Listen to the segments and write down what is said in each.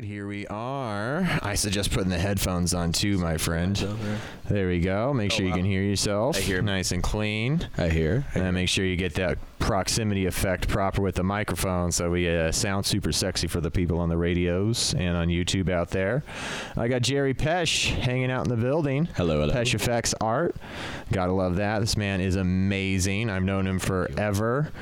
right, here we are. I suggest putting the headphones on too, my friend. There we go. Make sure you can hear yourself. I hear. Nice and clean. I hear. And make sure you get that proximity effect proper with the microphone so we uh, sound super sexy for the people on the radios and on YouTube out there. I got Jerry Pesh hanging out in the building. Hello, hello. Pesh Effects Art. Gotta love that. This man is amazing. I've known him forever.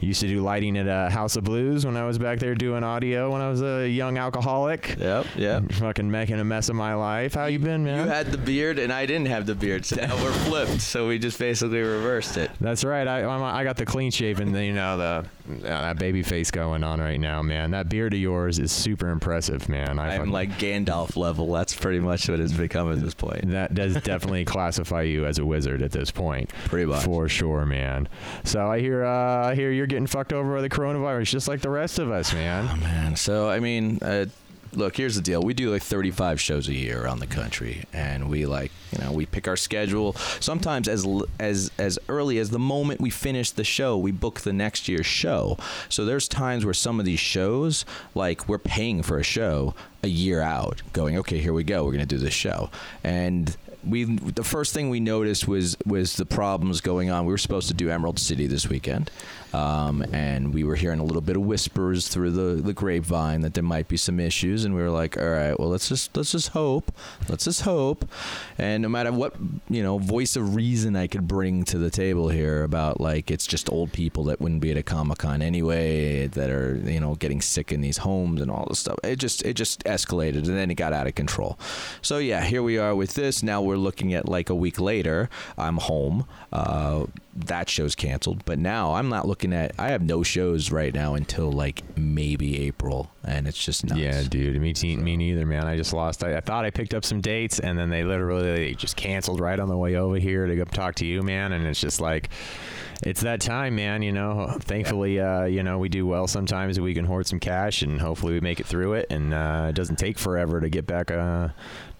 Used to do lighting at uh, House of Blues when I was back there doing audio when I was a young alcoholic. Yep, yep. Fucking making a mess of my life. How you been, man? You had the beard and I didn't have the beard, so now we're flipped. So we just basically reversed it. That's right. I I'm, I got the clean shaven, you know, the uh, that baby face going on right now, man. That beard of yours is super impressive, man. I I'm fucking- like Gandalf level. That's pretty much what it's become at this point. that does definitely classify you as a wizard at this point. Pretty much. For sure, man. So I hear uh, I hear you're getting fucked over by the coronavirus just like the rest of us, man. Oh, man. So I mean, uh, look, here's the deal. We do like 35 shows a year around the country, and we like, you know, we pick our schedule. Sometimes as as as early as the moment we finish the show, we book the next year's show. So there's times where some of these shows, like we're paying for a show a year out, going, okay, here we go, we're gonna do this show, and we the first thing we noticed was was the problems going on. We were supposed to do Emerald City this weekend, um, and we were hearing a little bit of whispers through the, the grapevine that there might be some issues. And we were like, all right, well let's just let's just hope, let's just hope. And no matter what you know voice of reason I could bring to the table here about like it's just old people that wouldn't be at a Comic Con anyway that are you know getting sick in these homes and all this stuff. It just it just escalated and then it got out of control. So yeah, here we are with this. Now we're looking at like a week later. I'm home. Uh, that show's canceled. But now I'm not looking at. I have no shows right now until like maybe April, and it's just nuts. Yeah, dude. Me, te- me neither, man. I just lost. I, I thought I picked up some dates, and then they literally they just canceled right on the way over here to go talk to you, man. And it's just like, it's that time, man. You know. Thankfully, uh, you know, we do well sometimes. We can hoard some cash, and hopefully, we make it through it. And uh, it doesn't take forever to get back uh,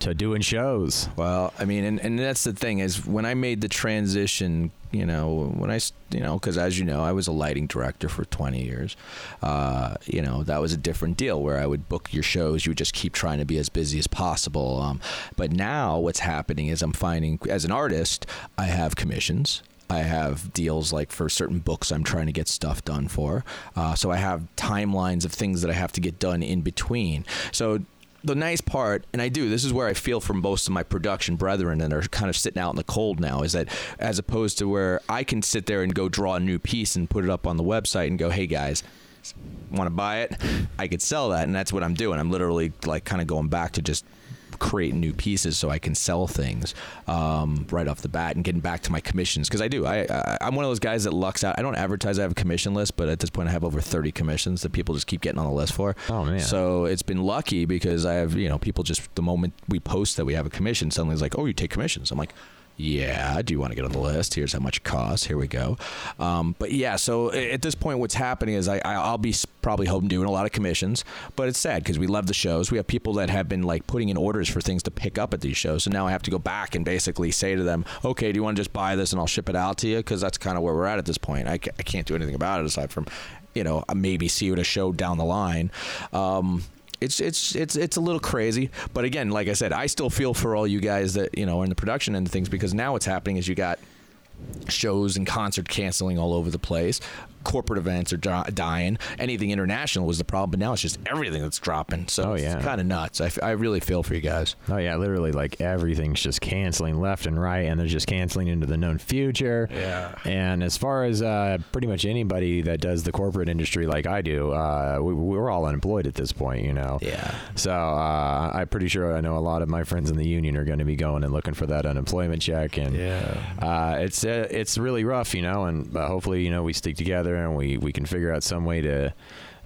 to doing shows. Well, I mean, and, and that's the thing is when I made the transition, you know, when I, you know, because as you know, I was a lighting director for 20 years. Uh, you know, that was a different deal where I would book your shows. You would just keep trying to be as busy as possible. Um, but now what's happening is I'm finding, as an artist, I have commissions. I have deals like for certain books I'm trying to get stuff done for. Uh, so I have timelines of things that I have to get done in between. So the nice part, and I do, this is where I feel from most of my production brethren that are kind of sitting out in the cold now, is that as opposed to where I can sit there and go draw a new piece and put it up on the website and go, hey guys, want to buy it? I could sell that. And that's what I'm doing. I'm literally like kind of going back to just creating new pieces so I can sell things um, right off the bat and getting back to my commissions because I do. I, I I'm one of those guys that lucks out. I don't advertise. I have a commission list, but at this point I have over 30 commissions that people just keep getting on the list for. Oh, man. So it's been lucky because I have you know people just the moment we post that we have a commission, suddenly it's like, oh, you take commissions. I'm like. Yeah, do you want to get on the list? Here's how much it costs. Here we go. Um, but yeah, so at this point, what's happening is I, I'll be probably home doing a lot of commissions, but it's sad because we love the shows. We have people that have been like putting in orders for things to pick up at these shows, so now I have to go back and basically say to them, okay, do you want to just buy this and I'll ship it out to you? Because that's kind of where we're at at this point. I, ca- I can't do anything about it aside from, you know, maybe see you at a show down the line. Um, it's it's it's it's a little crazy, but again, like I said, I still feel for all you guys that you know are in the production of things because now what's happening is you got shows and concert canceling all over the place. Corporate events are dying. Anything international was the problem, but now it's just everything that's dropping. So Oh, yeah. it's kind of nuts. I, f- I really feel for you guys. Oh yeah, literally like everything's just canceling left and right, and they're just canceling into the known future. Yeah. And as far as uh, pretty much anybody that does the corporate industry like I do, uh, we, we're all unemployed at this point, you know. Yeah. So uh, I'm pretty sure I know a lot of my friends in the union are going to be going and looking for that unemployment check, and Yeah. uh, it's uh, it's really rough, you know. And uh, hopefully, you know, we stick together and we we can figure out some way to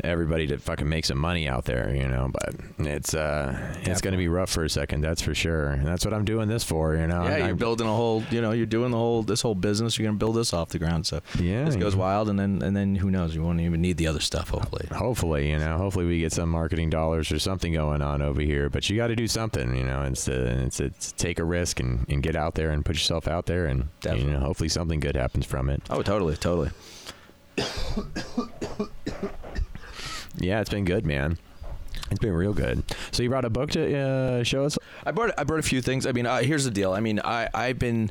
everybody to fucking make some money out there, you know. But it's uh, it's going to be rough for a second, that's for sure. And that's what I'm doing this for, you know. Yeah, And you're I- building a whole, you know, you're doing the whole this whole business. You're gonna build this off the ground. So Yeah, this goes wild, and then and then who knows? You won't even need the other stuff. Hopefully. Hopefully, you know, hopefully we get some marketing dollars or something going on over here. But you got to do something, you know. It's to, it's to take a risk and, and get out there and put yourself out there, and you know, hopefully something good happens from it. Oh, totally, totally. Yeah, it's been good, man. It's been real good. So you brought a book to uh, show us. I brought I brought a few things. I mean, uh, here's the deal. I mean, I I've been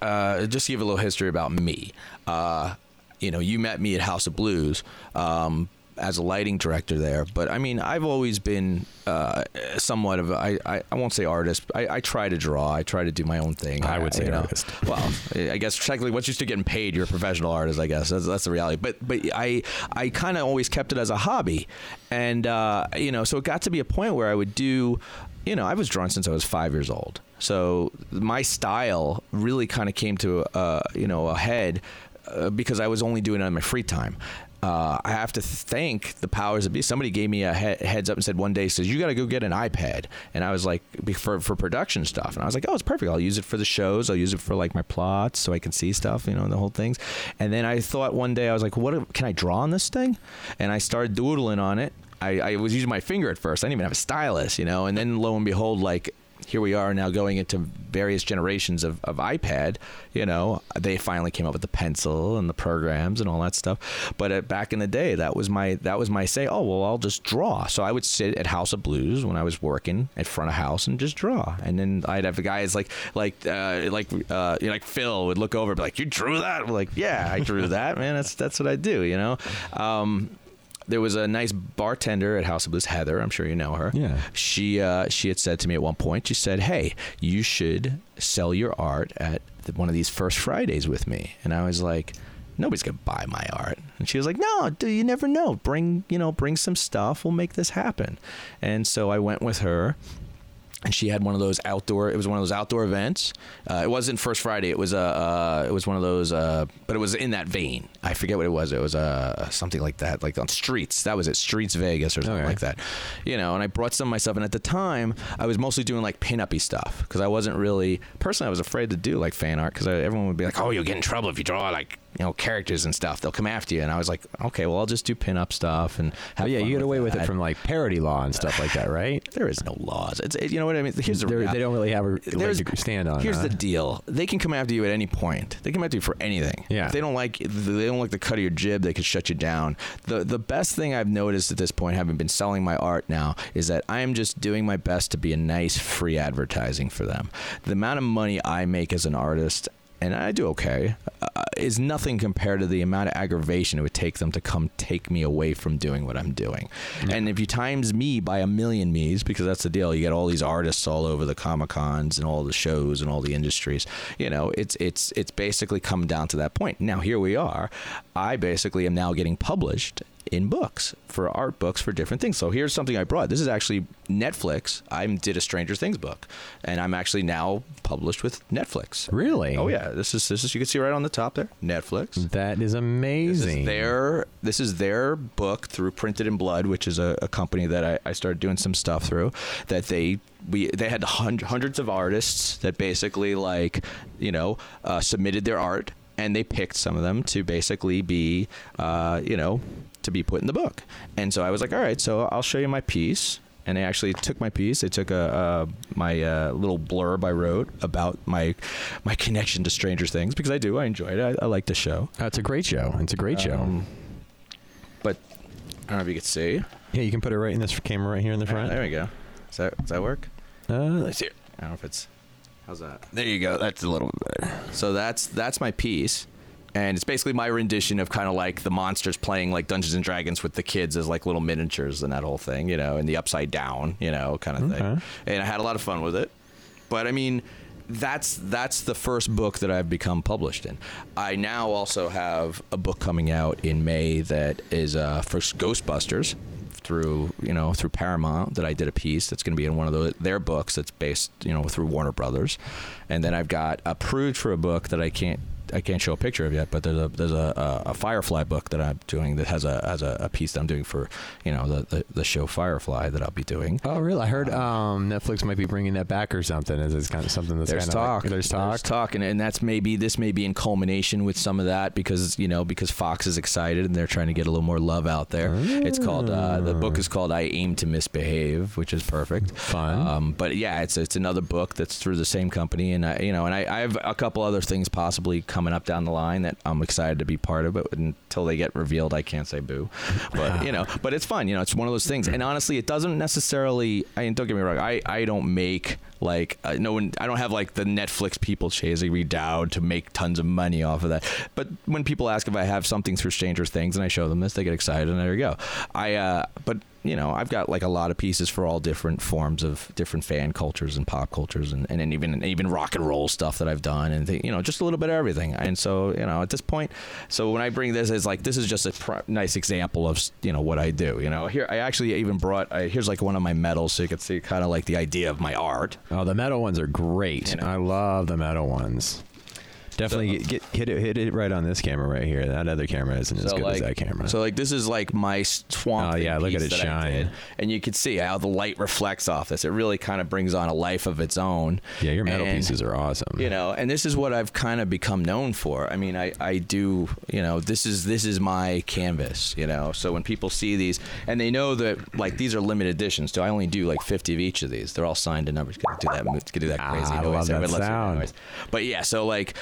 uh, just to give a little history about me. Uh, you know, you met me at House of Blues. Um, as a lighting director there, but I mean, I've always been uh, somewhat of a, I, I, I won't say artist. I, I try to draw. I try to do my own thing. I would say know. artist. Well, I guess technically, once you start getting paid, you're a professional artist. I guess that's, that's the reality. But but I I kind of always kept it as a hobby, and uh, you know, so it got to be a point where I would do, you know, I was drawing since I was five years old. So my style really kind of came to uh, you know a head uh, because I was only doing it in my free time. Uh, I have to thank the powers that be. Somebody gave me a he- heads up and said one day, says you got to go get an iPad, and I was like, for for production stuff, and I was like, oh, it's perfect. I'll use it for the shows. I'll use it for like my plots, so I can see stuff, you know, the whole things. And then I thought one day I was like, what can I draw on this thing? And I started doodling on it. I, I was using my finger at first. I didn't even have a stylus, you know. And then lo and behold, like here we are now going into various generations of, of iPad. You know, they finally came up with the pencil and the programs and all that stuff. But uh, back in the day, that was my that was my say. Oh well, I'll just draw. So I would sit at House of Blues when I was working at front of house and just draw. And then I'd have the guys like like uh, like uh, you know, like Phil would look over and be like, "You drew that?" I'm like, "Yeah, I drew that, man. That's that's what I do." You know. Um, there was a nice bartender at House of Blues, Heather. I'm sure you know her. Yeah. She uh, she had said to me at one point, she said, "Hey, you should sell your art at the, one of these First Fridays with me." And I was like, "Nobody's gonna buy my art." And she was like, "No, do you never know? Bring you know, bring some stuff. We'll make this happen." And so I went with her and she had one of those outdoor. It was one of those outdoor events. Uh, it wasn't First Friday. It was a. Uh, it was one of those. Uh, but it was in that vein. I forget what it was. It was uh, something like that, like on Streets. That was it. Streets Vegas or something Okay. like that. You know. And I brought some myself. And at the time, I was mostly doing like pin-uppy stuff because I wasn't really personally. I was afraid to do like fan art because everyone would be like, "Oh, you'll get in trouble if you draw like." You know, characters and stuff. They'll come after you, and I was like, okay, well, I'll just do pin-up stuff and have yeah, you get away with it from like parody law and stuff like that, right? There is no laws. It's it, you know what I mean. Here's the they don't really have a leg to stand on. Here's huh? the deal: they can come after you at any point. They can come after you for anything. Yeah. If they don't like they don't like the cut of your jib, they could shut you down. the The best thing I've noticed at this point, having been selling my art now, is that I am just doing my best to be a nice free advertising for them. The amount of money I make as an artist. And I do okay. Uh, is nothing compared to the amount of aggravation it would take them to come take me away from doing what I'm doing. And if you times me by a million me's, because that's the deal, you get all these artists all over the comic cons and all the shows and all the industries. You know, it's it's it's basically come down to that point. Now here we are. I basically am now getting published in books for art books for different things. So here's something I brought. This is actually Netflix. I did a Stranger Things book, and I'm actually now published with Netflix. Really? Oh yeah, this is this is you can see right on the top there, Netflix. That is This amazing. is their this is their book through Printed in Blood, which is a, a company that I, I started doing some stuff through. That they we they had hun- hundreds of artists that basically like you know uh, submitted their art, and they picked some of them to basically be uh, you know to be put in the book. And so I was like, all right, so I'll show you my piece. And they actually took my piece. They took a uh, my uh, little blurb I wrote about my my connection to Stranger Things because I do. I enjoy it. I, I like the show. Oh, it's a great show. It's a great show. Um, but I don't know if you could see. yeah, you can put it right in this camera right here in the front. There we go. Does that does that work? Uh, let's see. I don't know if it's. How's that? There you go. That's a little bit better. So that's that's my piece, and it's basically my rendition of kind of like the monsters playing like Dungeons and Dragons with the kids as like little miniatures and that whole thing, you know, and the upside down, you know, kind of thing. And I had a lot of fun with it. But I mean, that's that's the first book that I've become published in. I now also have a book coming out in May that is uh, for Ghostbusters through you know through Paramount that I did a piece that's going to be in one of the, their books that's based you know through Warner Brothers, and then I've got approved for a book that I can't I can't show a picture of yet, but there's a there's a, a, a Firefly book that I'm doing that has a has a, a piece that I'm doing for you know the, the the show Firefly that I'll be doing. Oh, really? I heard um, Netflix might be bringing that back or something. Is it's kind of something that's There's kind of talk. Like, there's talk. There's talk, and, and that's maybe this may be in culmination with some of that because you know because Fox is excited and they're trying to get a little more love out there. It's called uh, the book is called I Aim to Misbehave, which is perfect. Fun. Um, but yeah, it's it's another book that's through the same company, and I, you know, and I, I have a couple other things possibly coming up down the line that I'm excited to be part of. But until they get revealed, I can't say boo. But you know, but it's fun. You know, it's one of those things. And honestly, it doesn't necessarily. I mean, don't get me wrong. I I don't make like uh, no one. I don't have like the Netflix people chasing me down to make tons of money off of that. But when people ask if I have something through Stranger Things and I show them this, they get excited, and there you go. I uh, but you know, I've got like a lot of pieces for all different forms of different fan cultures and pop cultures and, and, even even rock and roll stuff that I've done and you know just a little bit of everything. And so you know at this point, so when I bring this, it's like this is just a pr- nice example of you know what I do. You know here I actually even brought I, here's like one of my medals so you can see kind of like the idea of my art. Oh, the metal ones are great. You know. I love the metal ones. Definitely so, get, hit it hit it right on this camera right here. That other camera isn't so as good like, as that camera. So like this is like my swamp. Oh yeah, look at it shine. And you can see how the light reflects off this. It really kind of brings on a life of its own. Yeah, your metal and, pieces are awesome. You know, and this is what I've kind of become known for. I mean, I I do, you know, this is this is my canvas, you know. So when people see these and they know that like these are limited editions, so I only do like 50 of each of these. They're all signed to numbers. Can do that can do that crazy ah, noise. I love that sound. But yeah, so like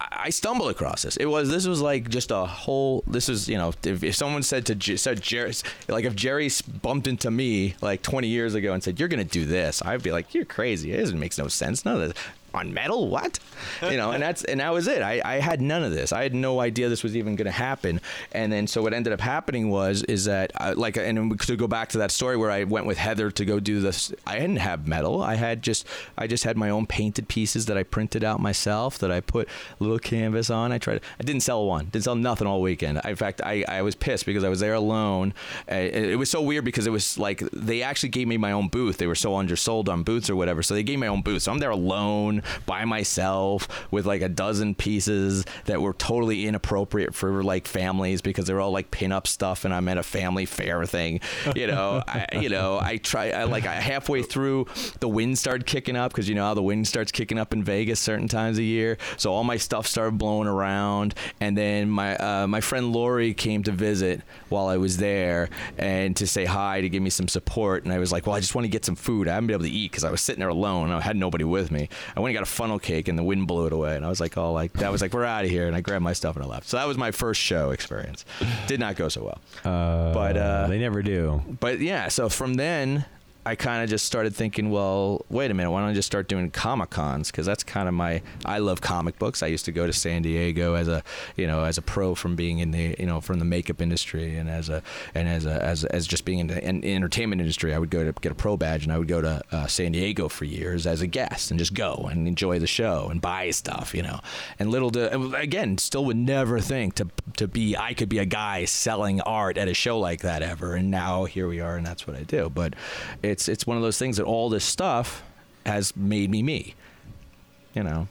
I stumbled across this. It was this was like just a whole. This was you know if, if someone said to said Jerry like if Jerry bumped into me like 20 years ago and said you're gonna do this, I'd be like you're crazy. It doesn't makes no sense. None of this on metal? What? You know and that's and that was it. I, I had none of this. I had no idea this was even going to happen. And then so what ended up happening was is that I, like and to go back to that story where i went with heather to go do this i didn't have metal. I had just i just had my own painted pieces that i printed out myself that i put little canvas on. I tried i didn't sell one didn't sell nothing all weekend. In fact i, I was pissed because i was there alone. Uh, it was so weird because it was like they actually gave me my own booth. They were so undersold on booths or whatever so they gave me my own booth. So i'm there alone by myself with like a dozen pieces that were totally inappropriate for like families because they're all like pin-up stuff and I'm at a family fair thing. You know, I, you know, I try I, like I, halfway through the wind started kicking up because you know how the wind starts kicking up in Vegas certain times a year. So all my stuff started blowing around, and then my uh, my friend Lori came to visit while I was there and to say hi to give me some support. And I was like, well, I just want to get some food. I haven't been able to eat because I was sitting there alone. I had nobody with me. I went and got a funnel cake, and the wind blew it away. And I was like, oh, like that was like we're out of here. And I grabbed my stuff and I left. So that was my first show experience. Did not go so well. Uh, but uh, they never do. But yeah, so from then I kind of just started thinking, well, wait a minute, why don't I just start doing comic cons? Because that's kind of my. I love comic books. I used to go to San Diego as a, you know, as a pro from being in the, you know, from the makeup industry and as a, and as a, as, as just being in the in, entertainment industry. I would go to get a pro badge and I would go to uh, San Diego for years as a guest and just go and enjoy the show and buy stuff, you know. And little to again, still would never think to to be I could be a guy selling art at a show like that ever. And now here we are, and that's what I do. But it it's it's one of those things that all this stuff has made me me. You know.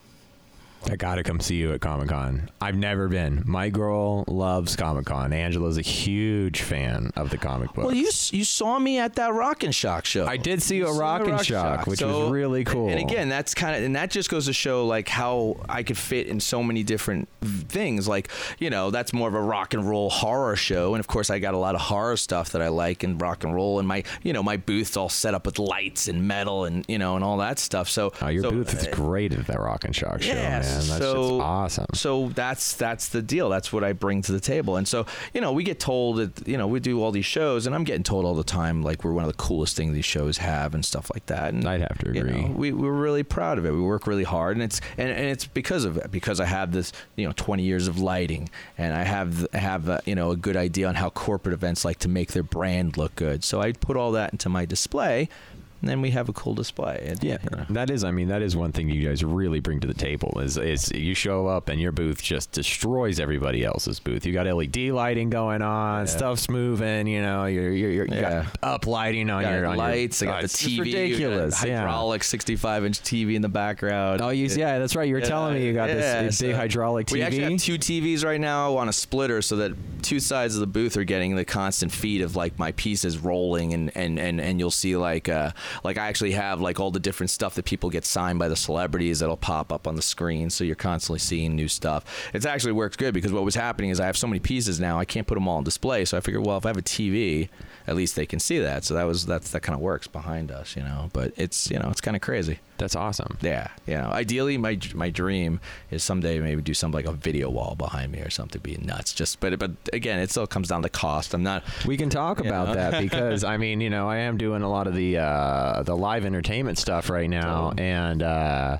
I gotta come see you at Comic Con. I've never been. My girl loves Comic Con. Angela's a huge fan of the comic book. Well, you you saw me at that Rock and Shock show. I did see you, a Rock and Rock Shock, Shock, which so, was really cool. And again, that's kind of and that just goes to show like how I could fit in so many different things. Like you know, that's more of a rock and roll horror show, and of course, I got a lot of horror stuff that I like in rock and roll, and my you know my booth's all set up with lights and metal and you know and all that stuff. So oh, your so, booth is uh, great at that Rock and Shock show, man. That's so, awesome. So that's that's the deal. That's what I bring to the table. And so you know, we get told that you know we do all these shows, and I'm getting told all the time like we're one of the coolest things these shows have and stuff like that. And I'd have to agree. You know, we we're really proud of it. We work really hard, and it's and, and it's because of it because I have this you know 20 years of lighting, and I have have a, you know a good idea on how corporate events like to make their brand look good. So I put all that into my display then we have a cool display. And, yeah, you know. that is. I mean, that is one thing you guys really bring to the table is is you show up and your booth just destroys everybody else's booth. You got LED lighting going on, yeah. stuff's moving. You know, you're you're, you're you got up lighting on your on lights. Your, I got the TV. ridiculous. Hydraulic yeah. 65 inch TV in the background. Oh, you, yeah, that's right. You were yeah, telling me you got yeah, this big so hydraulic TV. We actually have two TVs right now on a splitter, so that two sides of the booth are getting the constant feed of like my pieces rolling, and and and and you'll see like uh like I actually have like all the different stuff that people get signed by the celebrities that'll pop up on the screen. So you're constantly seeing new stuff. It actually works good because what was happening is I have so many pieces now I can't put them all on display. So I figured, well, if I have a TV, at least they can see that. So that was that's that kind of works behind us, you know. But it's you know it's kind of crazy. That's awesome. Yeah, you know, ideally, my my dream is someday maybe do something like a video wall behind me or something, be nuts. Just, but but again, it still comes down to cost. I'm not. We can talk about know? that because I mean, you know, I am doing a lot of the uh, the live entertainment stuff right now, Totally. and uh,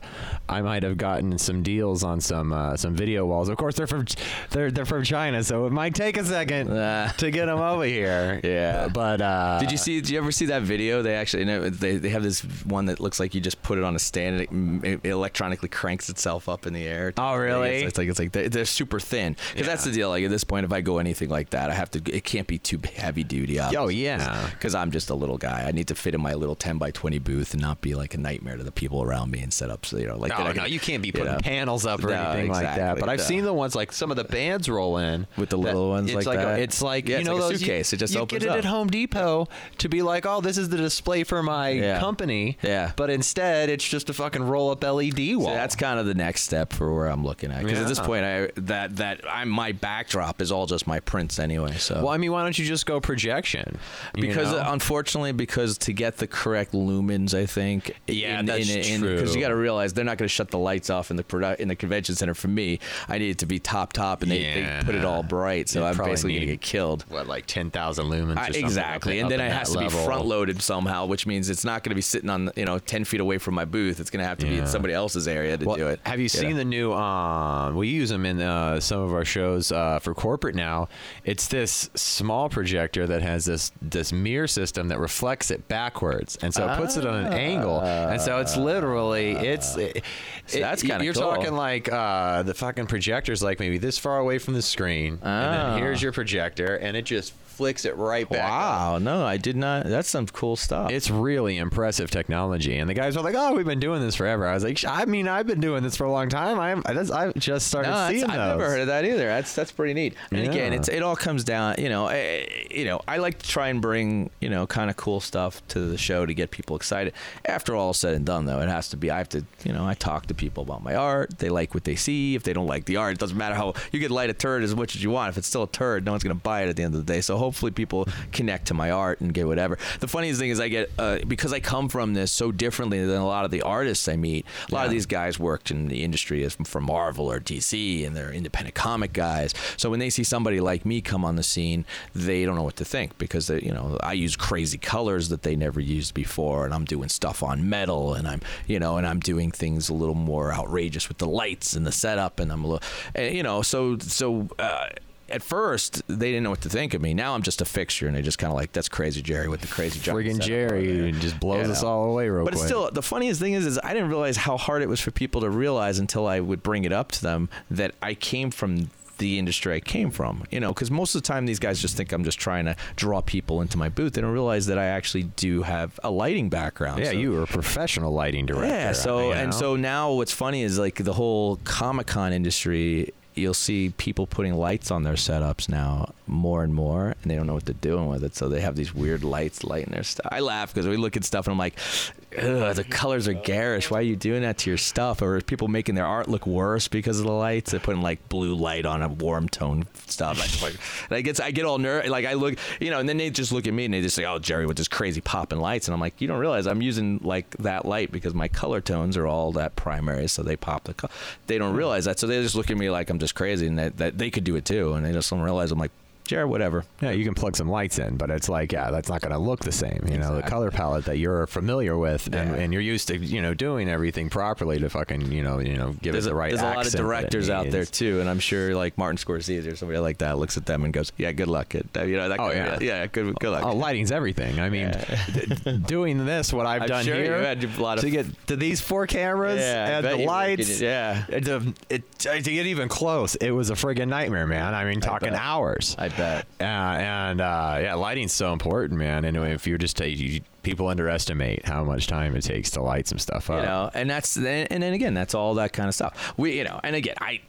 I might have gotten some deals on some uh, some video walls. Of course, they're from they're they're from China, so it might take a second to get them over here. Yeah. but uh, Did you see? Did you ever see that video? They actually, you know, they they have this one that looks like you just put it on a stand and it, it electronically cranks itself up in the air. Oh, really? It's, it's like it's like they're, they're super thin. Because that's the deal. Like at this point, if I go anything like that, I have to. It can't be too heavy duty. Oh, yeah. Because I'm just a little guy. I need to fit in my little 10 by 20 booth and not be like a nightmare to the people around me and set up. So you know, like No, that no, can- you can't be you putting know. panels up or No, anything like that. exactly, But I've no. seen the ones like some of the bands roll in With the little ones like a- that? it's like Yeah, you know like a those you- suitcase. It just you opens get it up. at Home Depot to be like, oh, this is the display for my Yeah. company. Yeah. But instead, it's just a fucking roll up LED wall. So that's kind of the next step for where I'm looking at. Because at this point, I that that I'm my backdrop is all just my prints anyway. So well, I mean, why don't you just go projection? Because know? unfortunately, because to get the correct lumens, I think Yeah, that's Because true. you got to realize they're not going to shut the lights off in the produ- in the convention center for me. I need it to be top top, and they, Yeah. they put it all bright, so You I'm basically going to get killed. what like ten thousand lumens? or I- something exactly, up- and up then it has to be front loaded somehow, which means it's not going to be sitting on you know ten feet away from my booth. It's going to have to be in somebody else's area to Well, do it. Have you seen the new? Um, we use them in uh, some of our shows uh, for corporate now. It's this small projector that has this this mirror system that reflects it backwards, and so it puts it on an angle, and so it's literally it's. It, So that's kinda You're cool. talking like uh, the fucking projector's like maybe this far away from the screen, and Ah. then here's your projector, and it just flicks it right back. up. Wow, no, I did not. That's some cool stuff. It's really impressive technology, and the guys were like, "Oh, we've been doing this forever." I was like, "I mean, I've been doing this for a long time. I'm, I just, I just started No, that's- seeing I've never heard of that either. That's that's pretty neat. And again, it's it all comes down, you know, eh, you know, I like to try and bring you know kind of cool stuff to the show to get people excited. After all said and done, though, it has to be. I have to, you know, I talk to people about my art. They like what they see. If they don't like the art, it doesn't matter how you can light a turd as much as you want. If it's still a turd, no one's gonna buy it at the end of the day. So hopefully people connect to my art and get whatever. The funniest thing is I get uh, because I come from this so differently than a lot of the artists I meet. A lot of these guys worked in the industry as from Marvel or DC, and they're independent comic guys. So when they see somebody like me come on the scene, they don't know what to think because they, you know I use crazy colors that they never used before, and I'm doing stuff on metal, and I'm you know, and I'm doing things a little more outrageous with the lights and the setup, and I'm a little, and, you know, so so. Uh, at first, they didn't know what to think of me. Now I'm just a fixture, and they just kind of like, "That's crazy, Jerry, with the crazy Friggin' Jerry just blows us all away real But quick. still the funniest thing is, is I didn't realize how hard it was for people to realize until I would bring it up to them that I came from the industry I came from. You know, because most of the time these guys just think I'm just trying to draw people into my booth. They don't realize that I actually do have a lighting background. yeah, So- you were a professional lighting director. yeah. So and know? so now what's funny is like the whole Comic Con industry. You'll see people putting lights on their setups now more and more, and they don't know what they're doing with it. So they have these weird lights lighting their stuff. I laugh because we look at stuff and I'm like, the colors are garish. Why are you doing that to your stuff? Or people making their art look worse because of the lights? They're putting like blue light on a warm tone stuff. I like, and I get I get all nervous. Like I look, you know, and then they just look at me and they just say, "Oh, Jerry, with this crazy popping lights," and I'm like, you don't realize I'm using like that light because my color tones are all that primary, so they pop the. Co- they don't realize that, so they just look at me like I'm just crazy and that, that they could do it too, and they just don't realize I'm like, Jerry, whatever. yeah, you can plug some lights in, but it's like, yeah, that's not going to look the same. You know, the color palette that you're familiar with, and, Yeah. and you're used to, you know, doing everything properly to fucking, you know, you know, give there's it the right. there's a lot of it directors out there too, and I'm sure like Martin Scorsese or somebody like that looks at them and goes, "Yeah, good luck, kid." You know, that Oh, yeah. of, yeah, good, good luck. Oh, lighting's everything. I mean, d- doing this, what I've I'm done sure here, had a lot of- to get to these four cameras Yeah, and the lights, yeah. to, it, to get even close, it was a friggin' nightmare, man. I mean, talking bet. hours. I bet. Uh, and uh, yeah, lighting's so important, man. And if you're just you, people underestimate how much time it takes to light some stuff up. you know and that's and then again that's all that kind of stuff we you know and again i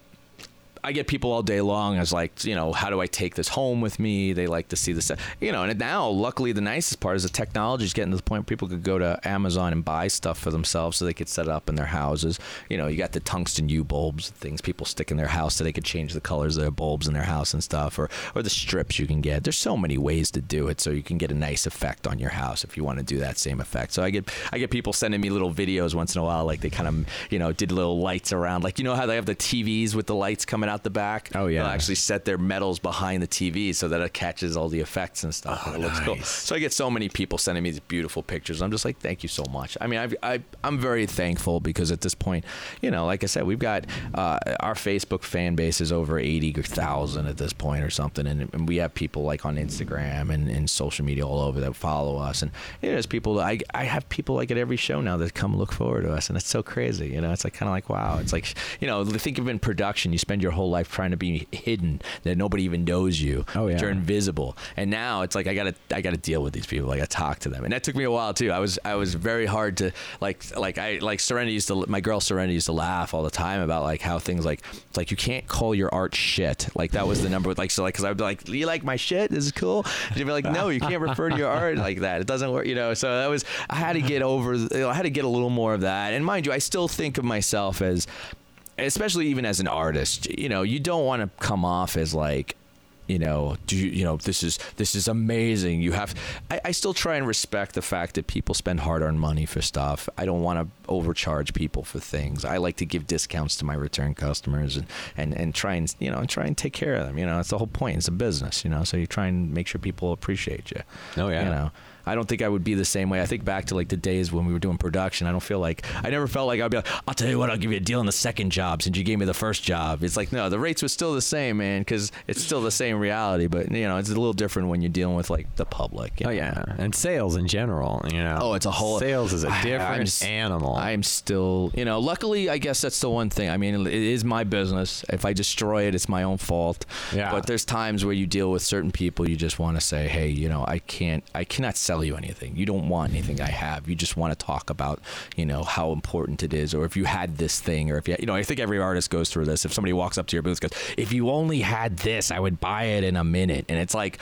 I get people all day long as like, you know, how do I take this home with me? They like to see this, you know. And now, luckily, the nicest part is the technology is getting to the point where people could go to Amazon and buy stuff for themselves, so they could set it up in their houses. You know, you got the tungsten U bulbs, and things people stick in their house, so they could change the colors of their bulbs in their house and stuff, or or the strips you can get. There's so many ways to do it, so you can get a nice effect on your house if you want to do that same effect. So I get I get people sending me little videos once in a while, like they kind of you know did little lights around, like you know how they have the TVs with the lights coming out the back. Oh, yeah. They'll actually set their metals behind the TV so that it catches all the effects and stuff. Oh, and it looks cool. So I get so many people sending me these beautiful pictures. I'm just like, thank you so much. I mean, I've, I, I'm very thankful because at this point, you know, like I said, we've got uh, our Facebook fan base is over 80,000 at this point or something. And, and we have people like on Instagram and, and social media all over that follow us. And you know, there's people, I, I have people like at every show now that come look forward to us. And it's so crazy. You know, it's like kind of like, wow. It's like, you know, think of in production, you spend your whole life trying to be hidden, that nobody even knows you. Oh, yeah. You're invisible. And now it's like I gotta I gotta deal with these people. I gotta talk to them. And that took me a while too. I was I was very hard to like like I like Serenity used to my girl Serenity used to laugh all the time about like how things like it's like you can't call your art shit. Like that was the number like so like because I'd be like you like my shit this is cool. And she'd be like no you can't refer to your art like that. It doesn't work. You know. So that was I had to get over. I had to get a little more of that. And mind you, I still think of myself as especially even as an artist, you know, you don't want to come off as like, you know, do you, you know, this is this is amazing. You have, I, I still try and respect the fact that people spend hard-earned money for stuff. I don't want to overcharge people for things. I like to give discounts to my return customers and and and try and you know and try and take care of them. You know, it's the whole point. It's a business, you know, so you try and make sure people appreciate you. Oh, yeah. you know. I don't think I would be the same way. I think back to like the days when we were doing production. I don't feel like I never felt like I'd be like, I'll tell you what, I'll give you a deal on the second job since you gave me the first job. It's like no, the rates were still the same, man, because it's still the same reality. But you know, it's a little different when you're dealing with like the public. Oh know? yeah, and sales in general. You know. Oh, it's a whole sales is a different s- animal. I'm still, you know, luckily, I guess that's the one thing. I mean, it is my business. If I destroy it, it's my own fault. Yeah. But there's times where you deal with certain people, you just want to say, hey, you know, I can't, I cannot sell you anything. You don't want anything I have. You just want to talk about, you know, how important it is, or if you had this thing, or if you, you know, I think every artist goes through this. If somebody walks up to your booth, goes, if you only had this, I would buy it in a minute. And it's like,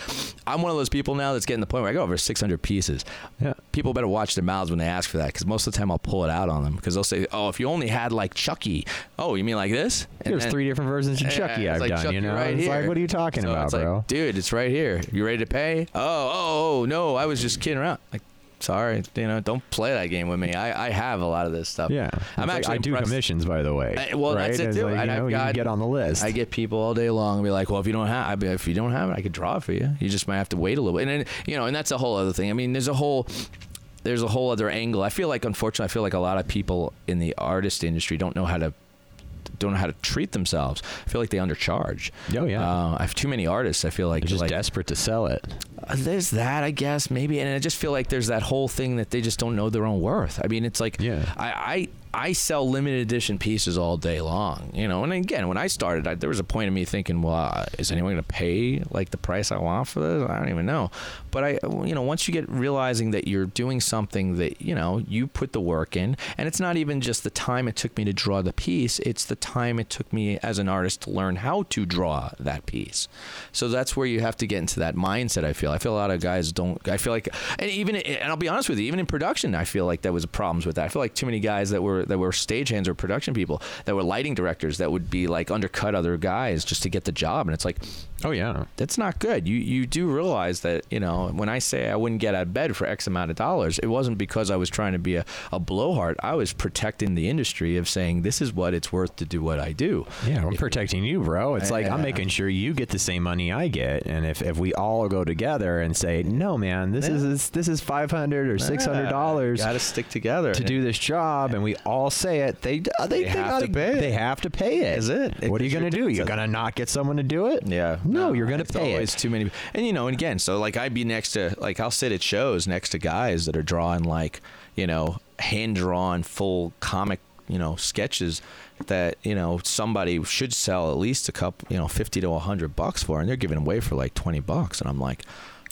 I'm one of those people now that's getting the point where I go over 600 pieces Yeah. People better watch their mouths when they ask for that because most of the time I'll pull it out on them because they'll say, "Oh, if you only had like Chucky, oh, you mean like this?" And There's then- three different versions of Chucky it's I've like done. Chucky you know, right it's like, here. what are you talking So about, it's like, bro? dude, it's right here. You ready to pay? Oh, oh, oh, no, I was just kidding around. Like, sorry, you know, don't play that game with me. I, I have a lot of this stuff. yeah, I'm like, actually I do impressed- commissions, by the way. Uh, well, right? that's it too. Like, And know, I've you can got- get on the list. I get people all day long and be like, "Well, if you don't have, I- if you don't have it, I could draw it for you. You just might have to wait a little bit." And then, you know, and that's a whole other thing. I mean, there's a whole there's a whole other angle. I feel like, unfortunately, I feel like a lot of people in the artist industry don't know how to don't know how to treat themselves. I feel like they undercharge. Oh, yeah. Uh, I have too many artists. I feel like They're just like, desperate to sell it. uh, there's that, I guess, maybe, and I just feel like there's that whole thing that they just don't know their own worth. I mean, it's like, Yeah. I, I, I sell limited edition pieces all day long, you know. And again, when I started, I, there was a point of me thinking, well, uh, is anyone going to pay like the price I want for this? I don't even know. But I, you know, once you get realizing that you're doing something that you know you put the work in, and it's not even just the time it took me to draw the piece; it's the time it took me as an artist to learn how to draw that piece. So that's where you have to get into that mindset. I feel. I feel a lot of guys don't. I feel like, and even, and I'll be honest with you, even in production, I feel like there was problems with that. I feel like too many guys that were that were stagehands or production people that were lighting directors that would be like undercut other guys just to get the job, and it's like Oh yeah. that's not good. You you do realize that you know when I say I wouldn't get out of bed for X amount of dollars, it wasn't because I was trying to be a, a blowhard. I was protecting the industry of saying this is what it's worth to do what I do. Yeah, I'm protecting you, bro. It's like I'm making sure you get the same money I get, and if, if we all go together and say, no, man, this is this is five hundred or six hundred ah, dollars Got to stick together to do this job, and we all say it, they they, they, have gotta, to pay it. They have to pay it. Is it? What are you gonna do? You're gonna not get someone to do it? Yeah. No, you're gonna pay always it. too many. And you know, and again, so like I'd be next to like I'll sit at shows next to guys that are drawing like you know hand drawn full comic you know sketches that you know somebody should sell at least a couple you know fifty to hundred bucks for, and they're giving away for like twenty bucks, and I'm like.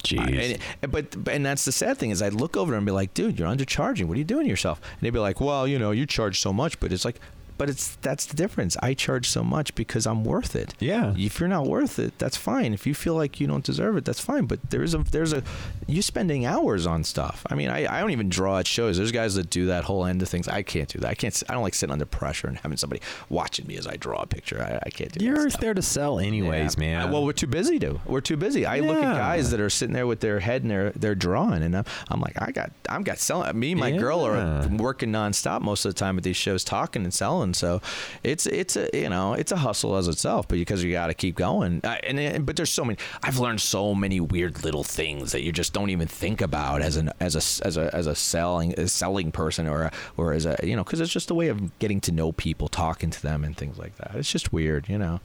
Jeez. And, but and that's the sad thing is I'd look over and be like, dude, you're undercharging. What are you doing to yourself? And they'd be like, well, you know, you charge so much, but it's like, but it's that's the difference. I charge so much because I'm worth it. Yeah. If you're not worth it, that's fine. If you feel like you don't deserve it, that's fine. But there's a there's a you spending hours on stuff. I mean, I, I don't even draw at shows. There's guys that do that whole end of things. I can't do that. I can't. I don't like sitting under pressure and having somebody watching me as I draw a picture. I, I can't do that You're there to sell anyways, Yeah. man. I- well, we're too busy to. We're too busy. I look at guys that are sitting there with their head and they're they're drawing, and I'm, I'm like, I got I'm got selling. Me and my girl are working nonstop most of the time at these shows, talking and selling. So it's it's a you know it's a hustle as itself, but because you got to keep going. I, and, and but there's so many. I've learned so many weird little things that you just don't even think about as an as a as a as a selling selling person or a, or as a you know because it's just a way of getting to know people, talking to them, and things like that. It's just weird, you know.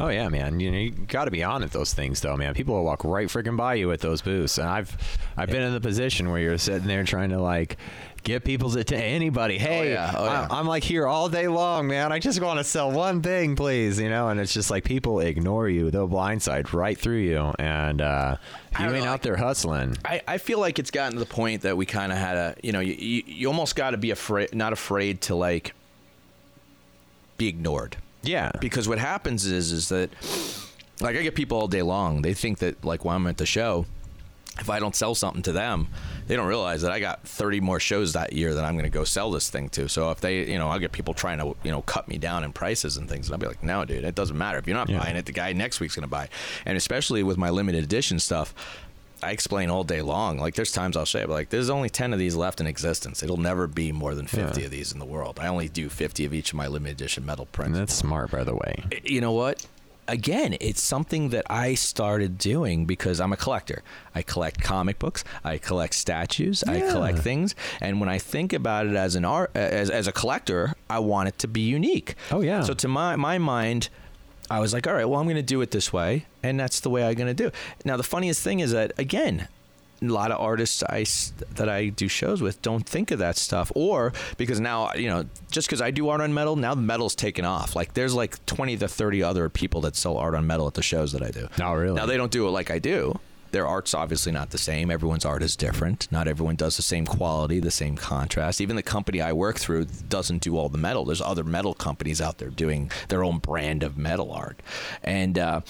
Oh yeah, man. You know, you got to be on at those things, though, man. People will walk right freaking by you at those booths, and I've I've been in the position where you're sitting there trying to like get people's attention. Anybody, hey, yeah. Oh, yeah. I, am like here all day long, man. I just want to sell one thing, please, you know. And it's just like people ignore you. They'll blindside right through you, and uh, you ain't know, out there hustling. I, I feel like it's gotten to the point that we kind of had a you know you, you, you almost got to be afraid not afraid to like be ignored Yeah, because what happens is is that like I get people all day long they think that like when I'm at the show if I don't sell something to them they don't realize that I got 30 more shows that year that I'm going to go sell this thing to so if they you know I'll get people trying to you know cut me down in prices and things and I'll be like no dude it doesn't matter if you're not Yeah. buying it the guy next week's going to buy and especially with my limited edition stuff I explain all day long. Like there's times I'll say, like, there's only ten of these left in existence. It'll never be more than fifty Yeah. of these in the world. I only do fifty of each of my limited edition metal and prints. that's smart, by the way. you know what? Again, it's something that I started doing because I'm a collector. I collect comic books, I collect statues, I collect things, and when I think about it as an art, as as a collector, I want it to be unique. Oh, yeah. So to my my mind, I was like, all right, well, I'm going to do it this way, and that's the way I'm going to do. it. Now, the funniest thing is that again, a lot of artists I that I do shows with don't think of that stuff, or because now you know, just because I do art on metal, now the metal's taken off. Like there's like 20 to 30 other people that sell art on metal at the shows that I do. Oh, really? Now they don't do it like I do. Their art's obviously not the same. Everyone's art is different. Not everyone does the same quality, the same contrast. Even the company I work through doesn't do all the metal. There's other metal companies out there doing their own brand of metal art, and. Uh,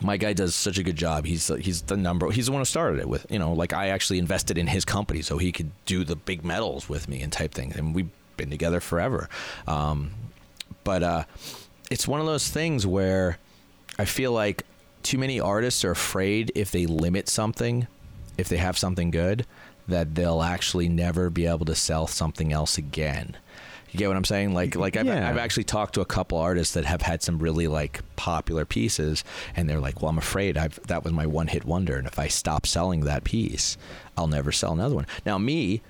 my guy does such a good job. He's he's the number. He's the one who started it with. You know, like I actually invested in his company so he could do the big metals with me and type things. And we've been together forever. Um, but uh, it's one of those things where I feel like too many artists are afraid if they limit something, if they have something good, that they'll actually never be able to sell something else again. You get what I'm saying? Like, like I've, Yeah. I've actually talked to a couple artists that have had some really like popular pieces, and they're like, "Well, I'm afraid I've that was my one hit wonder, and if I stop selling that piece, I'll never sell another one." Now, me,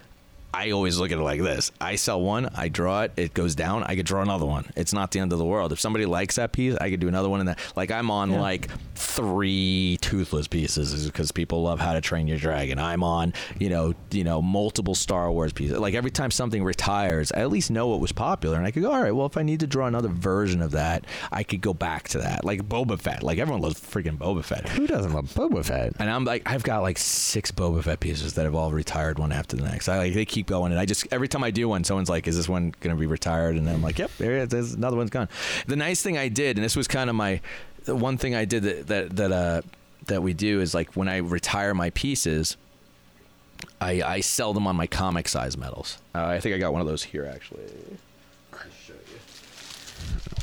I always look at it like this: I sell one, I draw it, it goes down, I could draw another one. It's not the end of the world. If somebody likes that piece, I could do another one. And that, like, I'm on Yeah. like three toothless pieces because people love How to Train Your Dragon. I'm on, you know, you know, multiple Star Wars pieces. Like every time something retires, I at least know what was popular, and I could go, all right, well, if I need to draw another version of that, I could go back to that. Like Boba Fett, like everyone loves freaking Boba Fett. Who doesn't love Boba Fett? And I'm like, I've got like six Boba Fett pieces that have all retired one after the next. I like they keep going, and I just every time I do one, someone's like, "Is this one going to be retired?" And I'm like, "Yep, there it is. There's another one's gone." The nice thing I did, and this was kind of my the one thing I did that that that uh that we do is like when I retire my pieces. I, I sell them on my comic size medals. Uh, I think I got one of those here actually. I'll show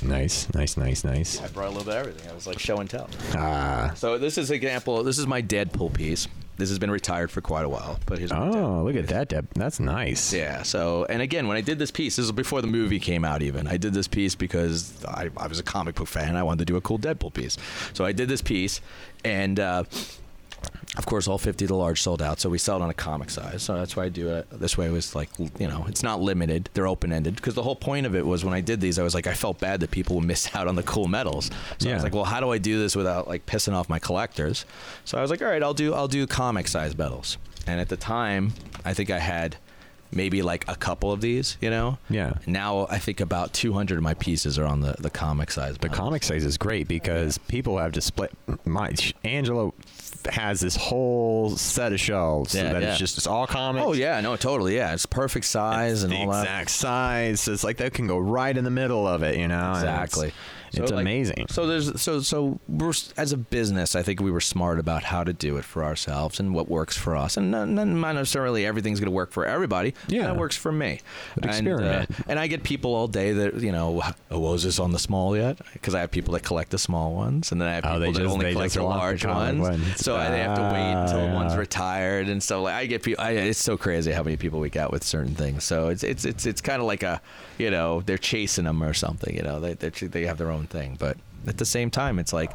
you. Nice, nice, nice, nice. I brought a little bit of everything. I was like show and tell. Ah. So this is example. This is my Deadpool piece. This has been retired for quite a while, but here's Oh, look at that, Deb. That's nice. Yeah. So, and again, when I did this piece, this was before the movie came out. Even I did this piece because I, I was a comic book fan. I wanted to do a cool Deadpool piece. So I did this piece, and uh, of course, all 50 of the large sold out. So we sell it on a comic size. So that's why I do it this way. It Was like, you know, it's not limited. They're open ended because the whole point of it was when I did these, I was like, I felt bad that people would miss out on the cool metals. So I was like, well, how do I do this without like pissing off my collectors? So I was like, all right, I'll do I'll do comic size metals. And at the time, I think I had maybe like a couple of these, you know. Yeah. Now I think about 200 of my pieces are on the the comic size. The comic size is great because people have to split. My Angela has this whole set of shelves Yeah, so that yeah. it's just it's all comics. Oh yeah, no, totally. Yeah, it's perfect size and the all that. exact size. So it's like that can go right in the middle of it, you know. and it's- It's, like, amazing. So there's so so we're as a business, I think we were smart about how to do it for ourselves and what works for us, and not, not necessarily everything's going to work for everybody. Yeah. that works for me. But And, experiment. uh, and I get people all day that you know, oh, was this on the small yet? Because I have people that collect the small ones, and then I have Oh, people they that just- only collect the large ones. ones. So they have to wait Ah, until one's retired, and so like I get people. I, it's so crazy how many people we got with certain things. So it's it's it's it's kind of like a, you know, they're chasing them or something. You know, they they they have their own thing, but at the same time, it's like,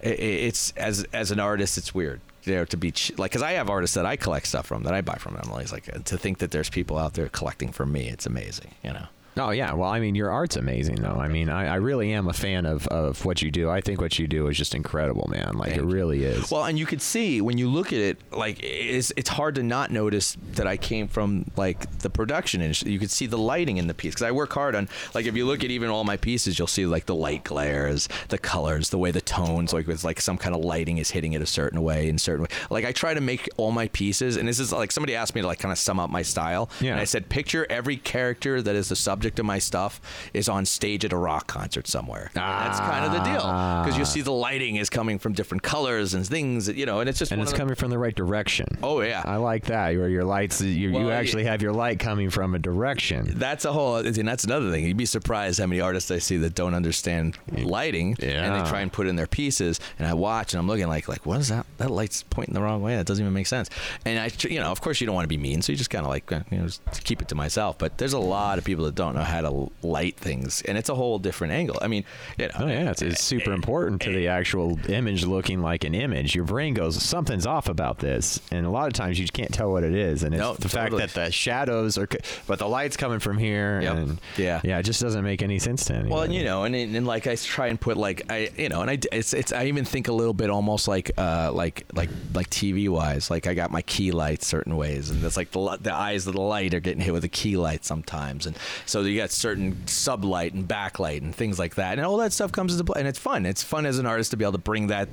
it's as as an artist, it's weird. You know, to be like, because I have artists that I collect stuff from that I buy from. I'm like, to think that there's people out there collecting from me, it's amazing. You know. Oh yeah, well, I mean, your art's amazing, though. I mean, I, I really am a fan of, of what you do. I think what you do is just incredible, man. Like Thank it really is. Well, and you could see when you look at it, like it's it's hard to not notice that I came from like the production industry. You could see the lighting in the piece because I work hard on like if you look at even all my pieces, you'll see like the light glares, the colors, the way the tones, like with like some kind of lighting is hitting it a certain way in certain way. Like I try to make all my pieces, and this is like somebody asked me to like kind of sum up my style, Yeah. and I said picture every character that is the subject of my stuff is on stage at a rock concert somewhere. And that's kind of the deal because you see the lighting is coming from different colors and things, you know, and it's just and it's coming from the right direction. Oh yeah, I like that. Where your lights, you, Well, you actually have your light coming from a direction. that's a whole, and that's another thing. You'd be surprised how many artists I see that don't understand lighting, and they try and put in their pieces. And I watch, and I'm looking like, like, what is that? That light's pointing the wrong way. That doesn't even make sense. And I, you know, of course, you don't want to be mean, so you just kind of like, uh, you know, just keep it to myself. But there's a lot of people that don't know how to light things, and it's a whole different angle. I mean, you know, Oh yeah, it's, it's super important to the actual image looking like an image. Your brain goes, something's off about this, and a lot of times you just can't tell what it is. And it's No, the totally. fact that the shadows are, but the light's coming from here, Yep. and Yeah. yeah, it just doesn't make any sense to anyone. Well, and you know, and, and like I try and put like I, you know, and I it's it's I even think a little bit almost like uh like like like TV wise, like I got my key lights certain ways, and it's like the the eyes of the light are getting hit with a key light sometimes, and so you got certain sublight and backlight and things like that, and all that stuff comes into play, and it's fun. It's fun as an artist to be able to bring that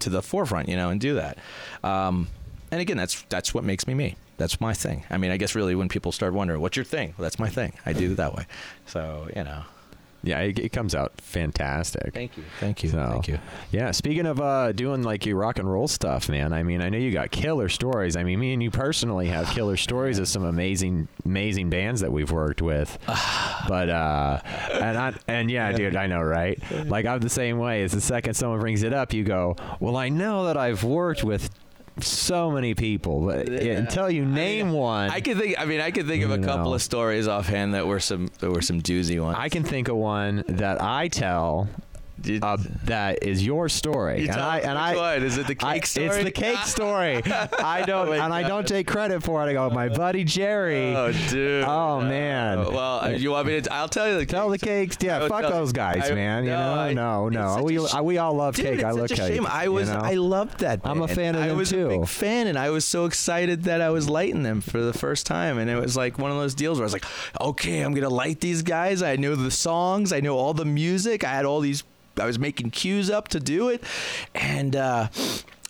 to the forefront, you know, and do that. Um, and again, that's that's what makes me me. That's my thing. I mean, I guess really when people start wondering, what's your thing? Well, that's my thing. I do it that way. So you know. Yeah, it, it comes out fantastic. Thank you. Thank you. So, Thank you. Yeah, speaking of uh, doing like your rock and roll stuff, man. I mean, I know you got killer stories. I mean, me and you personally have killer stories of some amazing, amazing bands that we've worked with. but uh, and I and yeah, dude, I know, right? Like I'm the same way. It's the second someone brings it up, you go, "Well, I know that I've worked with." So many people, but Yeah. until you name one, I could think. I mean, I could think of a You couple know. of stories offhand that were some that were some doozy ones. I can think of one that I tell Uh, that is your story, You and I and I one? Is it the I- cake story? It's the cake story. I don't Oh and I don't take credit for it. I go, my buddy Jerry. oh, dude. Oh, man. well, uh, you want me to? I'll tell you the. Tell the cake cakes, yeah. Fuck those guys, I- man. You know, I- no, no. We a sh- we all love Dude, cake. it's I such a cake. shame. I you was, know? I loved that. I'm a fan of I them, was a too. big fan, and I was so excited that I was lighting them for the first time, and it was like one of those deals where I was like, okay, I'm gonna light these guys. I know the songs, I know all the music. I had all these. I was making cues up to do it, and. uh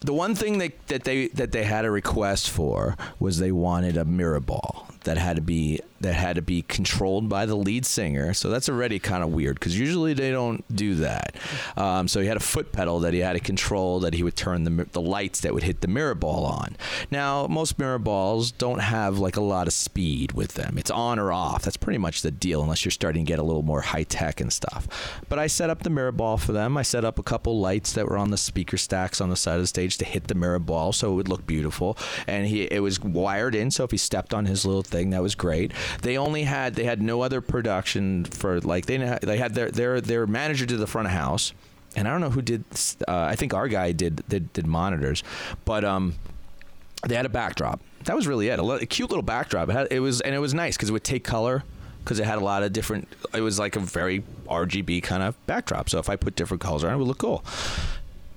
the one thing that, that they that they had a request for was they wanted a mirror ball that had to be that had to be controlled by the lead singer. So that's already kind of weird because usually they don't do that. Um, so he had a foot pedal that he had to control that he would turn the the lights that would hit the mirror ball on. Now most mirror balls don't have like a lot of speed with them. It's on or off. That's pretty much the deal unless you're starting to get a little more high tech and stuff. But I set up the mirror ball for them. I set up a couple lights that were on the speaker stacks on the side of the stage to hit the mirror ball so it would look beautiful. And he it was wired in, so if he stepped on his little thing, that was great. They only had they had no other production for like they they had their their their manager did the front of house. And I don't know who did. Uh, I think our guy did did, did monitors, but um, they had a backdrop. That was really it. A, a cute little backdrop. It, had, it was and it was nice because it would take color because it had a lot of different. It was like a very RGB kind of backdrop. So if I put different colors on, it, it would look cool.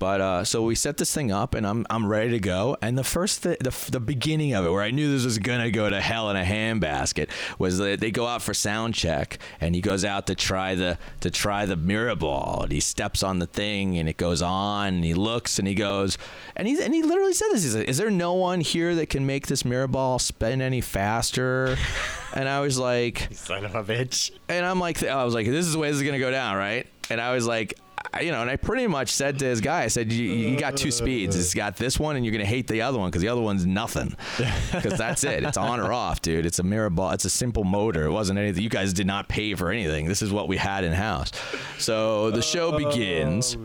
But uh, so we set this thing up, and I'm I'm ready to go. And the first th- the the beginning of it, where I knew this was gonna go to hell in a handbasket, was that they go out for sound check, and he goes out to try the to try the mirror ball, and he steps on the thing, and it goes on, and he looks, and he goes, and he and he literally said this. He's like, "Is there no one here that can make this mirror ball spin any faster?" and I was like, Son of a bitch. and I'm like, I was like, this is the way this is gonna go down, right? And I was like, you know, and I pretty much said to his guy, I said, you, you got two speeds. It's got this one, and you're gonna hate the other one because the other one's nothing. Because that's it. It's on or off, dude. It's a mirror ball. It's a simple motor. It wasn't anything. You guys did not pay for anything. This is what we had in house. So the show begins,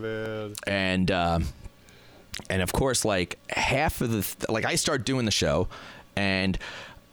and. Uh, and of course like half of the like i start doing the show and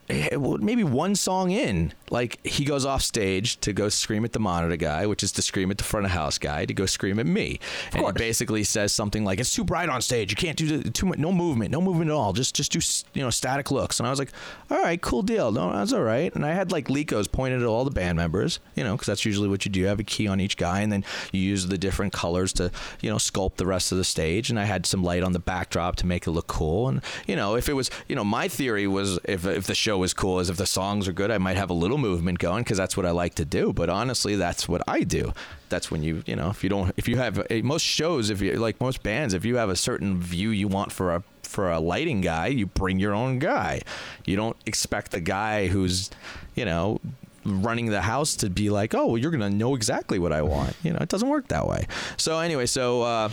eh, maybe one song in like he goes off stage to go scream at the monitor guy which is to scream at the front of house guy to go scream at me. And he basically says something like it's too bright on stage. You can't do too much no movement no movement at all. Just just do you know static looks. And i was like all right cool deal. No that's all right. And i had like lekos pointed at all the band members you know because that's usually what you do. You have a key on each guy and then you use the different colors to you know sculpt the rest of the stage. And i had some light on the backdrop to make it look cool. And you know if it was you know my theory was if, if the show was cool is if the songs are good i might have a little movement going because that's what i like to do but honestly that's what i do. That's when you you know if you don't if you have eh, most shows if you like most bands if you have a certain view you want for a for a lighting guy you bring your own guy. You don't expect the guy who's you know running the house to be like oh well, you're gonna know exactly what i want. You know it doesn't work that way. So anyway so uh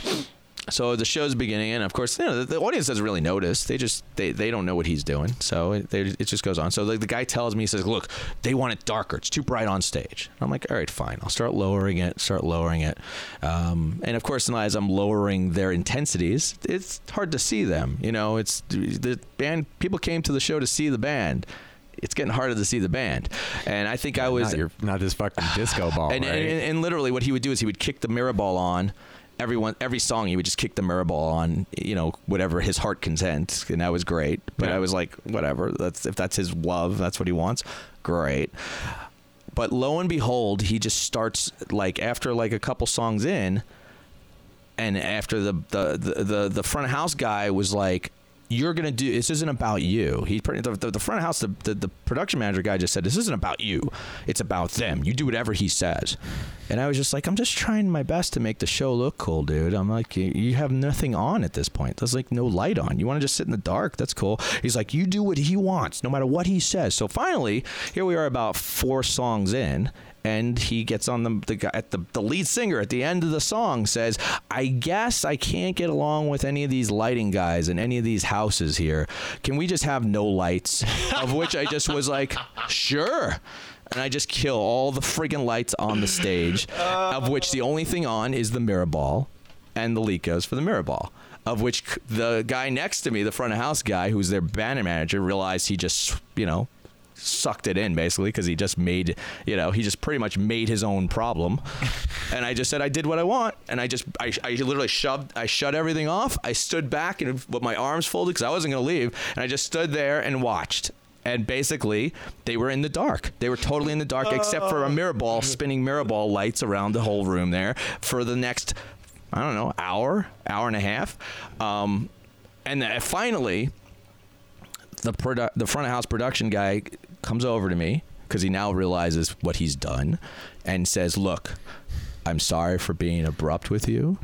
so the show's beginning, and of course, you know, the, the audience doesn't really notice. They just they, they don't know what he's doing, so it, they, it just goes on. So the, the guy tells me, he says, "Look, they want it darker. It's too bright on stage." I'm like, "All right, fine. I'll start lowering it. Start lowering it." Um, and of course, as I'm lowering their intensities, it's hard to see them. You know, it's the band. People came to the show to see the band. It's getting harder to see the band, and I think I was not, your, not this fucking disco ball, and, right? and, and literally what he would do is he would kick the mirror ball on everyone every song he would just kick the mirror ball on you know whatever his heart consent and that was great but Yeah. i was like whatever that's if that's his love that's what he wants great but lo and behold he just starts like after like a couple songs in and after the the the, the, the front house guy was like you're gonna do this isn't about you. He the, the, the front of house the, the, the production manager guy just said this isn't about you. It's about them. You do whatever he says. And i was just like i'm just trying my best to make the show look cool dude. I'm like you have nothing on at this point. There's like no light on. You want to just sit in the dark? That's cool. He's like you do what he wants no matter what he says. So finally here we are about four songs in and he gets on the the guy at the the lead singer at the end of the song says, "I guess I can't get along with any of these lighting guys and any of these houses here. Can we just have no lights?" of which I just was like, "Sure." And I just kill all the friggin' lights on the stage, of which the only thing on is the mirror ball and the Lekos for the mirror ball. Of which the guy next to me, the front of house guy, who's their band manager, realized he just, you know, sucked it in basically because he just made you know he just pretty much made his own problem. And i just said i did what i want. And i just i, I literally shoved i shut everything off. I stood back and with my arms folded because i wasn't going to leave. And i just stood there and watched. And basically they were in the dark. They were totally in the dark except for a mirror ball spinning mirror ball lights around the whole room there for the next i don't know hour hour and a half. Um, and then finally the produ- the front of house production guy comes over to me because he now realizes what he's done and says, "Look, I'm sorry for being abrupt with you,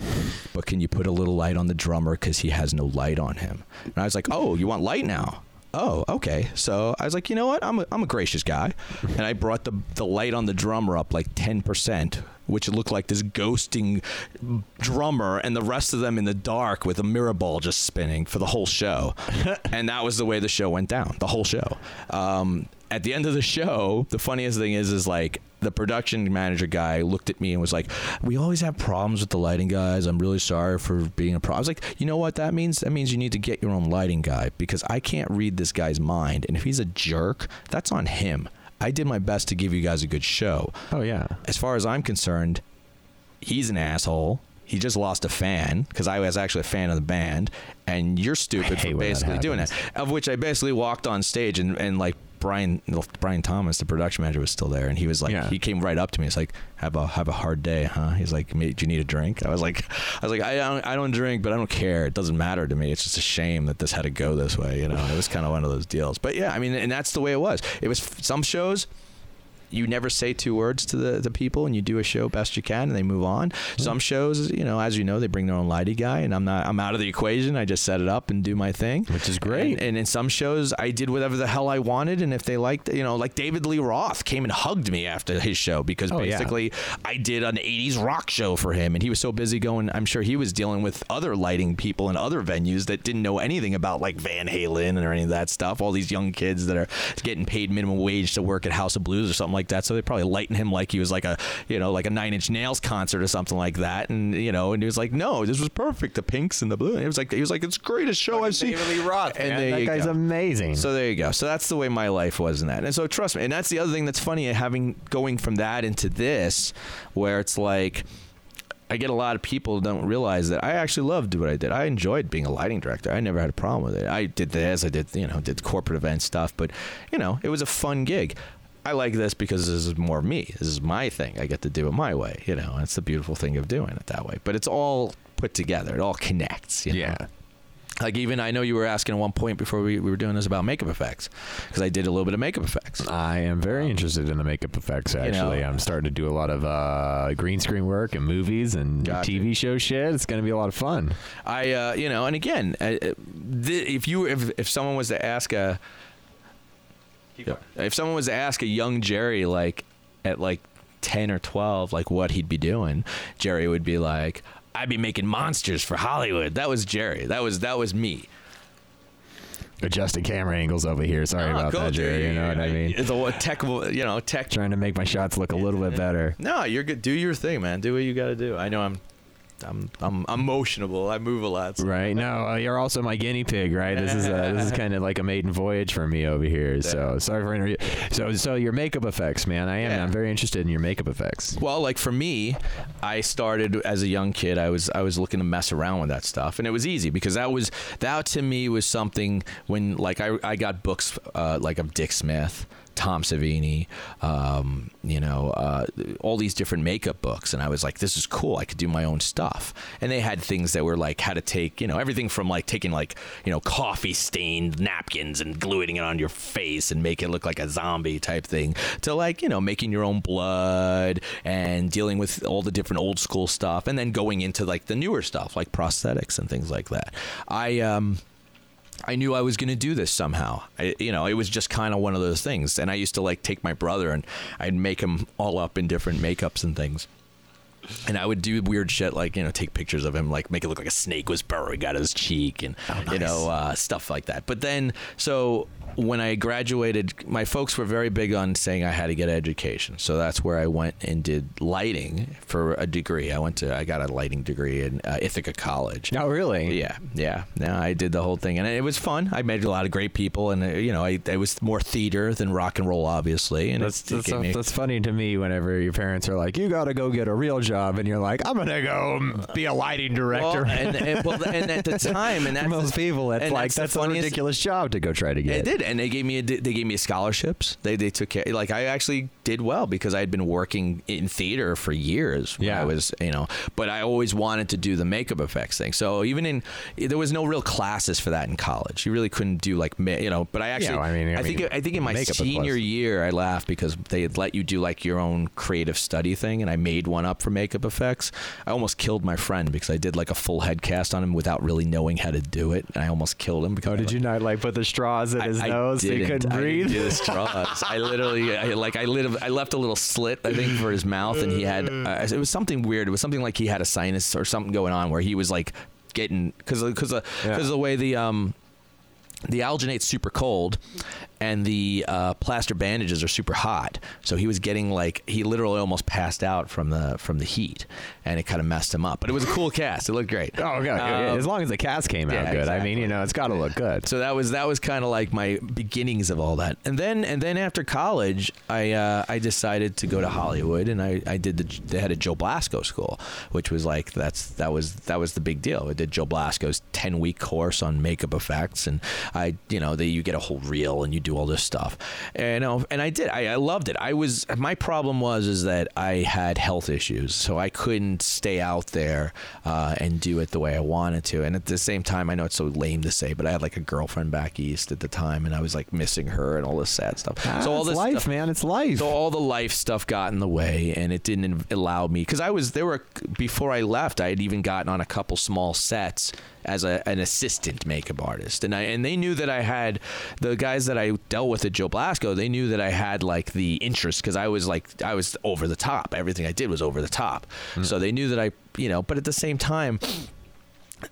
but can you put a little light on the drummer because he has no light on him?" And I was like, "Oh, you want light now?" Oh, okay. So I was like, you know what? I'm a, I'm a gracious guy, and I brought the the light on the drummer up like ten percent, which looked like this ghosting drummer, and the rest of them in the dark with a mirror ball just spinning for the whole show, and that was the way the show went down. The whole show. Um, at the end of the show, the funniest thing is, is like the production manager guy looked at me and was like, "We always have problems with the lighting guys. I'm really sorry for being a problem." I was like, "You know what that means? That means you need to get your own lighting guy because I can't read this guy's mind, and if he's a jerk, that's on him." I did my best to give you guys a good show. oh yeah. As far as I'm concerned, he's an asshole. He just lost a fan because I was actually a fan of the band, and you're stupid for that basically doing that. Of which I basically walked on stage and, and like Brian Brian Thomas, the production manager, was still there, and he was like, Yeah. he came right up to me. He's like, "Have a have a hard day, huh?" He's like, "Mate, "Do you need a drink?" I was like, "I was like, I don't I don't drink, but I don't care. It doesn't matter to me. It's just a shame that this had to go this way, you know." It was kind of one of those deals. But yeah, I mean, and that's the way it was. It was some shows you never say two words to the, the people and you do a show best you can and they move on. Mm-hmm. Some shows, you know, as you know, they bring their own lighty guy and I'm not I'm out of the equation. I just set it up and do my thing. Which is great. And, and in some shows I did whatever the hell I wanted and if they liked you know, like David Lee Roth came and hugged me after his show because Oh, yeah. basically I did an 80s rock show for him and he was so busy going I'm sure he was dealing with other lighting people in other venues that didn't know anything about like Van Halen or any of that stuff. All these young kids that are getting paid minimum wage to work at House of Blues or something like that. So they probably lighten him like he was like a you know like a Nine Inch Nails concert or something like that. And you know and he was like no this was perfect the pinks and the blue. And it was like he was like it's the greatest show I've seen. David Lee Roth, And man. that guy's go. amazing. So there you go. So that's the way my life was in that. And so trust me, and that's the other thing that's funny having going from that into this, where it's like I get a lot of people don't realize that I actually loved what I did. I enjoyed being a lighting director. I never had a problem with it. I did this, I did you know, did corporate event stuff, but you know, it was a fun gig. I like this because this is more me. This is my thing. I get to do it my way. You know, it's the beautiful thing of doing it that way. But it's all put together. It all connects. You know? yeah. Like even I know you were asking at one point before we, we were doing this about makeup effects because I did a little bit of makeup effects. I am very interested in the makeup effects. know- Actually, I'm starting to do a lot of uh, green screen work and movies and Gotcha. TV show shit. It's going to be a lot of fun. I uh, you know, and again, uh, th- if you if if someone was to ask a if someone was to ask a young Jerry like at like 10 or 12 like what he'd be doing, Jerry would be like I'd be making monsters for Hollywood. That was Jerry. That was that was me. Adjusting camera angles over here. Sorry Oh, about cool, that, Jerry. You know what I mean? It's a tech, you know, tech Trying to make my shots look a little bit better. No, you're good. Do your thing, man. Do what you got to do. I know I'm, I'm, I'm, I'm emotionable. I move a lot. so- Right. No, uh, you're also my guinea pig, right? This is uh, this is kind of like a maiden voyage for me over here. So sorry for interview. So so your makeup effects, man. I am. Yeah. I'm very interested in your makeup effects. Well, like for me, I started as a young kid. I was I was looking to mess around with that stuff, and it was easy because that was that to me was something when like I I got books uh, like of Dick Smith. Tom Savini, um, you know, uh, all these different makeup books, and I was like, "This is cool. I could do my own stuff." And they had things that were like how to take, you know, everything from like taking like, you know, coffee stained napkins and gluing it on your face and make it look like a zombie type thing, to like, you know, making your own blood and dealing with all the different old school stuff, and then going into like the newer stuff like prosthetics and things like that. I um. I knew I was going to do this somehow. I, you know, it was just kind of one of those things. And I used to like take my brother and I'd make him all up in different makeups and things. And I would do weird shit like, you know, take pictures of him, like make it look like a snake was burrowing out of his cheek and, you know, uh, stuff like that. But then, so when I graduated, my folks were very big on saying I had to get an education. So that's where I went and did lighting for a degree. I went to, I got a lighting degree in uh, Ithaca College. Oh, really? Yeah, yeah. No, I did the whole thing, and it was fun. I met a lot of great people, and uh, you know, I it was more theater than rock and roll, obviously. And That's that's, me- that's funny to me whenever your parents are like, "You got to go get a real job," and you're like, "I'm gonna go be a lighting director." Well, and, and, well, and at the time, and that's most the- people, it's like the that's, a ridiculous job to go try to get. It did, and they gave me a, they gave me scholarships. They they took care. Like I actually did well because I had been working in theater for years. When Yeah. I was you know, but I always wanted to do the makeup effects thing. So even in there was no real classes for that in college. You really couldn't do like you know. But I actually I mean- I think mean, I think in my senior year I laughed because they had let you do like your own creative study thing, and I made one up for makeup effects. I almost killed my friend because I did like a full head cast on him without really knowing how to do it. And I almost killed him because Oh, I, did like, you not like put the straws in his I nose so he couldn't I breathe? do the straws. I literally, I, like, I lit, I left a little slit, I think, for his mouth, and he had. Uh, it was something weird. It was something like he had a sinus or something going on where he was like getting because because because Yeah. the way the um the alginate's super cold and the uh, plaster bandages are super hot so he was getting like he literally almost passed out from the from the heat and it kind of messed him up but it was a cool cast it looked great Oh, okay. Um, as long as the cast came out yeah, good. I mean, you know, it's got to look good. so that was that was kind of like my beginnings of all that, and then and then after college, I uh, I decided to go to Hollywood, and I, I did the they had a Joe Blasco school, which was like that's that was that was the big deal. I did Joe Blasco's ten week course on makeup effects, and I you know they, you get a whole reel and you do all this stuff, and know, and I did. I, I loved it. I was my problem was is that I had health issues, so I couldn't stay out there uh, and do it the way I wanted to. And at the same time, I know it's so lame to say, but I had like a girlfriend back east at the time, and I was like missing her and all this sad stuff. Ah, so all it's this life, stuff, man. It's life. so all the life stuff got in the way, and it didn't allow me because I was there were before I left. I had even gotten on a couple small sets as a, an assistant makeup artist, and I and they knew that I had the guys that I dealt with at Joe Blasco. They knew that I had like the interest because I was like I was over the top. Everything I did was over the top, hmm. so they knew that I you know. But at the same time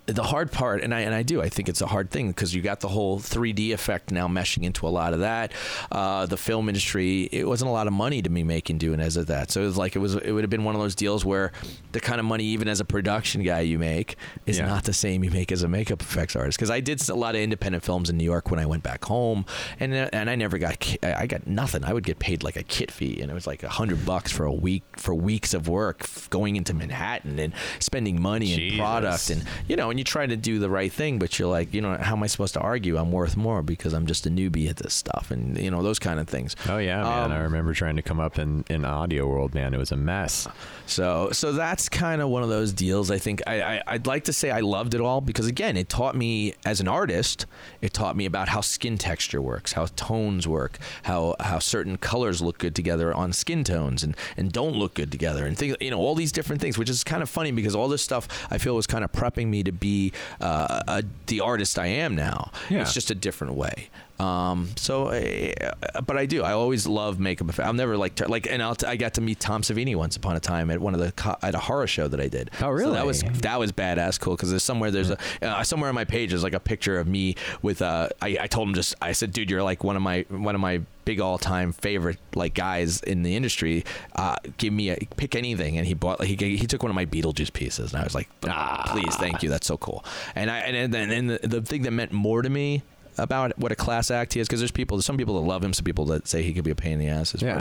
the hard part, and I and I do, I think it's a hard thing because you got the whole 3D effect now meshing into a lot of that. Uh, the film industry, it wasn't a lot of money to me making doing as of that. So it was like it was, it would have been one of those deals where the kind of money, even as a production guy, you make is Yeah. not the same you make as a makeup effects artist. Because I did a lot of independent films in New York when I went back home, and uh, and I never got, I got nothing. I would get paid like a kit fee, and it was like a hundred bucks for a week for weeks of work, going into Manhattan and spending money and product and you know, and you try to do the right thing, but you're like, you know, how am I supposed to argue I'm worth more because I'm just a newbie at this stuff, and you know, those kind of things. Oh yeah, man! Um, I remember trying to come up in in audio world, man. It was a mess. So, so that's kind of one of those deals. I think I, I, I'd like to say I loved it all because again, it taught me as an artist. It taught me about how skin texture works, how tones work, how how certain colors look good together on skin tones and and don't look good together, and things. You know, all these different things, which is kind of funny because all this stuff I feel was kind of prepping me to be uh, a, the artist I am now. Yeah. It's just a different way. Um, so, uh, but I do. I always love makeup. I'll never like like, and I'll t- I got to meet Tom Savini once upon a time at one of the co- at a horror show that I did. Oh, So that was that was badass cool because there's somewhere there's a uh, somewhere on my page is like a picture of me with uh I, I told him just I said dude you're like one of my one of my big all time favorite like guys in the industry. Uh, give me a pick anything, and he bought he he took one of my Beetlejuice pieces, and I was like, ah, please, thank you, that's so cool. And I and then and the, the thing that meant more to me about what a class act he is because there's people some people that love him some people that say he could be a pain in the ass as Yeah.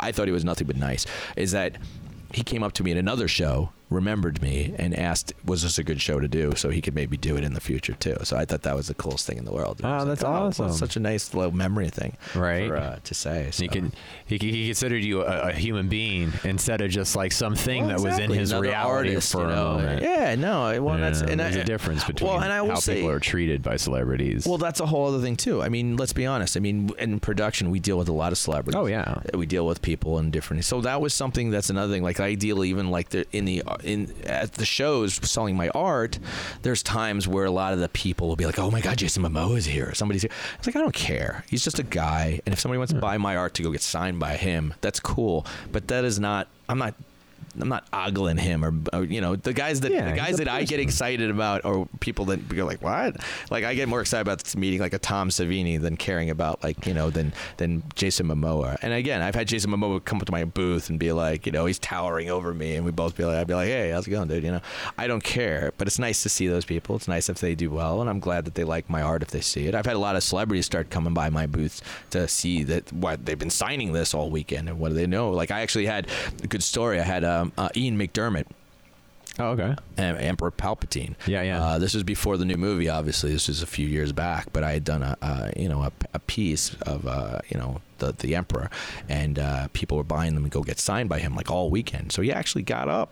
i thought he was nothing but nice is that he came up to me in another show remembered me and asked was this a good show to do so he could maybe do it in the future too so i thought that was the coolest thing in the world Oh, that's well, awesome. such a nice little memory thing Right. for, uh, to say so. He can he, he considered you a, a human being instead of just like something Well, that was in his Another reality artist, for you a know. moment. Yeah, no. Well, that's Yeah, and there's I, a difference between well, and I will how say, people are treated by celebrities. Well, that's a whole other thing too. I mean, let's be honest. I mean, in production, we deal with a lot of celebrities. Oh, yeah. we deal with people and different. So that was something that's another thing. Like I deal even like the in the in at the shows selling my art. There's times where a lot of the people will be like, "Oh my God, Jason Momoa is here. Somebody's here." It's like I don't care. He's just a guy, and if somebody wants to hmm. buy my art to go get signed by him, that's cool. But that is not. I'm not. I'm not ogling him or, or you know the guys that Yeah, the guys that I get excited about are people that you go like what? Like I get more excited about this meeting like a Tom Savini than caring about like you know than than Jason Momoa. And again I've had Jason Momoa come up to my booth and be like you know he's towering over me and we both be like I'd be like hey how's it going dude? You know? I don't care but it's nice to see those people. It's nice if they do well and I'm glad that they like my art if they see it. I've had a lot of celebrities start coming by my booth to see that what they've been signing this all weekend and what do they know? Like I actually had a good story I had um, uh, Ian McDiarmid oh, okay. Em- Emperor Palpatine. Yeah, yeah. Uh, this was before the new movie. Obviously, this was a few years back. But I had done a, uh, you know, a, a piece of, uh, you know, the the Emperor, and uh, people were buying them and go get signed by him like all weekend. So he actually got up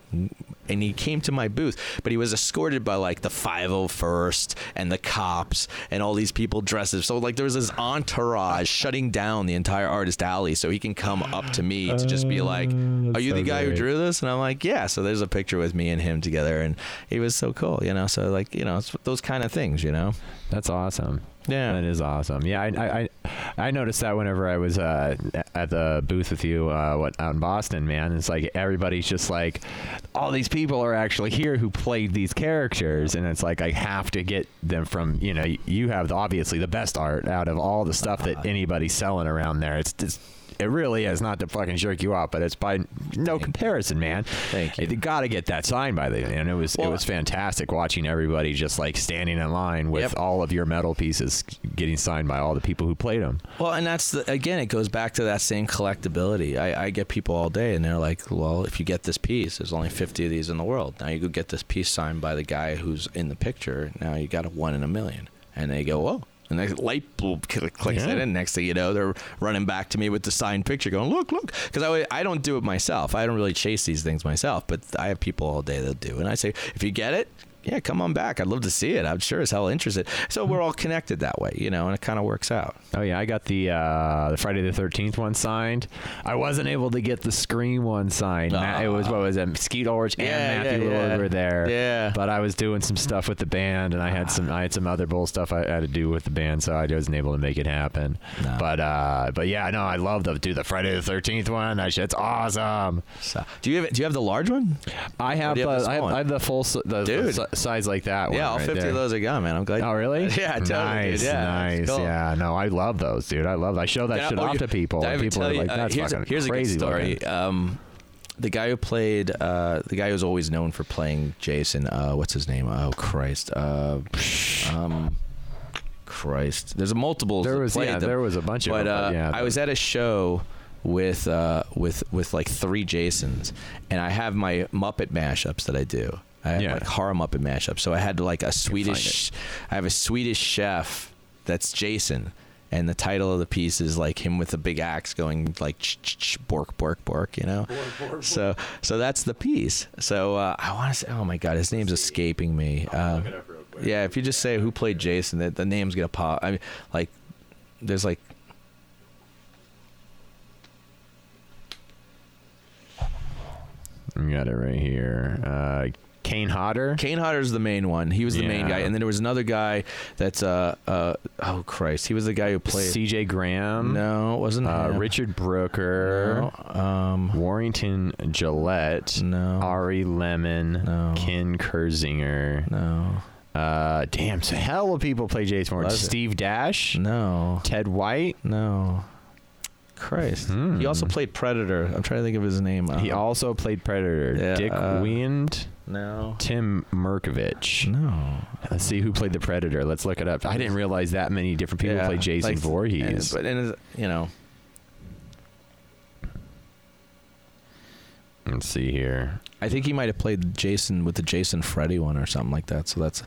and he came to my booth, but he was escorted by like the 501st and the cops and all these people dressed as so like there was this entourage shutting down the entire artist alley so he can come up to me to just be like, Uh, "Are you that's the so guy who drew this?" And I'm like, "Yeah." So there's a picture with me and him together, and he was so cool, you know. So like, you know, it's those kind of things, you know. That's awesome. Yeah. That is awesome. Yeah, I I, I, I noticed that whenever I was uh, at the booth with you, uh, what out in Boston, man. It's like everybody's just like, all these people are actually here who played these characters, and it's like I have to get them from you know you have obviously the best art out of all the stuff that anybody's selling around there. It's just. It really is not to fucking jerk you off, but it's by no comparison, man. Thank you. You got to get that signed by the, and it was Well- it was fantastic watching everybody just like standing in line with Yep. all of your metal pieces getting signed by all the people who played them. Well, and that's the, again, it goes back to that same collectability. I, I get people all day, and they're like, "Well, if you get this piece, there's only 50 of these in the world. Now you go get this piece signed by the guy who's in the picture. Now you got a one in a million. And they go, "Whoa." And the light bulb clicks Yeah. in, and next thing you know, they're running back to me with the signed picture, going, "Look, look!" Because I, I don't do it myself. I don't really chase these things myself, but I have people all day that do. And I say, if you get it, yeah, come on back. I'd love to see it. I'm sure as hell interested. So we're all connected that way, you know, and it kind of works out. Oh yeah, I got the uh, the Friday the Thirteenth one signed. I wasn't able to get the Scream one signed. Ma- it was what was it? Skeet Ulrich and Matthew yeah, yeah. were there. Yeah. but I was doing some stuff with the band, and I had some I had some other bull stuff I had to do with the band, so I wasn't able to make it happen. No. But uh, but yeah, no, I love the do the Friday the Thirteenth one. That shit's awesome. So, do you have do you have the large one? I have the, I, have. I have the full the, the Dude. si- size like that yeah, all right 50 there. of those are gone, man. I'm glad. Oh really? Yeah, totally, nice, dude. Yeah, nice. cool. Yeah, no, I love those, dude. I love. I show that I- shit oh, off to people, and people are you- like, uh, "That's here's fucking a, here's a good story. Um, the guy who played, uh, the guy who's always known for playing Jason. Uh, what's his name? Oh Christ. Uh, um, Christ. There's a multiple. There was yeah, there was a bunch of them. uh, but yeah, I was at a show with uh, with with like three Jasons, and I have my Muppet mashups that I do. I have Yeah. like horror Muppet mashups. So I had like a Swedish. I have a Swedish chef that's Jason. And the title of the piece is like him with a big axe going like bork bork bork, you know. So so that's the piece. So uh, I want to say, oh my god, his name's escaping me. Um, yeah, if you just say who played Jason, the, the name's gonna pop. I mean, like, there's like You got it right here. Uh, Kane Hodder. Kane Hodder's the main one. He was the main Yeah. guy, and then there was another guy that's uh uh oh Christ, he was the guy who played. C.J. Graham. no, it wasn't Uh, him. Richard Brooker. No, um, Warrington Gillette. no, Ari Lehman. No. Ken Kirzinger. no, Uh, damn, so hell of people play Jason. Was it? Steve Dash. no, Ted White. no. Christ, Hmm. he also played Predator. I'm trying to think of his name. He Uh, also played Predator. Yeah, Dick uh, Wind. No, Tim Merkovich. no. Let's see who played the Predator. Let's look it up. I didn't realize that many different people Yeah, played Jason like, Voorhees. And, but and you know, Let's see here. I think he might have played Jason with the Jason Freddy one or something like that. So that's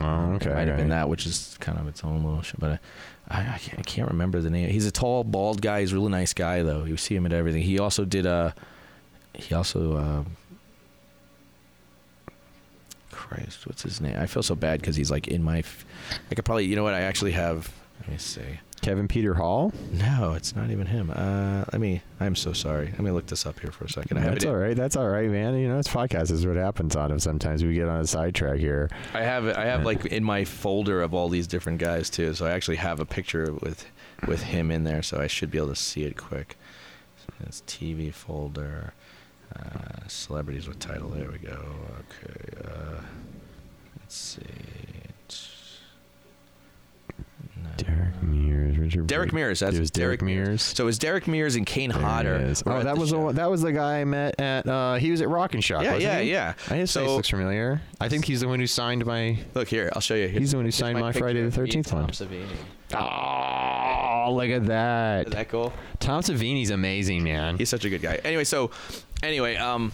Oh, okay. Might have been that, which is kind of its own little shit. But I, I, I, can't, I can't remember the name. He's a tall, bald guy. He's a really nice guy, though. You see him at everything. He also did. Uh, he also. Uh, Christ, what's his name? I feel so bad because he's like in my. F- I could probably. You know what? I actually have. Let me see. Kevin Peter Hall. No, it's not even him. Uh, let me. I'm so sorry. Let me look this up here for a second. I That's it. all right. That's all right, man. You know, it's podcast is what happens on it. Sometimes we get on a sidetrack here. I have. I have like in my folder of all these different guys too. So I actually have a picture with with him in there. So I should be able to see it quick. So it's TV folder, uh, celebrities with title. There we go. Okay. Uh, let's see. No. Derek Mears, Richard. Derek Brooks. Mears. That's It was Derek Mears. So it was Derek Mears and Kane Hodder. Oh, that the was the show. that was the guy I met at. Uh, he was at Rock and Shock. Yeah, wasn't yeah, he? yeah. Uh, His face So- looks familiar. I think he's the one who signed my. Look here. I'll show you. He's the one who signed my Friday the 13th one. Tom Oh, look at that. Is that cool? Tom Savini's amazing, man. He's such a good guy. Anyway, so anyway, um,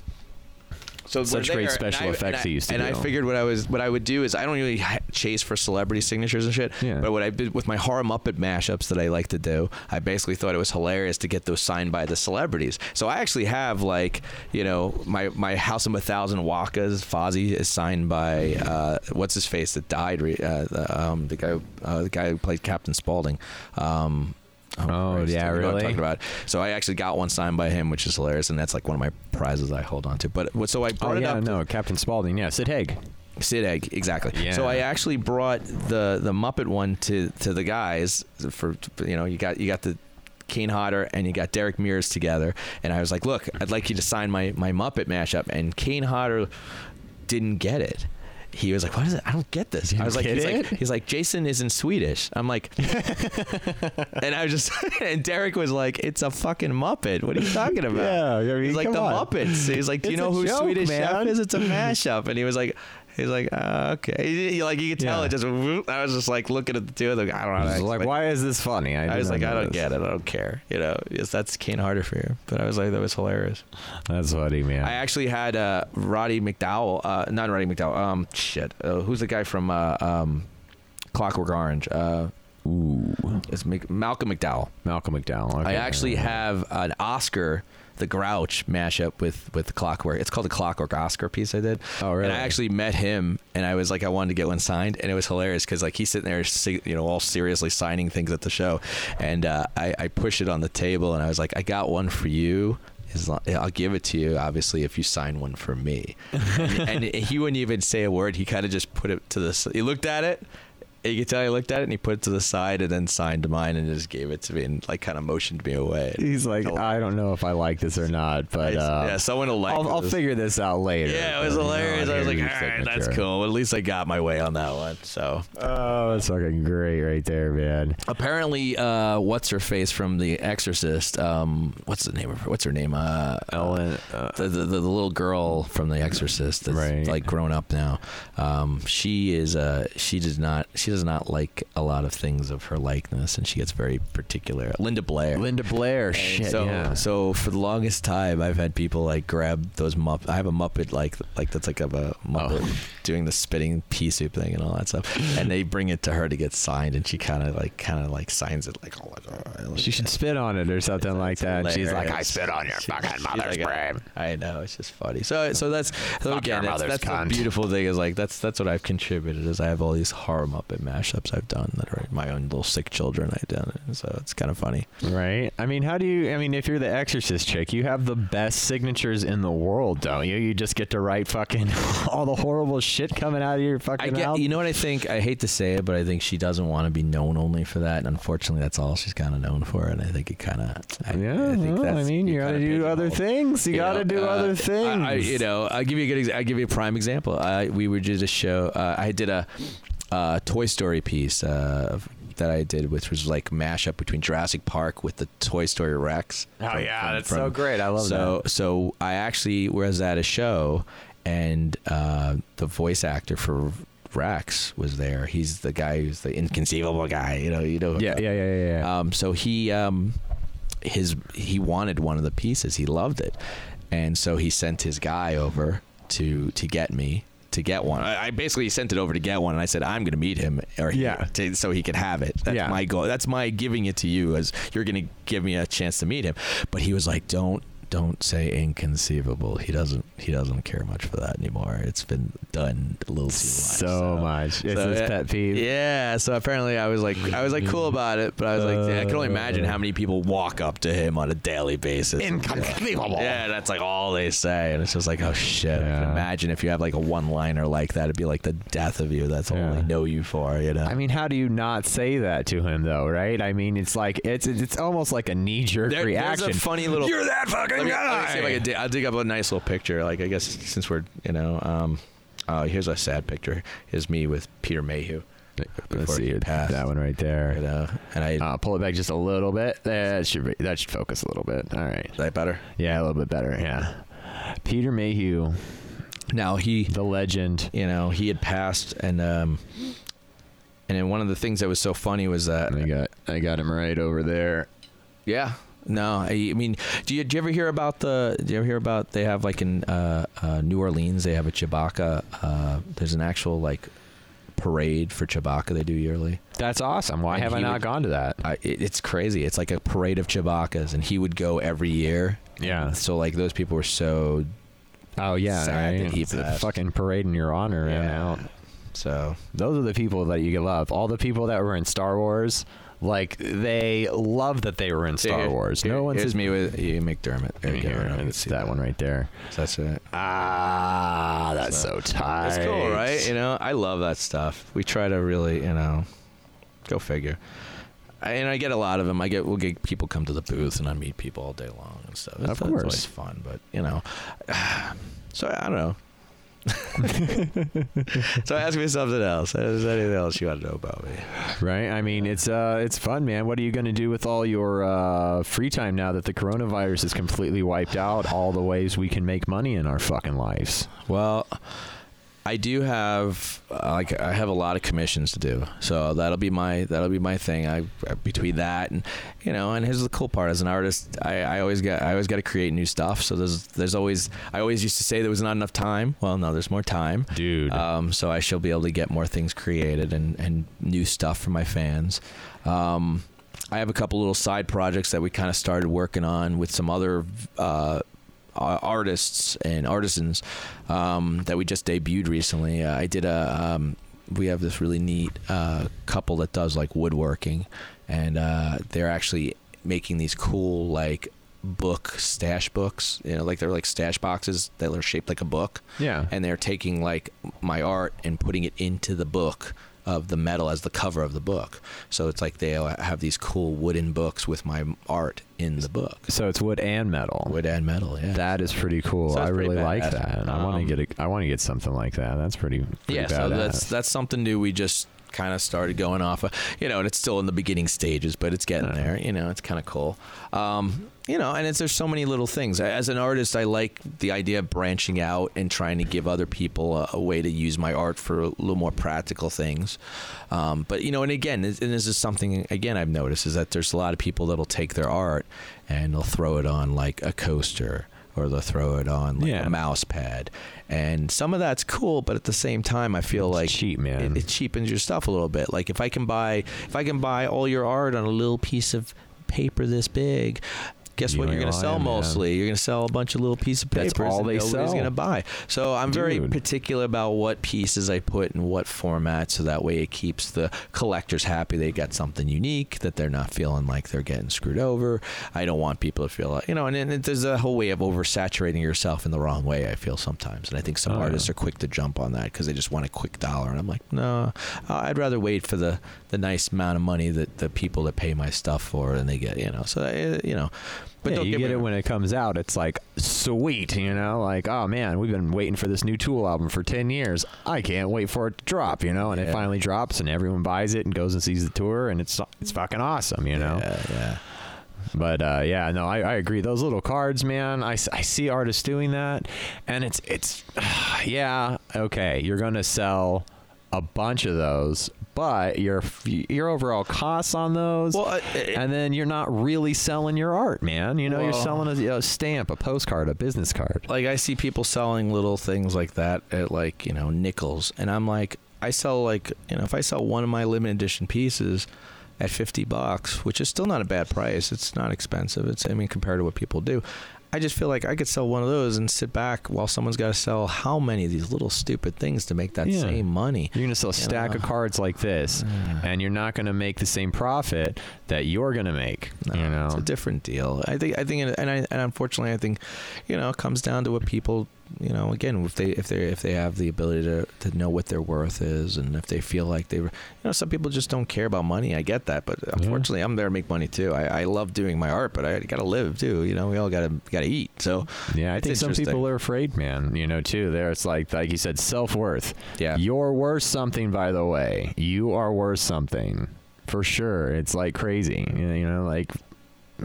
so Such great there, special and I- effects and I, he used to and do. I figured what I was, what I would do is I don't really chase for celebrity signatures and shit. Yeah. But what I did with my horror Muppet mashups that I like to do, I basically thought it was hilarious to get those signed by the celebrities. So I actually have like, you know, my my House of a Thousand Wakas, Fozzie is signed by uh, what's his face that died, uh, the, um, the guy, uh, the guy who played Captain Spaulding. Um, Oh, Christ, yeah, what I'm really? talking about. So I actually got one signed by him, which is hilarious, and that's like one of my prizes I hold on to. But what- so I Oh brought it up. no, Captain Spaulding. Yeah, Sid Haig. Sid Haig, exactly. Yeah. So I actually brought the the Muppet one to to the guys for you know you got you got the. Kane Hodder and you got Derek Mears together, and I was like, "Look, I'd like you to sign my my Muppet mashup." And Kane Hodder didn't get it. He was like, "What is it? I don't get this." I was like, he's, like, "He's like, Jason is in Swedish." I'm like, and I was just, and Derek was like, "It's a fucking Muppet. What are you talking about?" Yeah, I mean, he's like the on. Muppets. He's like, "Do you It's know who joke, Swedish man. Chef is? It's a mashup." And he was like, "He's like, uh, okay." He- like you could tell Yeah. it just. whoop. I was just like looking at the two of them. I don't know. to like, why is this funny? I was like, I don't this. get it. I don't care. You know, yes, that's Kane Hodder for you. But I was like, that was hilarious. That's funny, man. I actually had uh, Roddy McDowell, uh, not Roddy McDowell. Um, shit. Uh, who's the guy from uh, um, Clockwork Orange? Uh, Ooh, It's Mc- Malcolm McDowell. Malcolm McDowell. Okay. I actually have an Oscar, the Grouch mashup with with the Clockwork. It's called the Clockwork Oscar piece I did. Oh, really? And I actually met him, and I was like, I wanted to get one signed, and it was hilarious because like he's sitting there, you know, all seriously signing things at the show, and uh, I I push it on the table, and I was like, I got one for you. Long, I'll give it to you, obviously, if you sign one for me. and, and he wouldn't even say a word. He kind of just put it to the. He looked at it, you could tell he looked at it and he put it to the side and then signed mine and just gave it to me and like kind of motioned me away. He's like. I don't know if I like this or not, but I- uh, yeah, someone will like I'll, I'll figure this out later. Yeah, it was You know, hilarious. I was like, here's all that's signature." cool. At least I got my way on that one. So Oh, that's fucking great right there, man. apparently, uh, what's her face from The Exorcist? Um, what's the name of her? What's her name? Uh, Ellen. Uh, the, the, the little girl from The Exorcist that's Right. like grown up now. Um, she is uh, she does not she does not like a lot of things of her likeness, and she gets very particular. Linda Blair. Linda Blair. And Shit. so, yeah. so for the longest time, I've had people like grab those mupp. I have a Muppet like like that's like a, a Muppet Oh. doing the spitting pea soup thing and all that stuff, and they bring it to her to get signed, and she kind of like kind of like signs it like oh, she should spit on it or something like it's that. And she's like, I spit on your She- fucking mother's like, brain. I know it's just funny. So so that's so Fuck again that's, that's the beautiful thing is like that's that's what I've contributed is I have all these horror Muppet mashups I've done that are my own little sick children I've done it. So it's kind of funny. Right. I mean, how do you? I mean, if you're the Exorcist chick, you have the best signatures in the world, don't you? You just get to write fucking all the horrible shit coming out of your fucking I get, mouth. you know what I think? I hate to say it, but I think she doesn't want to be known only for that, and unfortunately, that's all she's kind of known for. And I think it kind of, I, yeah, I think well, I mean, you you're got to do other pigeonholed. things. You, got to know, do uh, other things. I, I- you know, I'll give you a good. Ex- I'll give you a prime example. I, we were did a show. Uh, I did a uh, Toy Story piece uh, that I did, which was like mashup between Jurassic Park with the Toy Story Rex. Oh from- yeah, from- that's from- so great. I love so that. so I actually was at a show, and uh, the voice actor for Rex was there. He's the guy who's the inconceivable guy. You know, you know. Yeah, yeah, yeah, yeah. yeah. Um, so he um, his he wanted one of the pieces. He loved it, and so he sent his guy over to to get me to get one. I, I basically sent it over to get one, and I said I'm going to meet him, or he- Yeah. to, so he could have it. That's Yeah. my goal. That's my giving it to you, as you're going to give me a chance to meet him. But he was like, don't. Don't say inconceivable. He doesn't. He doesn't care much for that anymore. It's been done a little too much. so much. It's so, his yeah, pet peeve. Yeah, so apparently I was like I was like cool about it, but I was like I can only imagine how many people walk up to him on a daily basis. Inconceivable. Yeah, that's like all they say, and it's just like, oh shit. Yeah. imagine if you have like a one-liner like that, it'd be like the death of you. That's all Yeah. they know you for, you know. I mean, how do you not say that to him though? Right? I mean, it's like it's it's almost like a knee jerk There- reaction. There's a funny little. You're that fucking let me, let me see if I can dig, I'll dig up a nice little picture. Like I guess since we're you know, um, uh, here's a sad picture. Is me with Peter Mayhew. Let's see that one right there. know, and I. Uh, pull it back just a little bit. That should be, that should focus a little bit. All right. is that better? Yeah, a little bit better. Yeah. Peter Mayhew, Now he the legend. you know he had passed and um and then one of the things that was so funny was that I got I got him right over there. yeah no I, I mean do you, do you ever hear about the do you ever hear about they have like in uh, uh, New Orleans they have a Chewbacca uh, there's an actual like parade for Chewbacca they do yearly That's awesome. Why And have I not would- gone to that? I, it, it's crazy it's like a parade of Chewbaccas and he would go every year Yeah. so like those people were so Oh yeah, Sad right? It's a fucking parade in your honor. Yeah. Out. so Those are the people that you love. All the people that were in Star Wars, like they love that they were in Star Here- Wars. here- no one's here's me with Ian McDiarmid there you go. here. I can It's see that one right there. So that's it Ah, that's so, tight. It's cool, right? You know, I love that stuff. We try to really, you know, go figure. I, and I get a lot of them. I get we'll get people come to the booth, and I meet people all day long and stuff. It's, Of it's course. always fun, but you know, so I don't know. so ask me something else. Is there anything else you want to know about me? Right? I mean, it's uh, it's fun, man. What are you going to do with all your uh, free time now that the coronavirus is completely wiped out all the ways we can make money in our fucking lives? Well, I do have uh, like I have a lot of commissions to do, so that'll be my that'll be my thing. I between that and you know, and here's the cool part: as an artist, I, I always got I always got to create new stuff. So there's there's always I always used to say there was not enough time. Well, no, there's more time, dude. Um, so I shall be able to get more things created and and new stuff for my fans. Um, I have a couple little side projects that we kind of started working on with some other uh, artists and artisans um, that we just debuted recently. Uh, I did a. Um, we have this really neat uh, couple that does like woodworking, and uh, they're actually making these cool like book stash books you know like they're like stash boxes that are shaped like a book yeah and they're taking like my art and putting it into the book of the metal as the cover of the book. So it's like they have these cool wooden books with my art in the book. So it's wood and metal. Wood and metal, yeah. That is pretty cool. So I really like that. Um, I want to get a, I want to get something like that. That's pretty, pretty Yeah, badass. so that's that's something new we just kind of started going off of, you know, and it's still in the beginning stages, but it's getting there. You know, it's kind of cool. Um, you know, and it's there's so many little things. As an artist, I like the idea of branching out and trying to give other people a, a way to use my art for a little more practical things. Um, but you know, and again, and this is something again I've noticed is that there's a lot of people that'll take their art and they'll throw it on like a coaster or they'll throw it on like yeah. a mouse pad. And some of that's cool, but at the same time, I feel it's like cheap, man. It, it cheapens your stuff a little bit. Like if I can buy, if I can buy all your art on a little piece of paper this big guess you what? You're going to sell mostly. You're going to sell a bunch of little pieces of paper. That's all they nobody's sell. going to buy. So I'm Dude. very particular about what pieces I put in what format, so that way it keeps the collectors happy. They get something unique that they're not feeling like they're getting screwed over. I don't want people to feel like you know. And, and there's a whole way of oversaturating yourself in the wrong way. I feel sometimes, and I think some oh, artists yeah. are quick to jump on that because they just want a quick dollar. And I'm like, no, I'd rather wait for the the nice amount of money that the people that pay my stuff for, and they get you know. So you know, but yeah, you get, it when it comes out. It's like sweet, you know, like oh man, we've been waiting for this new Tool album for ten years. I can't wait for it to drop, you know. And yeah. it finally drops, and everyone buys it and goes and sees the tour, and it's it's fucking awesome, you know. Yeah, yeah. But uh, yeah, no, I, I agree. Those little cards, man. I, I see artists doing that, and it's it's yeah okay. You're gonna sell a bunch of those, but your your overall costs on those, well, uh, and then you're not really selling your art, man. You know, well, you're selling a, a, stamp, a postcard, a business card. Like I see people selling little things like that at like you know nickels, and I'm like, I sell like you know if I sell one of my limited edition pieces at 50 bucks, which is still not a bad price. It's not expensive. It's I mean compared to what people do. I just feel like I could sell one of those and sit back while someone's got to sell how many of these little stupid things to make that yeah. same money. You're going to sell a stack know? of cards like this, and you're not going to make the same profit that you're going to make. No, you know, it's a different deal. I think. I think, and I, and unfortunately, I think, you know, it comes down to what people you know, again, if they if they if they have the ability to, to know what their worth is, and if they feel like they, you know, some people just don't care about money. I get that, but unfortunately, yeah. I'm there to make money too. I, I love doing my art, but I got to live too. You know, we all got to got to eat. So yeah, I think some people are afraid, man. You know, too. There, it's like like you said, self worth. Yeah, you're worth something. By the way, you are worth something for sure. It's like crazy. You know, like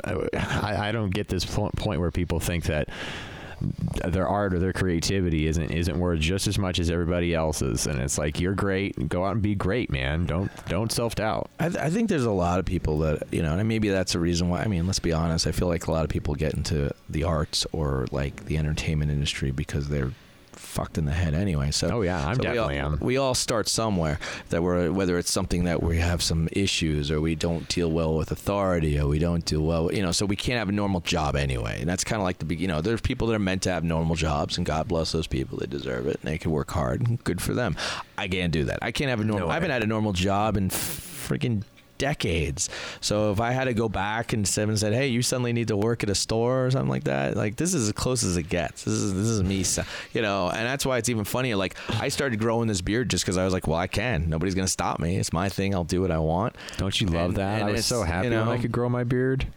I, I don't get this point where people think that their art or their creativity isn't isn't worth just as much as everybody else's. And it's like you're great. Go out and be great man. Don't don't self-doubt. I, th- I think there's a lot of people that you know and maybe that's a reason why i mean let's be honest. I feel like a lot of people get into the arts or like the entertainment industry because they're fucked in the head anyway. So oh yeah, I'm so definitely we all, am. We all start somewhere. That we're whether it's something that we have some issues or we don't deal well with authority or we don't deal well, you know. So we can't have a normal job anyway. And that's kind of like the you know. There's people that are meant to have normal jobs, and God bless those people. They deserve it, and they can work hard. Good for them. I can't do that. I can't have a normal. No I haven't had a normal job in freaking decades. So if I had to go back and someone said, "Hey, you suddenly need to work at a store or something like that," like this is as close as it gets. This is this is me, you know. And that's why it's even funnier. Like I started growing this beard just because I was like, "Well, I can. Nobody's gonna stop me. It's my thing. I'll do what I want." Don't you love and, that? And I was so happy you know, when I could grow my beard.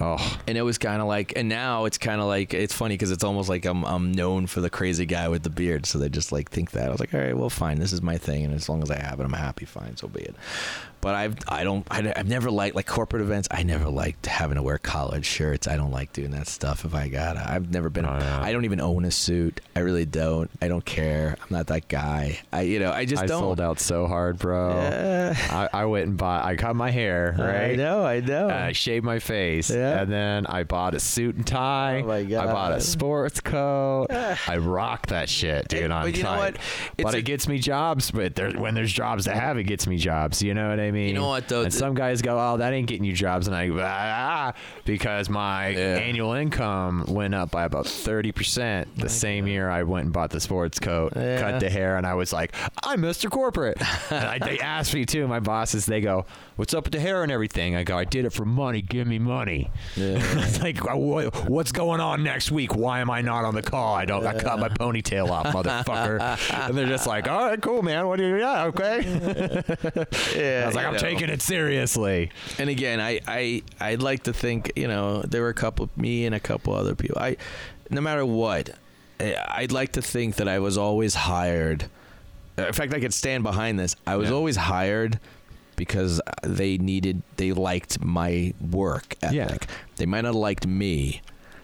Oh, and it was kind of like and now it's kind of like it's funny because it's almost like I'm, I'm known for the crazy guy with the beard so they just like think that i was like all right well fine this is my thing and as long as i have it i'm happy fine so be it but i've i don't I, i've never liked like corporate events i never liked having to wear collared shirts i don't like doing that stuff if i got i've never been Oh, yeah. i don't even own a suit i really don't i don't care i'm not that guy i you know i just I don't sold out so hard, bro. Yeah. I, I went and bought. I cut my hair, right? i know i know I shaved my face, Yeah. and then I bought a suit and tie. Oh my god. I bought a sports coat. I rock that shit, dude. It- on but you know what? It's But a- it gets me jobs. But there, when there's jobs to have, it gets me jobs. You know what I mean? You know what, though? And some guys go, "Oh, that ain't getting you jobs," and I go, ah, because my Yeah. annual income went up by about thirty percent the same year I went and bought the sports coat, Yeah. cut the hair, and I was like, "I'm Mr. Corporate." and I, they asked me too. My bosses, they go, "What's up with the hair and everything?" I go, "I did it for money. Give me money." Yeah. it's like, "What- what's going on next week? Why am I not on the call? I don't. I cut my ponytail off, motherfucker. and they're just like, "All right, cool, man. What do you? Yeah, okay." yeah I was like, "I'm know. taking it seriously." and again, I I I'd like to think you know there were a couple me and a couple other people. I no matter what, I- I'd like to think that I was always hired. In fact, I could stand behind this. I was Yeah. always hired because they needed they liked my work ethic. Yeah. They might not have liked me.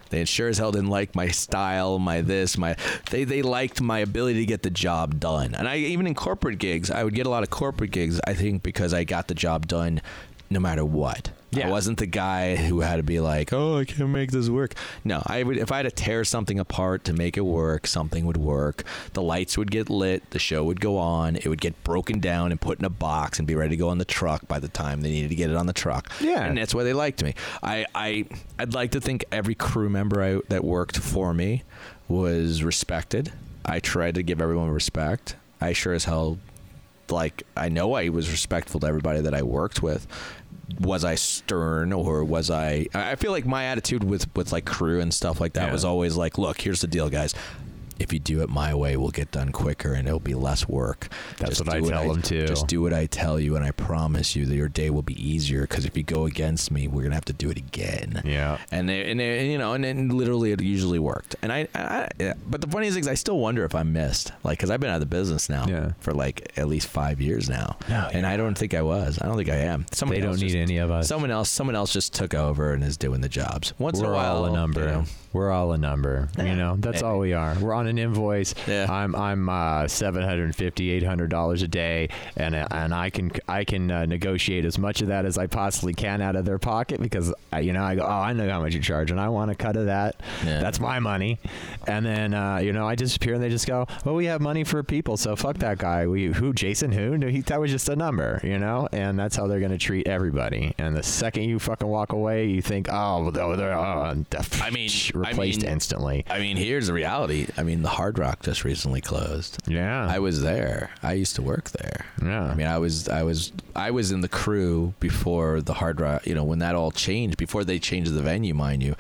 They sure as hell didn't like my style, my this, my they they liked my ability to get the job done. And I even in corporate gigs, I would get a lot of corporate gigs, I think because I got the job done no matter what. Yeah. I wasn't the guy who had to be like, "Oh, I can't make this work." No, I would if I had to tear something apart to make it work, something would work. The lights would get lit, the show would go on, it would get broken down and put in a box and be ready to go on the truck by the time they needed to get it on the truck. Yeah. And that's why they liked me. I I I'd like to think every crew member I, that worked for me was respected. I tried to give everyone respect. I sure as hell like I know I was respectful to everybody that I worked with. Was I stern or was I? I feel like my attitude with with like crew and stuff like that Yeah. was always like, look, here's the deal, guys. If you do it my way, we'll get done quicker and it'll be less work. That's what do I tell them, too. Just do what I tell you, and I promise you that your day will be easier. Because if you go against me, we're gonna have to do it again. Yeah. And they, and, they, and you know, and then literally it usually worked. And I, I but the funny thing is, I still wonder if I missed, like, because I've been out of the business now Yeah. for like at least five years now, No, and I don't think I was. I don't think I am. Someone They don't need just- any of us. Someone else, someone else just took over and is doing the jobs. Once in We're a while, all a number. you know. We're all a number. You know, that's all we are. We're on an invoice. Yeah. I'm I'm uh, seven hundred and fifty, eight hundred dollars a day, and uh, and I can I can uh, negotiate as much of that as I possibly can out of their pocket because I, you know I go oh I know how much you charge and I want a cut of that. Yeah. That's my money, and then uh, you know I disappear and they just go well we have money for people so fuck that guy. We who Jason who no, he that was just a number you know and that's how they're gonna treat everybody. And the second you fucking walk away, you think oh they're, they're uh, I mean, I replaced mean- instantly. I mean, here's the reality. I mean, the Hard Rock just recently closed. Yeah. I was there. I used to work there. Yeah. I mean, I was, I was, I was in the crew before the Hard Rock. You know, when that all changed, before they changed the venue, mind you,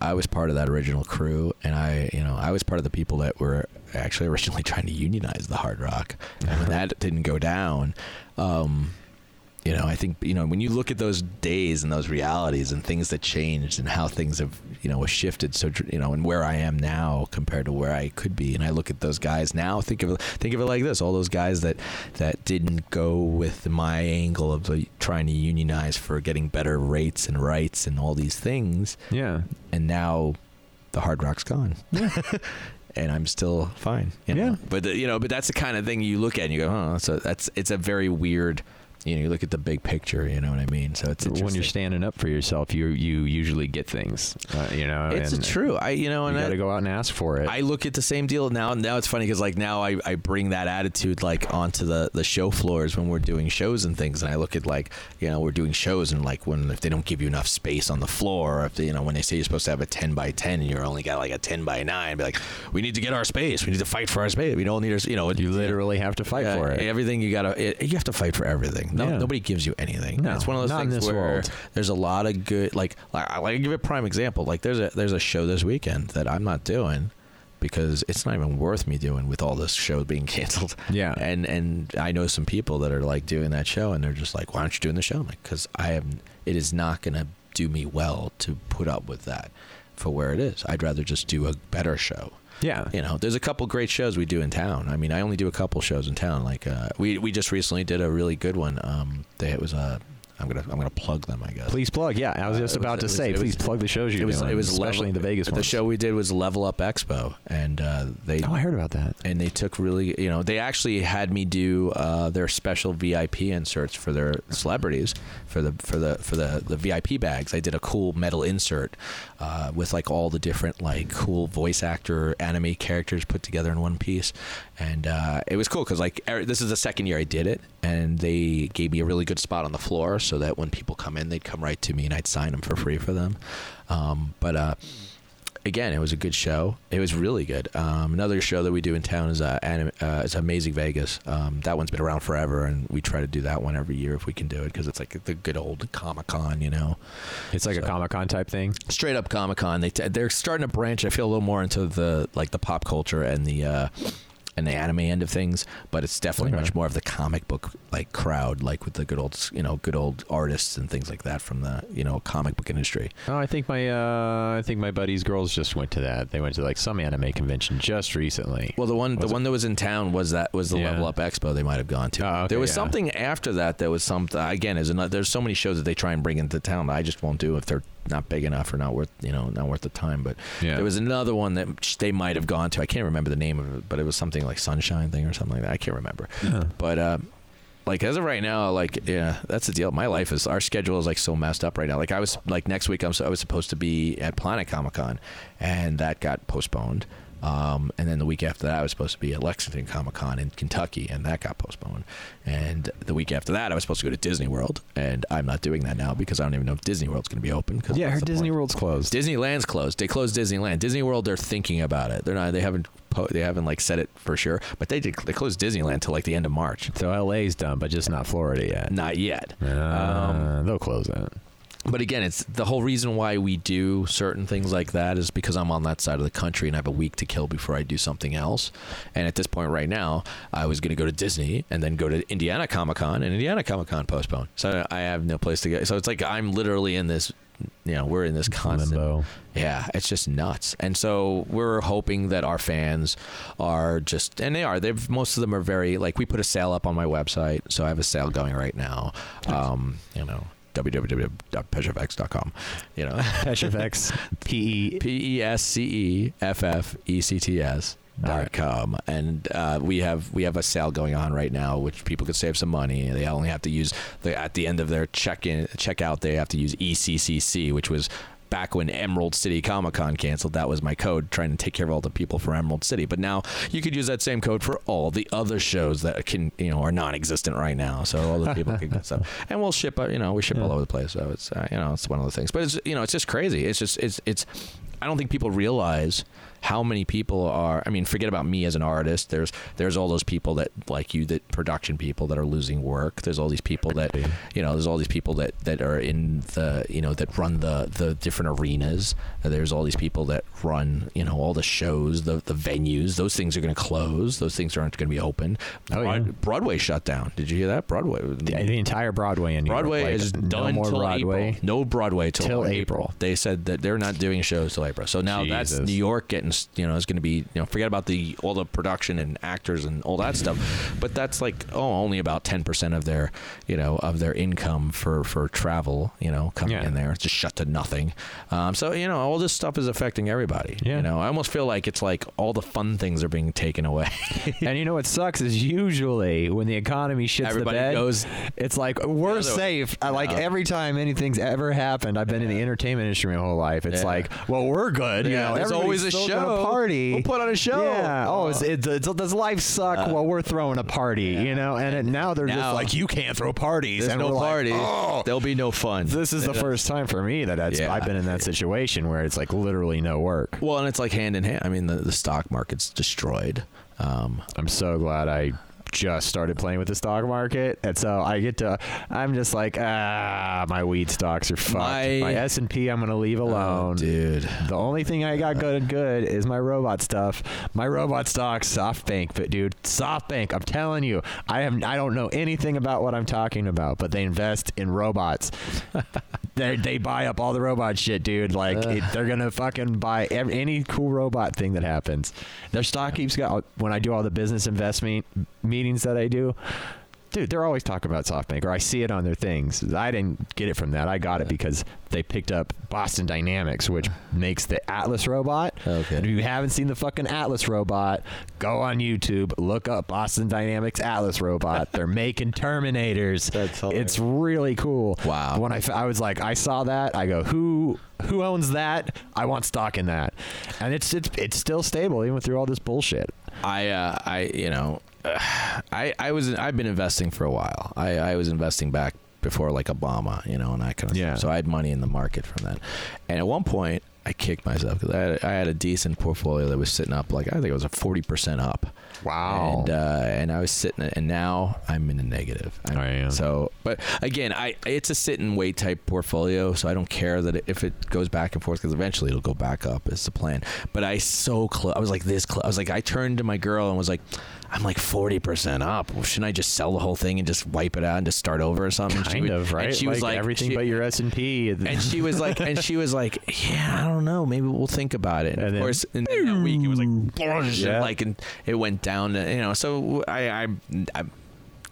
I was part of that original crew, and I, you know, I was part of the people that were actually originally trying to unionize the Hard Rock, and when that didn't go down. Um, you know, I think you know when you look at those days and those realities and things that changed and how things have you know shifted so you know and where I am now compared to where I could be and I look at those guys now think of it think of it like this all those guys that that didn't go with my angle of trying to unionize for getting better rates and rights and all these things yeah. and now the hard rock's gone and I'm still fine you know? Yeah. but the, you know but that's the kind of thing you look at and you go oh so that's it's a very weird you know you look at the big picture you know what I mean so it's when you're standing up for yourself, you you usually get things. Uh, you know, it's true I you know and You and got to I, go out and ask for it. I look at the same deal now. Now it's funny because like now I, I bring that attitude like onto the, the show floors when we're doing shows and things, and I look at like you know we're doing shows and like when if they don't give you enough space on the floor, or if they, you know when they say you're supposed to have a ten by ten and you're only got like a ten by nine, be like we need to get our space, we need to fight for our space, we don't need our you know you literally have to fight for it. Everything you gotta, it, you have to fight for everything. No, Yeah. Nobody gives you anything. No, it's one of those things where world. there's a lot of good. Like, like I like to give a prime example. Like, there's a there's a show this weekend that I'm not doing because it's not even worth me doing with all this show being canceled. Yeah. and and I know some people that are like doing that show, and they're just like, "Why aren't you doing the show?" I'm like, "Cause I am. It is not gonna do me well to put up with that for where it is. I'd rather just do a better show. Yeah. You know, there's a couple great shows we do in town. I mean, I only do a couple shows in town. Like uh, we we just recently did a really good one. Um, they, it was a. I'm gonna I'm gonna plug them. I guess. Please plug. Yeah, I was Uh, just was- about it to say, was- please plug the shows you're it was doing, it was especially level, the Vegas The ones. show we did was Level Up Expo, and uh, they Oh, I heard about that. and they took really you know they actually had me do uh, their special VIP inserts for their celebrities for the for the for the the VIP bags. I did a cool metal insert uh, with like all the different like cool voice actor anime characters put together in one piece, and uh, it was cool because like er- this is the second year I did it, and they gave me a really good spot on the floor so that when people come in, they'd come right to me and I'd sign them for free for them. Um, but uh, again, it was a good show. It was really good. Um, another show that we do in town is uh, anim- uh, is Amazing Vegas. Um, that one's been around forever, and we try to do that one every year if we can do it because it's like the good old Comic Con, you know, It's like a Comic Con type thing. straight up Comic Con. They t- they're starting to branch. I feel a little more into the like the pop culture and the. Uh, and the anime end of things, but it's definitely Okay. much more of the comic book like crowd, like with the good old, you know, good old artists and things like that from the you know comic book industry. Oh, I think my uh, I think my buddy's girls just went to that. They went to like some anime convention just recently. Well, the one the it- one that was in town was that was the Yeah. Level Up Expo they might have gone to. Oh, okay, there was yeah. something after that that was something again. Is another, there's so many shows that they try and bring into town that I just won't do if they're not big enough or not worth you know not worth the time. But Yeah. there was another one that they might have gone to. I can't remember the name of it, but it was something like Sunshine thing or something like that. I can't remember. Huh. But uh, like as of right now, like yeah, that's the deal. My life is our schedule is like so messed up right now. Like I was like next week, I'm so, I was supposed to be at Planet Comic Con, and that got postponed. Um, and then the week after that, I was supposed to be at Lexington Comic Con in Kentucky, and that got postponed. And the week after that, I was supposed to go to Disney World, and I'm not doing that now because I don't even know if Disney World's going to be open. 'cause yeah, I heard Disney point? World's closed. Disneyland's closed. They closed Disneyland. Disney World, they're thinking about it. They're not. They haven't. They haven't like said it for sure, but they did. They closed Disneyland till like the end of March. so LA's done, but just not Florida yet. Not yet. Uh, Um, they'll close it. But again, it's the whole reason why we do certain things like that is because I'm on that side of the country and I have a week to kill before I do something else. And at this point right now, I was going to go to Disney and then go to Indiana Comic Con, and Indiana Comic Con postponed. So I have no place to go. So it's like I'm literally in this. You know, we're in this constant Limbo. yeah, it's just nuts. And so we're hoping that our fans are just, and they are. They've most of them are very like. We put a sale up on my website, so I have a sale going right now. Um, you know, www.pesceffects.com. You know, Pesceffects. P E. P E S C E F F E C T S dot com and uh, we have we have a sale going on right now which people could save some money they only have to use the at the end of their check in checkout they have to use E ECCC which was back when Emerald City Comic Con canceled that was my code trying to take care of all the people for Emerald City. But now you could use that same code for all the other shows that can you know are non-existent right now. So all the people can get stuff. And we'll ship uh, you know we ship all over the place. So it's uh, you know it's one of the things. But it's you know it's just crazy. It's just it's it's I don't think people realize how many people are I mean forget about me as an artist there's there's all those people that like you that production people that are losing work there's all these people that you know there's all these people that that are in the you know that run the the different arenas there's all these people that run you know all the shows the the venues those things are going to close those things aren't going to be open Oh, yeah. Broadway shut down did you hear that Broadway The, the entire Broadway in New Broadway York. like, is no done more till Broadway. April. No Broadway till, Till April. April. They said that they're not doing shows till April. So now that's New York getting, you know, is going to be, you know, forget about the all the production and actors and all that stuff. But that's like oh, only about ten percent of their, you know, of their income for for travel, you know, coming Yeah. in there. It's just shut to nothing. Um, so you know, all this stuff is affecting everybody. Yeah. You know, I almost feel like it's like all the fun things are being taken away. and you know what sucks is usually when the economy shits Everybody the bed, goes- it's like we're safe. I like every time anything's ever happened, I've been in the entertainment industry my whole life. It's Yeah. like, well, we're good. you Yeah, know, there's always a still gonna party. We'll put on a show. Yeah. Oh, it's, it's, it's, does life suck Uh, while we're throwing a party? You know, and it, now they're Now- just like, you can't throw parties. There's and no we're like, party. oh. There'll be no fun. This is the first time for me that it's, Yeah. I've been in that situation where it's like literally no work. Well, and it's like hand in hand. I mean, the, the stock market's destroyed. Um, I'm so glad I just started playing with the stock market, and so I get to. I'm just like, ah, my weed stocks are fucked. My- My, S and P, I'm gonna leave alone, Oh, dude. The only thing I got good good is my robot stuff. My robot stocks, SoftBank, but dude, SoftBank. I'm telling you, I have. I don't know anything about what I'm talking about, but they invest in robots. they they buy up all the robot shit, dude. Like it, they're gonna fucking buy ev any cool robot thing that happens. Their stock keeps got when I do all the business investment meetings that I do. Dude, they're always talking about SoftBank, or I see it on their things. I didn't get it from that. I got it because they picked up Boston Dynamics, which makes the Atlas robot. Okay. And if you haven't seen the fucking Atlas robot, go on YouTube, look up Boston Dynamics Atlas robot. They're making Terminators. That's hilarious. it's really cool. Wow. When I, I was like, I saw that. I go, who who owns that? I want stock in that. And it's it's it's still stable even through all this bullshit. I uh, I you know I I was I've been investing for a while. I I was investing back before like Obama, you know, and that kind of Yeah. stuff. So I had money in the market from that. And at one point, I kicked myself because I had, I had a decent portfolio that was sitting up like I think it was a forty percent up. Wow. And uh, and I was sitting, and now I'm in a negative. I, Oh, yeah. So, but again, I it's a sit and wait type portfolio, so I don't care that it, if it goes back and forth because eventually it'll go back up. Is the plan? But I so close. I was like this close. I was like I turned to my girl and was like. I'm like forty percent up. Well, shouldn't I just sell the whole thing and just wipe it out and just start over or something? And she kind would- of, right? And she was like everything she- but your S and P. and she was like, and she was like, yeah, I don't know, maybe we'll think about it. And, And of then- course, in that week it was like, Yeah. like, and it went down. You know, so I, I, I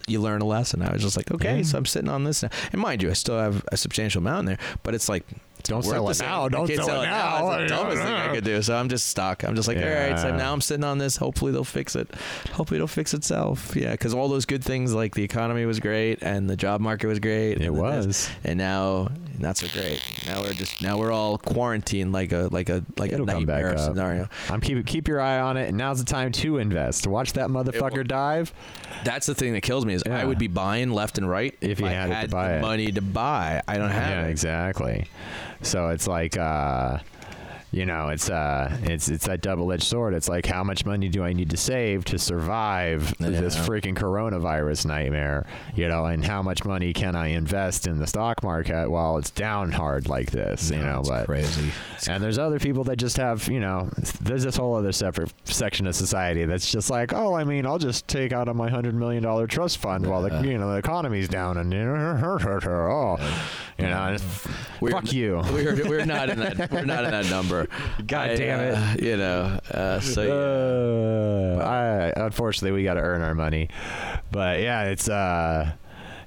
you learn a lesson. I was just like, okay, Yeah. so I'm sitting on this now. And mind you, I still have a substantial amount in there, but it's like. Don't sell it now. Don't can't sell it now. It's the dumbest thing I could do. So I'm just stuck. I'm just like, all right. So now I'm sitting on this. Hopefully they'll fix it. Hopefully it'll fix itself. Yeah, because all those good things like the economy was great and the job market was great. It and the this- was. and now not so great. Now we're just now we're all quarantined like a like a like It'll a come back nightmare scenario. I'm keep keep your eye on it, and now's the time to invest. Watch that motherfucker dive. That's the thing that kills me is Yeah. I would be buying left and right If you I had to buy the it. money to buy. I don't have yeah, it. exactly. So it's like, uh, you know, it's uh, it's it's that double-edged sword. It's like, how much money do I need to save to survive this freaking coronavirus nightmare? You know, and how much money can I invest in the stock market while it's down hard like this? you know, it's but crazy. and there's other people that just have, you know, there's this whole other separate section of society that's just like, oh, I mean, I'll just take out of my hundred million dollar trust fund while the you know the economy's down and you know, oh, you know, fuck you. We're, we're not in that we're not in that number. God I, damn it. uh, you know. Uh, so yeah. Uh, I, unfortunately, we got to earn our money, but yeah, it's uh,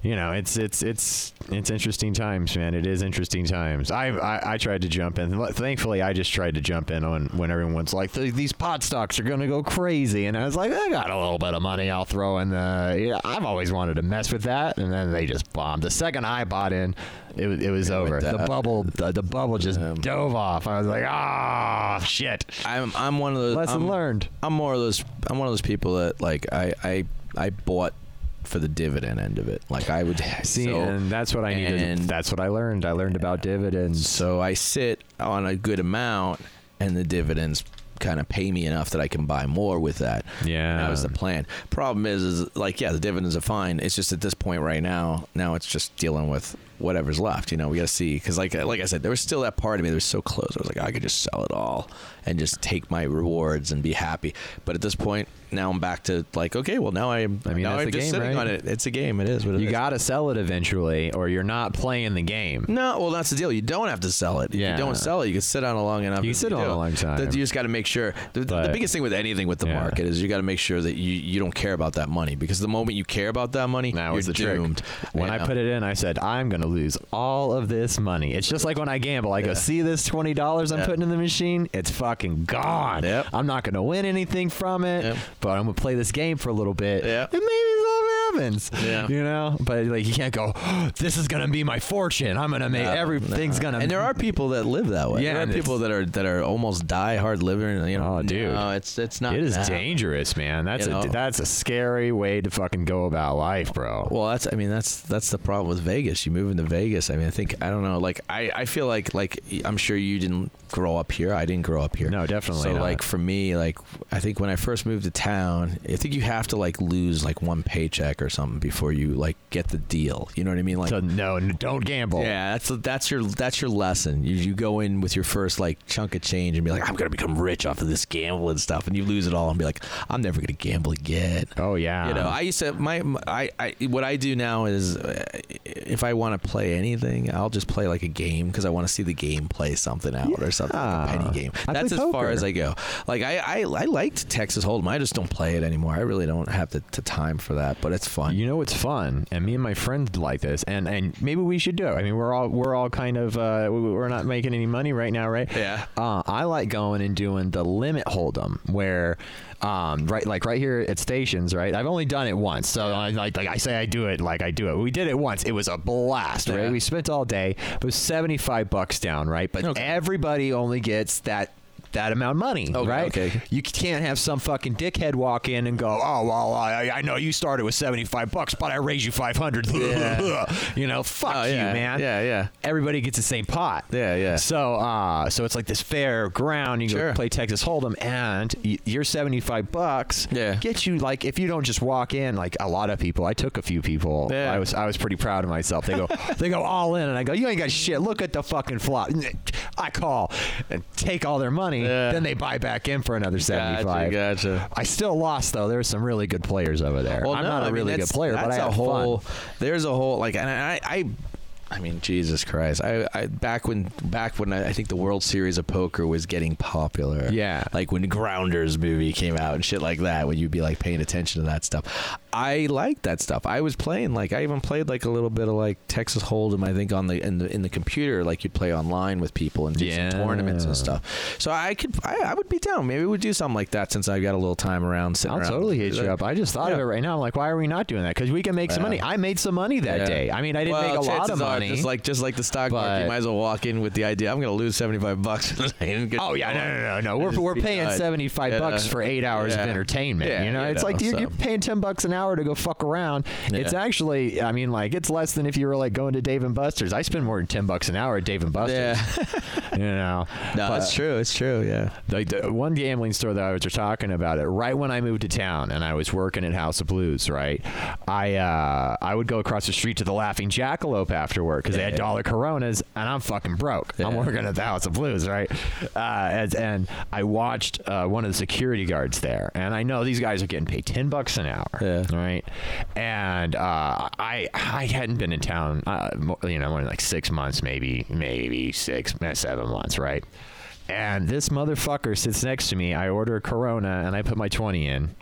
you know, it's it's it's it's interesting times, man. It is interesting times. I I, I tried to jump in. Thankfully, I just tried to jump in on when everyone's like, these pot stocks are gonna go crazy, and I was like, I got a little bit of money, I'll throw in the. Yeah, I've always wanted to mess with that, and then they just bombed. The second I bought in, it was it was It over. The bubble the, the bubble just Um, dove off. I was like, ah, shit. I'm I'm one of those Lesson I'm, learned. I'm more of those I'm one of those people that like I I I bought for the dividend end of it. Like I would See, so, and that's what I needed. and- That's what I learned. I learned about dividends. So I sit on a good amount, and the dividends kind of pay me enough that I can buy more with that. Yeah. that was the plan. Problem is, is like yeah, the dividends are fine. It's just at this point right now, now it's just dealing with whatever's left. You know, we got to see because like like I said, there was still that part of me that was so close. I was like, I could just sell it all and just take my rewards and be happy. But at this point, now I'm back to like, okay, well now I am. I mean, now that's I'm the just game, sitting right? on it. It's a game. It is what it You is. got to sell it eventually, or you're not playing the game. No, well, that's the deal. You don't have to sell it. If Yeah. you don't sell it, you can sit on it long enough. You can sit on do. a long time. You just got to make sure. The, the biggest thing with anything with the Yeah. market is you got to make sure that you, you don't care about that money because the moment you care about that money, That you're the trick. When You I put it in, I said, I'm going to lose all of this money. It's just like when I gamble. I go, see this $20 I'm Yeah. putting in the machine? It's fucking gone. Yep. I'm not going to win anything from it, Yep. But I'm to play this game for a little bit. Yeah. And maybe something happens. Yeah. You know? But like you can't go, this is to be my fortune. I'm to make No, everything's no. to And there are people that live that way. Yeah, there are people that are that are almost die hard living. You know, Oh, dude. no, it's it's not. It is gonna dangerous, man. That's You a know? that's a scary way to fucking go about life, bro. Well, that's I mean that's that's the problem with Vegas. You move into Vegas. I mean, I think I don't know. Like I, I feel like like I'm sure you didn't grow up here. I didn't grow up here. No, definitely So not. like for me, like I think when I first moved to town, I think you have to like lose like one paycheck or something before you like get the deal. You know what I mean? Like So no, don't gamble. yeah, that's that's your that's your lesson. You, you go in with your first like chunk of change and be like, I'm gonna become rich off of this gamble and stuff, and you lose it all and be like, I'm never gonna gamble again. Oh yeah. You know, I used to my, my I, I what I do now is uh, if I want to play anything, I'll just play like a game because I want to see the game play something out or something like a penny game. That's as play far as I go. Like I, I I liked Texas Hold'em. I just don't play it anymore. I really don't have the, the time for that, but it's fun. You know it's fun, and me and my friends like this, and and maybe we should do it. I mean, we're all we're all kind of uh, we- we're not making any money right now, right? Yeah. Uh, I like going and doing the limit hold'em, where, um, right, like right here at stations, right. I've only done it once, so I, like like I say I do it like I do it. We did it once. It was a blast, Yeah. right? We spent all day. It was seventy five bucks down, right? But Okay. everybody only gets that. That amount of money, Okay, right? okay. You can't have some fucking dickhead walk in and go, "Oh well, I, I know you started with seventy five bucks, but I raised you five hundred. Yeah. you know, fuck Oh, you, man. Yeah, yeah. Everybody gets the same pot. Yeah, yeah. So, uh, so it's like this fair ground. You Sure. go play Texas Hold'em, and y- your seventy five bucks Yeah. gets you like if you don't just walk in like a lot of people. I took a few people. Yeah. I was I was pretty proud of myself. They go they go all in, and I go, you ain't got shit. Look at the fucking flop. I call and take all their money. Yeah. Then they buy back in for another seventy five. Gotcha, gotcha. I still lost though. There's some really good players over there. Well, I'm no, not a I mean, really good player, but I had a whole. fun. There's a whole like, and I, I, I mean, Jesus Christ! I, I back when back when I, I think the World Series of Poker was getting popular. Yeah. like when Rounders movie came out and shit like that, when you'd be like paying attention to that stuff. I liked that stuff. I was playing like I even played like a little bit of like Texas Hold'em. I think on the in the in the computer, like you'd play online with people and do Yeah. some tournaments and stuff. So I could I, I would be down. Maybe we'd do something like that since I've got a little time around. Sitting I'll around. totally hit you up. I just thought of it right now. I'm like, why are we not doing that? Because we can make some Yeah. money. I made some money that Yeah. day. I mean, I didn't Well, make a lot of are, money. Just like just like the stock market, you might as well walk in with the idea I'm going to lose seventy five bucks. Oh yeah, no, no, no, no. We're, we're paying done. seventy five Yeah. bucks for eight hours of entertainment. Yeah, you know, you it's like know, you're, you're paying ten bucks an hour to go fuck around. It's actually, I mean, like it's less than if you were like going to Dave and Buster's. I spend more than ten bucks an hour at Dave and Buster's. Yeah, You know, no, But- it's true. It's true. Yeah. Like the one gambling store that I was talking about it right when I moved to town and I was working at House of Blues. Right, I uh, I would go across the street to the Laughing Jackalope after work because they had Yeah. dollar Coronas and I'm fucking broke. I'm working at the House of Blues, right? Uh, and, and I watched uh, one of the security guards there, and I know these guys are getting paid ten bucks an hour. Yeah. Right, and uh, I I hadn't been in town, uh, you know, more than like six months, maybe maybe six, eh, seven months, right? And this motherfucker sits next to me. I order a Corona and I put my twenty in,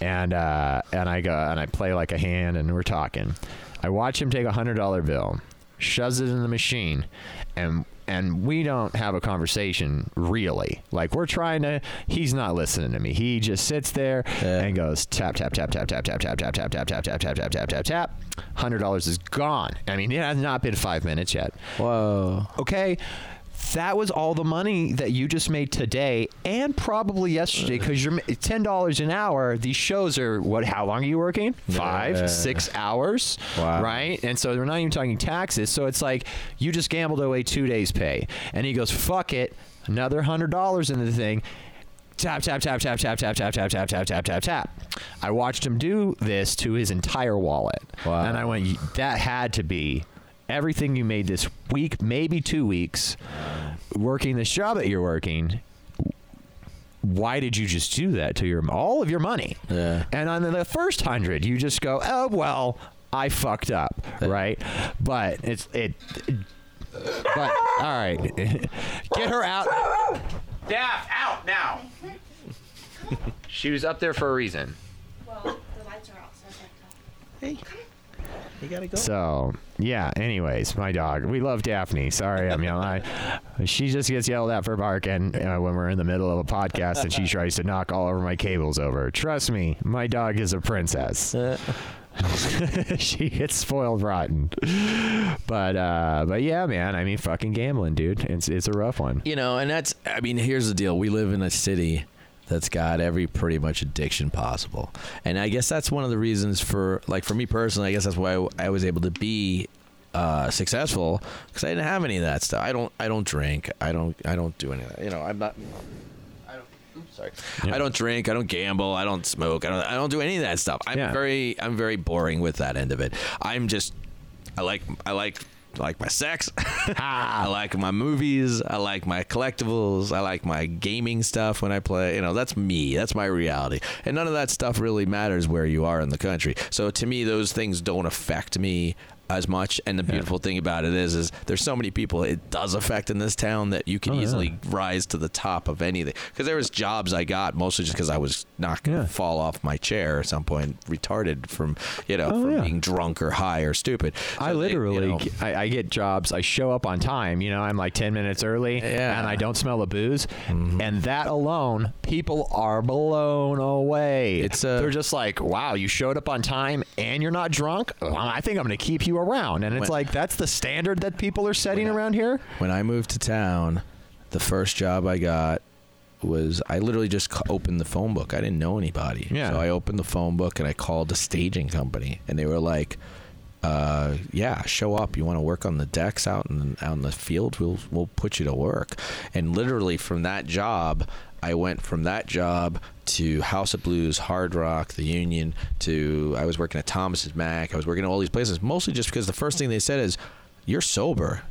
and uh, and I go and I play like a hand and we're talking. I watch him take a hundred dollar bill, shoves it in the machine, and and we don't have a conversation really. Like we're trying to. He's not listening to me. He just sits there Yeah. and goes tap tap tap tap tap tap tap tap tap tap tap tap tap tap tap tap tap. Hundred dollars is gone. I mean, it has not been five minutes yet Whoa. okay that was all the money that you just made today and probably yesterday because you're ten dollars an hour. These shows are what? How long are you working? Five, Yeah. six hours, Wow. right? And so they're not even talking taxes. So it's like you just gambled away two days' pay. And he goes, "Fuck it, another hundred dollars in the thing." Tap tap tap tap tap tap tap tap tap tap tap tap tap. I watched him do this to his entire wallet, Wow. and I went, "That had to be everything you made this week, maybe two weeks, working this job that you're working. Why did you just do that to your all of your money? Yeah. And on the first hundred, you just go, "Oh well, I fucked up," right? But it's it. But all right, get her out. Daff, out now. she was up there for a reason. Well, the lights are out, so I can't tell. You gotta go. So yeah. Anyways, my dog. We love Daphne. Sorry, I'm yelling. I, she just gets yelled at for barking uh, when we're in the middle of a podcast, and she tries to knock all over my cables over. Trust me, my dog is a princess. she gets spoiled rotten. But uh, but yeah, man. I mean, fucking gambling, dude. It's it's a rough one. You know, and that's, I mean, here's the deal. We live in a city that's got every pretty much addiction possible. And I guess that's one of the reasons for, like, for me personally, I guess that's why I, was able to be uh, successful because I didn't have any of that stuff. I don't I don't drink. I don't I don't do any of that. You know, I'm not. I don't. Oops, sorry. Yeah. I don't drink. I don't gamble. I don't smoke. I don't. I don't do any of that stuff. I'm Yeah. very. I'm very boring with that end of it. I'm just. I like. I like. I like my sex. Ah. I like my movies. I like my collectibles. I like my gaming stuff when I play. You know, that's me. That's my reality. And none of that stuff really matters where you are in the country. So to me, those things don't affect me as much. And the beautiful thing about it is, is there's so many people it does affect in this town that you can Oh, yeah. easily rise to the top of anything. Because there was jobs I got mostly just because I was not going to Yeah. fall off my chair at some point, retarded from you know Oh, from yeah. being drunk or high or stupid. I So you literally, know, I, I get jobs. I show up on time. You know, I'm like 10 minutes early, Yeah. Mm-hmm. and I don't smell the booze. And that alone, people are blown away. It's, uh, they're just like, "Wow, you showed up on time and you're not drunk. I think I'm going to keep you around." And it's When- like that's the standard that people are setting around here. when I moved to town, the first job I got was I literally just opened the phone book. I didn't know anybody. Yeah. So I opened the phone book and I called a staging company, and they were like, uh, "Yeah, show up. You want to work on the decks out in out in the field? We'll we'll put you to work." And literally from that job. I went from that job to House of Blues, Hard Rock, the Union, to I was working at Thomas & Mack. I was working at all these places, mostly just because the first thing they said is, "You're sober.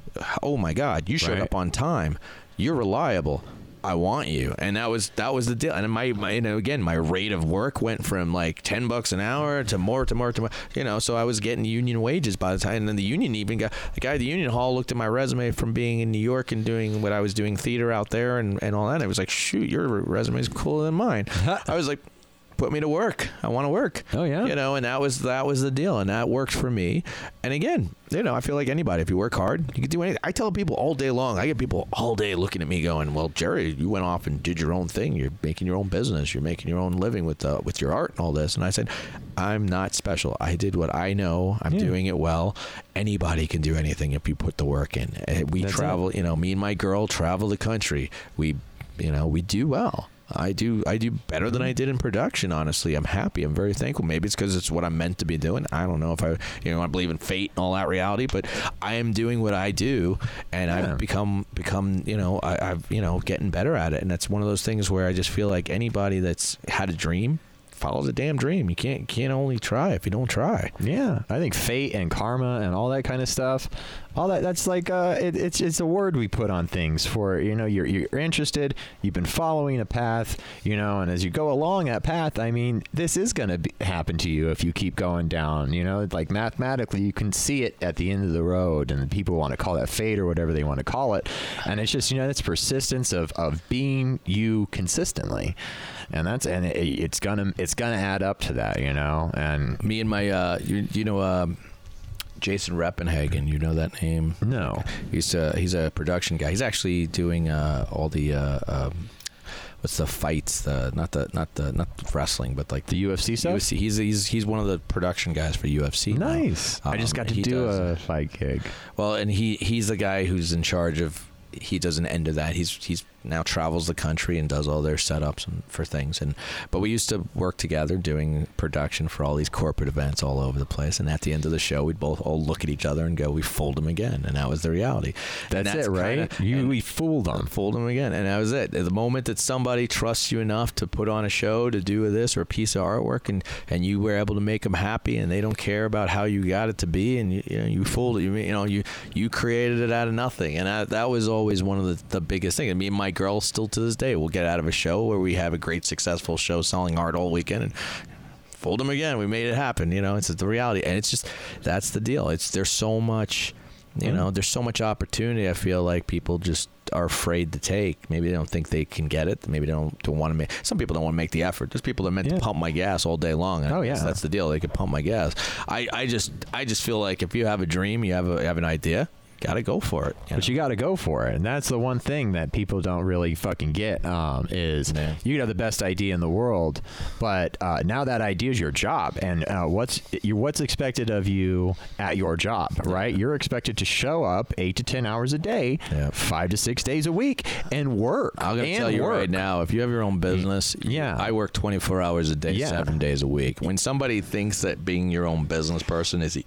Oh my God, you showed Right. up on time. You're reliable. I want you." And that was that was the deal. And my, my you know again my rate of work went from like ten bucks an hour to more to more to more. You know, so I was getting union wages by the time. And then the union even got the guy at the union hall looked at my resume from being in New York and doing what I was doing theater out there and and all that. And it was like, shoot, your resume is cooler than mine. I was like. Put me to work. I want to work. Oh, yeah. You know, and that was that was the deal, and that worked for me. And again, you know, I feel like anybody, if you work hard, you can do anything. I tell people all day long. I get people all day looking at me, going, "Well, Jerry, you went off and did your own thing. You're making your own business. You're making your own living with uh, with your art and all this." And I said, "I'm not special. I did what I know. I'm Yeah. doing it well. Anybody can do anything if you put the work in. We That's it. travel. You know, me and my girl travel the country. We, you know, we do well." I do I do better than I mm-hmm. did in production. Honestly, I'm happy. I'm very thankful. Maybe it's because it's what I'm meant to be doing. I don't know if I you know I believe in fate and all that reality, but I am doing what I do, and Yeah. I've become become you know I, I've you know getting better at it. And that's one of those things where I just feel like anybody that's had a dream follows a damn dream. You can't can't only try if you don't try. Yeah, I think fate and karma and all that kind of stuff, all that that's like uh, it, it's it's a word we put on things for you know you're you're interested, you've been following a path, you know, and as you go along that path, I mean, this is gonna be, happen to you if you keep going down, you know, like mathematically you can see it at the end of the road, and people want to call that fate or whatever they want to call it, and it's just you know it's persistence of of being you consistently, and that's and it, it's gonna it's gonna add up to that, you know, and Me and my uh you, you know um Jason Reppenhagen, you know that name? no. He's a, he's a production guy. He's actually doing uh, all the uh, um, what's the fights? The not the not the not wrestling, but like The UFC stuff. UFC. He's he's he's one of the production guys for UFC. Nice. I just Um, got to do does- a fight gig. Well, and he he's the guy who's in charge of. He does an end of that. He's he's now travels the country and does all their setups and for things. And but we used to work together doing production for all these corporate events all over the place. And at the end of the show, we'd both all look at each other and go, "We fooled them again." And that was the reality. And That's, it, right? kinda- you we fooled them. fooled them again, and that was it. The moment that somebody trusts you enough to put on a show, to do this or a piece of artwork, and and you were able to make them happy, and they don't care about how you got it to be, and you, you know you fooled it. You, you know you you created it out of nothing, and that, that was always one of the, the biggest things. And me and my girl still to this day will get out of a show where we have a great successful show selling art all weekend and fold them again. We made it happen. You know, it's the reality, and it's just that's the deal. It's there's so much, you mm-hmm. know, there's so much opportunity. I feel like people just are afraid to take. Maybe they don't think they can get it. Maybe they don't don't want to make. Some people don't want to make the effort. There's people that are meant Yeah. to pump my gas all day long. and Oh, yeah. that's the deal. They could pump my gas. I I just I just feel like if you have a dream, you have a you have an idea, got to go for it. you But know? you got to go for it, and that's the one thing that people don't really fucking get. Um, is you could have the best idea in the world, but uh, now that idea is your job, and uh, what's you, what's expected of you at your job, right? You're expected to show up eight to ten hours a day, Yeah. five to six days a week, and work. I'm gonna tell you work. right now, if you have your own business, Yeah. I work 24 hours a day, Yeah. seven days a week. When somebody thinks that being your own business person is,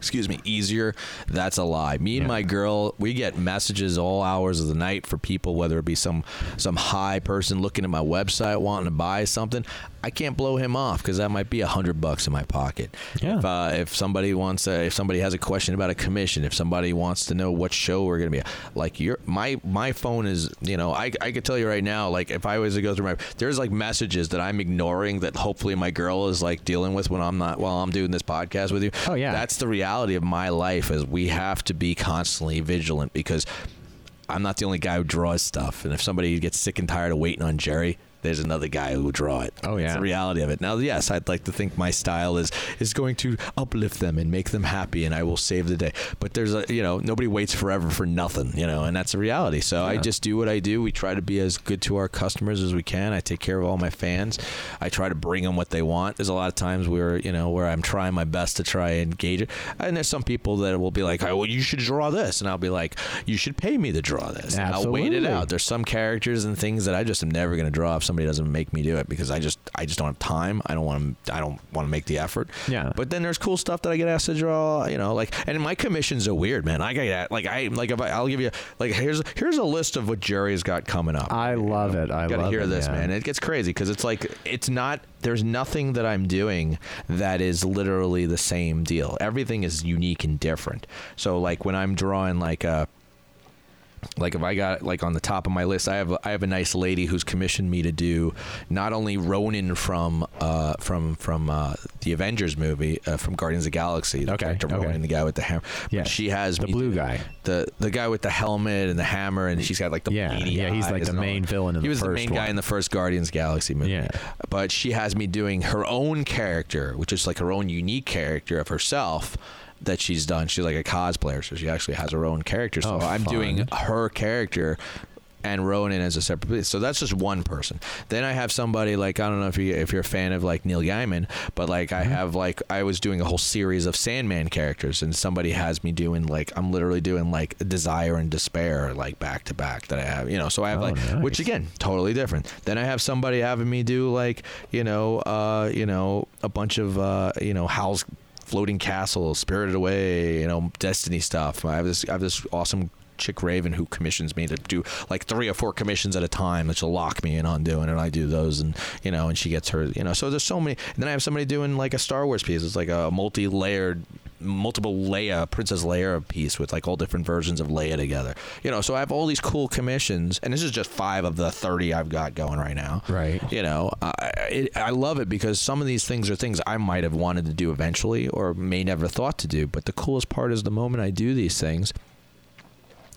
excuse me, easier. That's a lie. Me and Yeah. my girl, we get messages all hours of the night for people, whether it be some some high person looking at my website wanting to buy something. I can't blow him off because that might be a hundred bucks in my pocket. Yeah. If, uh, if somebody wants, uh, if somebody has a question about a commission, if somebody wants to know what show we're gonna be, like your my my phone is, you know, I I could tell you right now, like if I was to go through my, there's like messages that I'm ignoring that hopefully my girl is like dealing with when I'm not while I'm doing this podcast with you. Oh, yeah. that's the reality of my life is we have to be constantly vigilant because I'm not the only guy who draws stuff. And if somebody gets sick and tired of waiting on Jerry, there's another guy who will draw it. Oh, yeah. It's the reality of it. Now, yes, I'd like to think my style is is going to uplift them and make them happy, and I will save the day. But there's a you know nobody waits forever for nothing, you know, and that's the reality. So I just do what I do. We try to be as good to our customers as we can. I take care of all my fans. I try to bring them what they want. There's a lot of times where you know where I'm trying my best to try and gauge it, and there's some people that will be like, "Oh, well, you should draw this," and I'll be like, "You should pay me to draw this." And I'll wait it out. There's some characters and things that I just am never going to draw if somebody doesn't make me do it because I just I just don't have time. I don't want to I don't want to make the effort. Yeah. But then there's cool stuff that I get asked to draw. You know, like and my commissions are weird, man. I get like I like if I, I'll give you like here's here's a list of what Jerry's got coming up. I love it. I gotta love hear it, this, man. man. It gets crazy because it's like it's not. There's nothing that I'm doing that is literally the same deal. Everything is unique and different. So like when I'm drawing like a like if I got like on the top of my list, I have I have a nice lady who's commissioned me to do not only Ronan from uh, from from uh, the Avengers movie uh, from Guardians of the Galaxy, the Okay, character okay. Ronan, the guy with the hammer. Yeah, she has the blue guy. the the guy with the helmet and the hammer, and she's got like the Yeah, yeah, he's like the main villain in He the was the main guy in the first Guardians Galaxy movie. Yeah. But she has me doing her own character, which is like her own unique character of herself that she's done. She's like a cosplayer, so she actually has her own character. So Oh, I'm fun. doing her character and Ronan as a separate. So that's just one person. Then I have somebody like I don't know if you if you're a fan of like Neil Gaiman, but like I have like I was doing a whole series of Sandman characters, and somebody has me doing like I'm literally doing like Desire and Despair like back to back that I have, you know. So I have Oh, like which again totally different. Then I have somebody having me do like you know uh you know a bunch of uh you know Howl's floating castle, spirited away, you know, destiny stuff. I have this I have this awesome chick Raven who commissions me to do like three or four commissions at a time that she'll lock me in on doing and I do those and you know and she gets her you know so there's so many and then I have somebody doing like a Star Wars piece it's like a multi-layered multiple Leia Princess Leia piece with like all different versions of Leia together you know so I have all these cool commissions and this is just five of the 30 I've got going right now Right. you know I, it, I love it because some of these things are things I might have wanted to do eventually or may never thought to do but the coolest part is the moment I do these things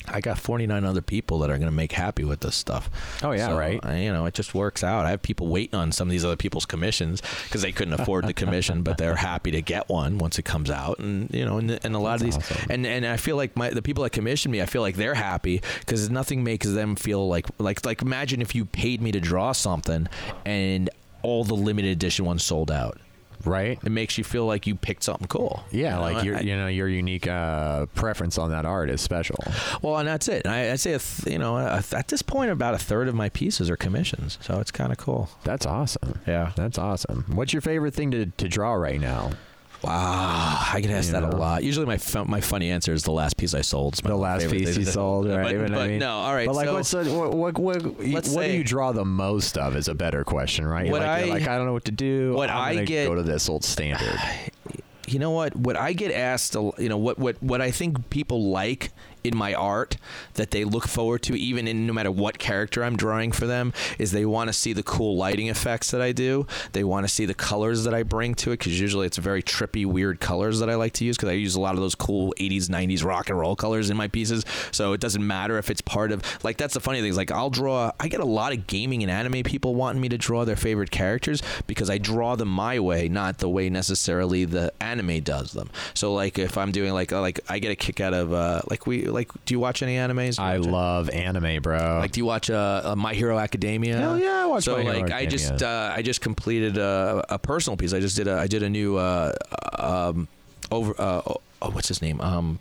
I got 49 other people that are going to make happy with this stuff. Oh, yeah, So, right. I- you know, it just works out. I have people waiting on some of these other people's commissions because they couldn't afford the commission, but they're happy to get one once it comes out. And you know, and, and a lot That's of these, awesome. and and I feel like my the people that commission me, I feel like they're happy because nothing makes them feel like like like imagine if you paid me to draw something and all the limited edition ones sold out. Right. It makes you feel like you picked something cool. Yeah, You know, like your I- you know your unique uh, preference on that art is special. Well, and that's it. I, I'd say, a th- you know, th- at this point, about a third of my pieces are commissions, so it's kind of cool. That's awesome. Yeah. That's awesome. What's your favorite thing to, to draw right now? Wow, I get asked You that a lot. Usually, my my funny answer is the last piece I sold. The last piece you sold, right? But, But I mean- no, all right. But like, so, what's the, what what what, what do you draw the most of? Is a better question, right? What like, you're I- like I don't know what to do. what I'm I get- go to this old standard. you know what? What I get asked, you know, what what what I think people like in my art that they look forward to, even in no matter what character I'm drawing for them, is they want to see the cool lighting effects that I do. They want to see the colors that I bring to it because usually it's very trippy, weird colors that I like to use because I use a lot of those cool 80s, 90s rock and roll colors in my pieces. So it doesn't matter if it's part of like that's the funny thing is like I'll draw. I get a lot of gaming and anime people wanting me to draw their favorite characters because I draw them my way, not the way necessarily the anime does them. So like if I'm doing like like I get a kick out of uh like we like do you watch any animes? I love anime, bro. Like, do you watch uh, uh, My Hero Academia? Hell yeah, I watch So My Hero like, I just uh, I just completed a, a personal piece. I just did a I did a new uh, um over uh, oh, what's his name um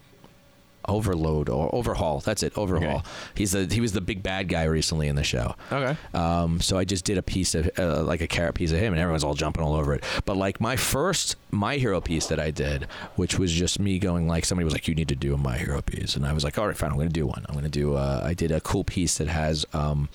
Overload or Overhaul. That's it. Overhaul. Okay. He's the he was the big bad guy recently in the show. Okay. Um, so I just did a piece of uh, like a carrot piece of him, and everyone's all jumping all over it. But like my first my hero piece that I did, which was just me going like somebody was like, "You need to do a my hero piece," and I was like, "All right, fine, I'm going to do one. I'm going to do." Uh, I did a cool piece that has. Um,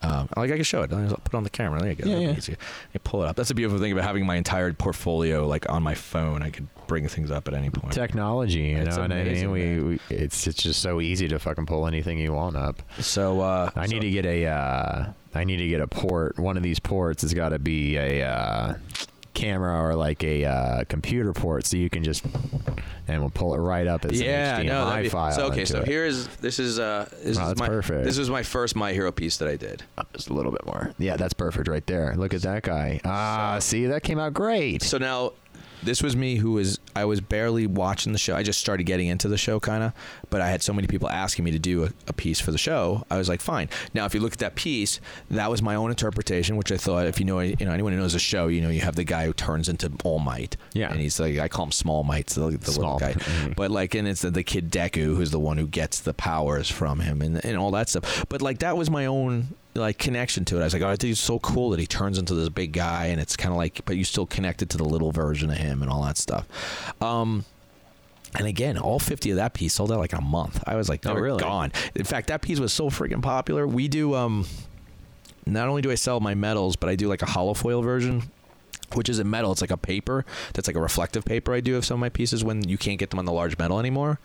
um, like I can show it. I'll put it on the camera. There you go. Yeah, yeah. Easy. You pull it up. That's the beautiful thing about having my entire portfolio like on my phone. I could bring things up at any point. Technology, you It's know what I mean? We, we it's it's just so easy to fucking pull anything you want up. So uh, I so- need to get a uh, I need to get a port. One of these ports has got to be a uh, camera or like a uh, computer port, so you can just and we'll pull it right up as yeah, an HDMI no, that'd be, file. So okay, into so it. here is this is uh this Wow, is that's my perfect. this was my first my hero piece that I did. Uh, just a little bit more. Yeah, that's perfect right there. Look at that guy. Ah, see that came out great. So now, this was me who was I was barely watching the show. I just started getting into the show kind of, but I had so many people asking me to do a, a piece for the show. I was like, fine. Now, if you look at that piece, that was my own interpretation, which I thought, if you know, you know, anyone who knows the show, you know, you have the guy who turns into All Might. Yeah. and he's like, I call him Small Might, the, the Small. little guy. Mhm. But like, and it's the, the kid Deku who's the one who gets the powers from him and and all that stuff. But like, that was my own like connection to it. I was like, oh, I think it's so cool that he turns into this big guy, and it's kind of like, but you still connected to the little version of him and all that stuff. Um, and again, all 50 of that piece sold out like in a month. I was like, Oh, really? gone. In fact, that piece was so freaking popular. We do, um, not only do I sell my metals, but I do like a hollow foil version. Which isn't metal, it's like a paper that's like a reflective paper I do of some of my pieces when you can't get them on the large metal anymore.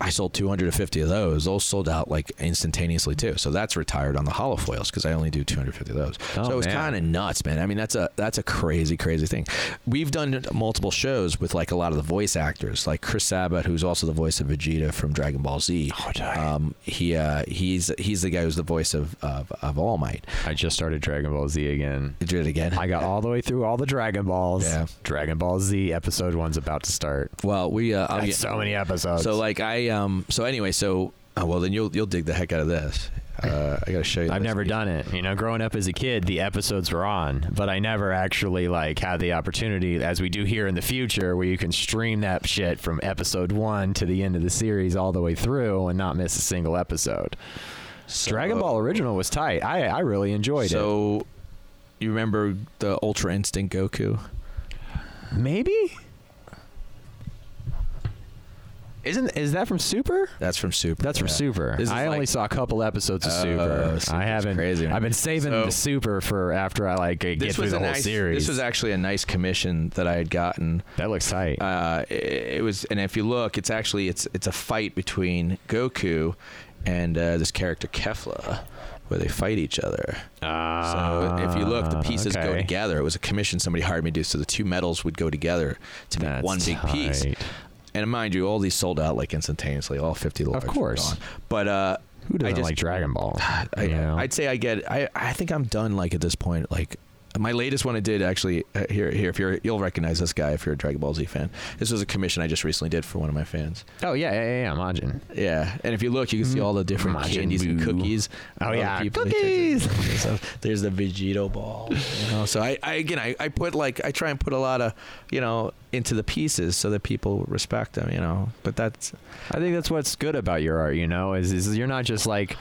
I sold 250 of those. Those sold out like instantaneously too. So that's retired on the hollow foils because I only do 250 of those. Oh, so it's man. kind of nuts, man. I mean, that's a that's a crazy, crazy thing. We've done multiple shows with like a lot of the voice actors, like Chris Sabat, who's also the voice of Vegeta from Dragon Ball Z. Oh, um, he uh, he's he's the guy who's the voice of of, of All Might. I just started Dragon Ball Z again. You do it again? I got all the way through all the Dragon Balls. Yeah. Dragon Ball Z episode one's about to start. well, we uh, get- so many episodes. So like I um so anyway so oh, well then you'll you'll dig the heck out of this. Uh, I gotta show you. I've never done it. You know, growing up as a kid, the episodes were on, but I never actually like had the opportunity, as we do here in the future, where you can stream that shit from episode one to the end of the series all the way through and not miss a single episode. So- Dragon Ball original was tight. I I really enjoyed it. So you remember the Ultra Instinct Goku? Maybe. Isn't is that from Super? That's from Super. That's from yeah. Super. This is I only saw a couple episodes of Oh, Super. Super's I haven't. crazy, man. I've been saving So- the Super for after I like get This through was the a whole nice, series. This was actually a nice commission that I had gotten. that looks tight. Uh, it, it was, and if you look, it's actually it's it's a fight between Goku and uh, this character Kefla, where they fight each other. So if you look, the pieces go Ah, okay. together. It was a commission somebody hired me to do, so the two metals would go together to make That's one big piece. tight. And mind you, all these sold out like instantaneously. All fifty large. Of course. gone. But uh, Who doesn't I just, like Dragon Ball? I, you know? I'd say I get. I I think I'm done. Like at this point, like. My latest one I did actually uh, here here if you're you'll recognize this guy if you're a Dragon Ball Z fan. This was a commission I just recently did for one of my fans. oh yeah, yeah, yeah, yeah, Majin. Yeah, and if you look, you can see all the different Majin candies and cookies. Oh, yeah, cookies! took it. So there's the Vegito ball. You know? So I, I again, I, I put like I try and put a lot of you know into the pieces so that people respect them. You know, but that's I think that's what's good about your art. You know, is is you're not just like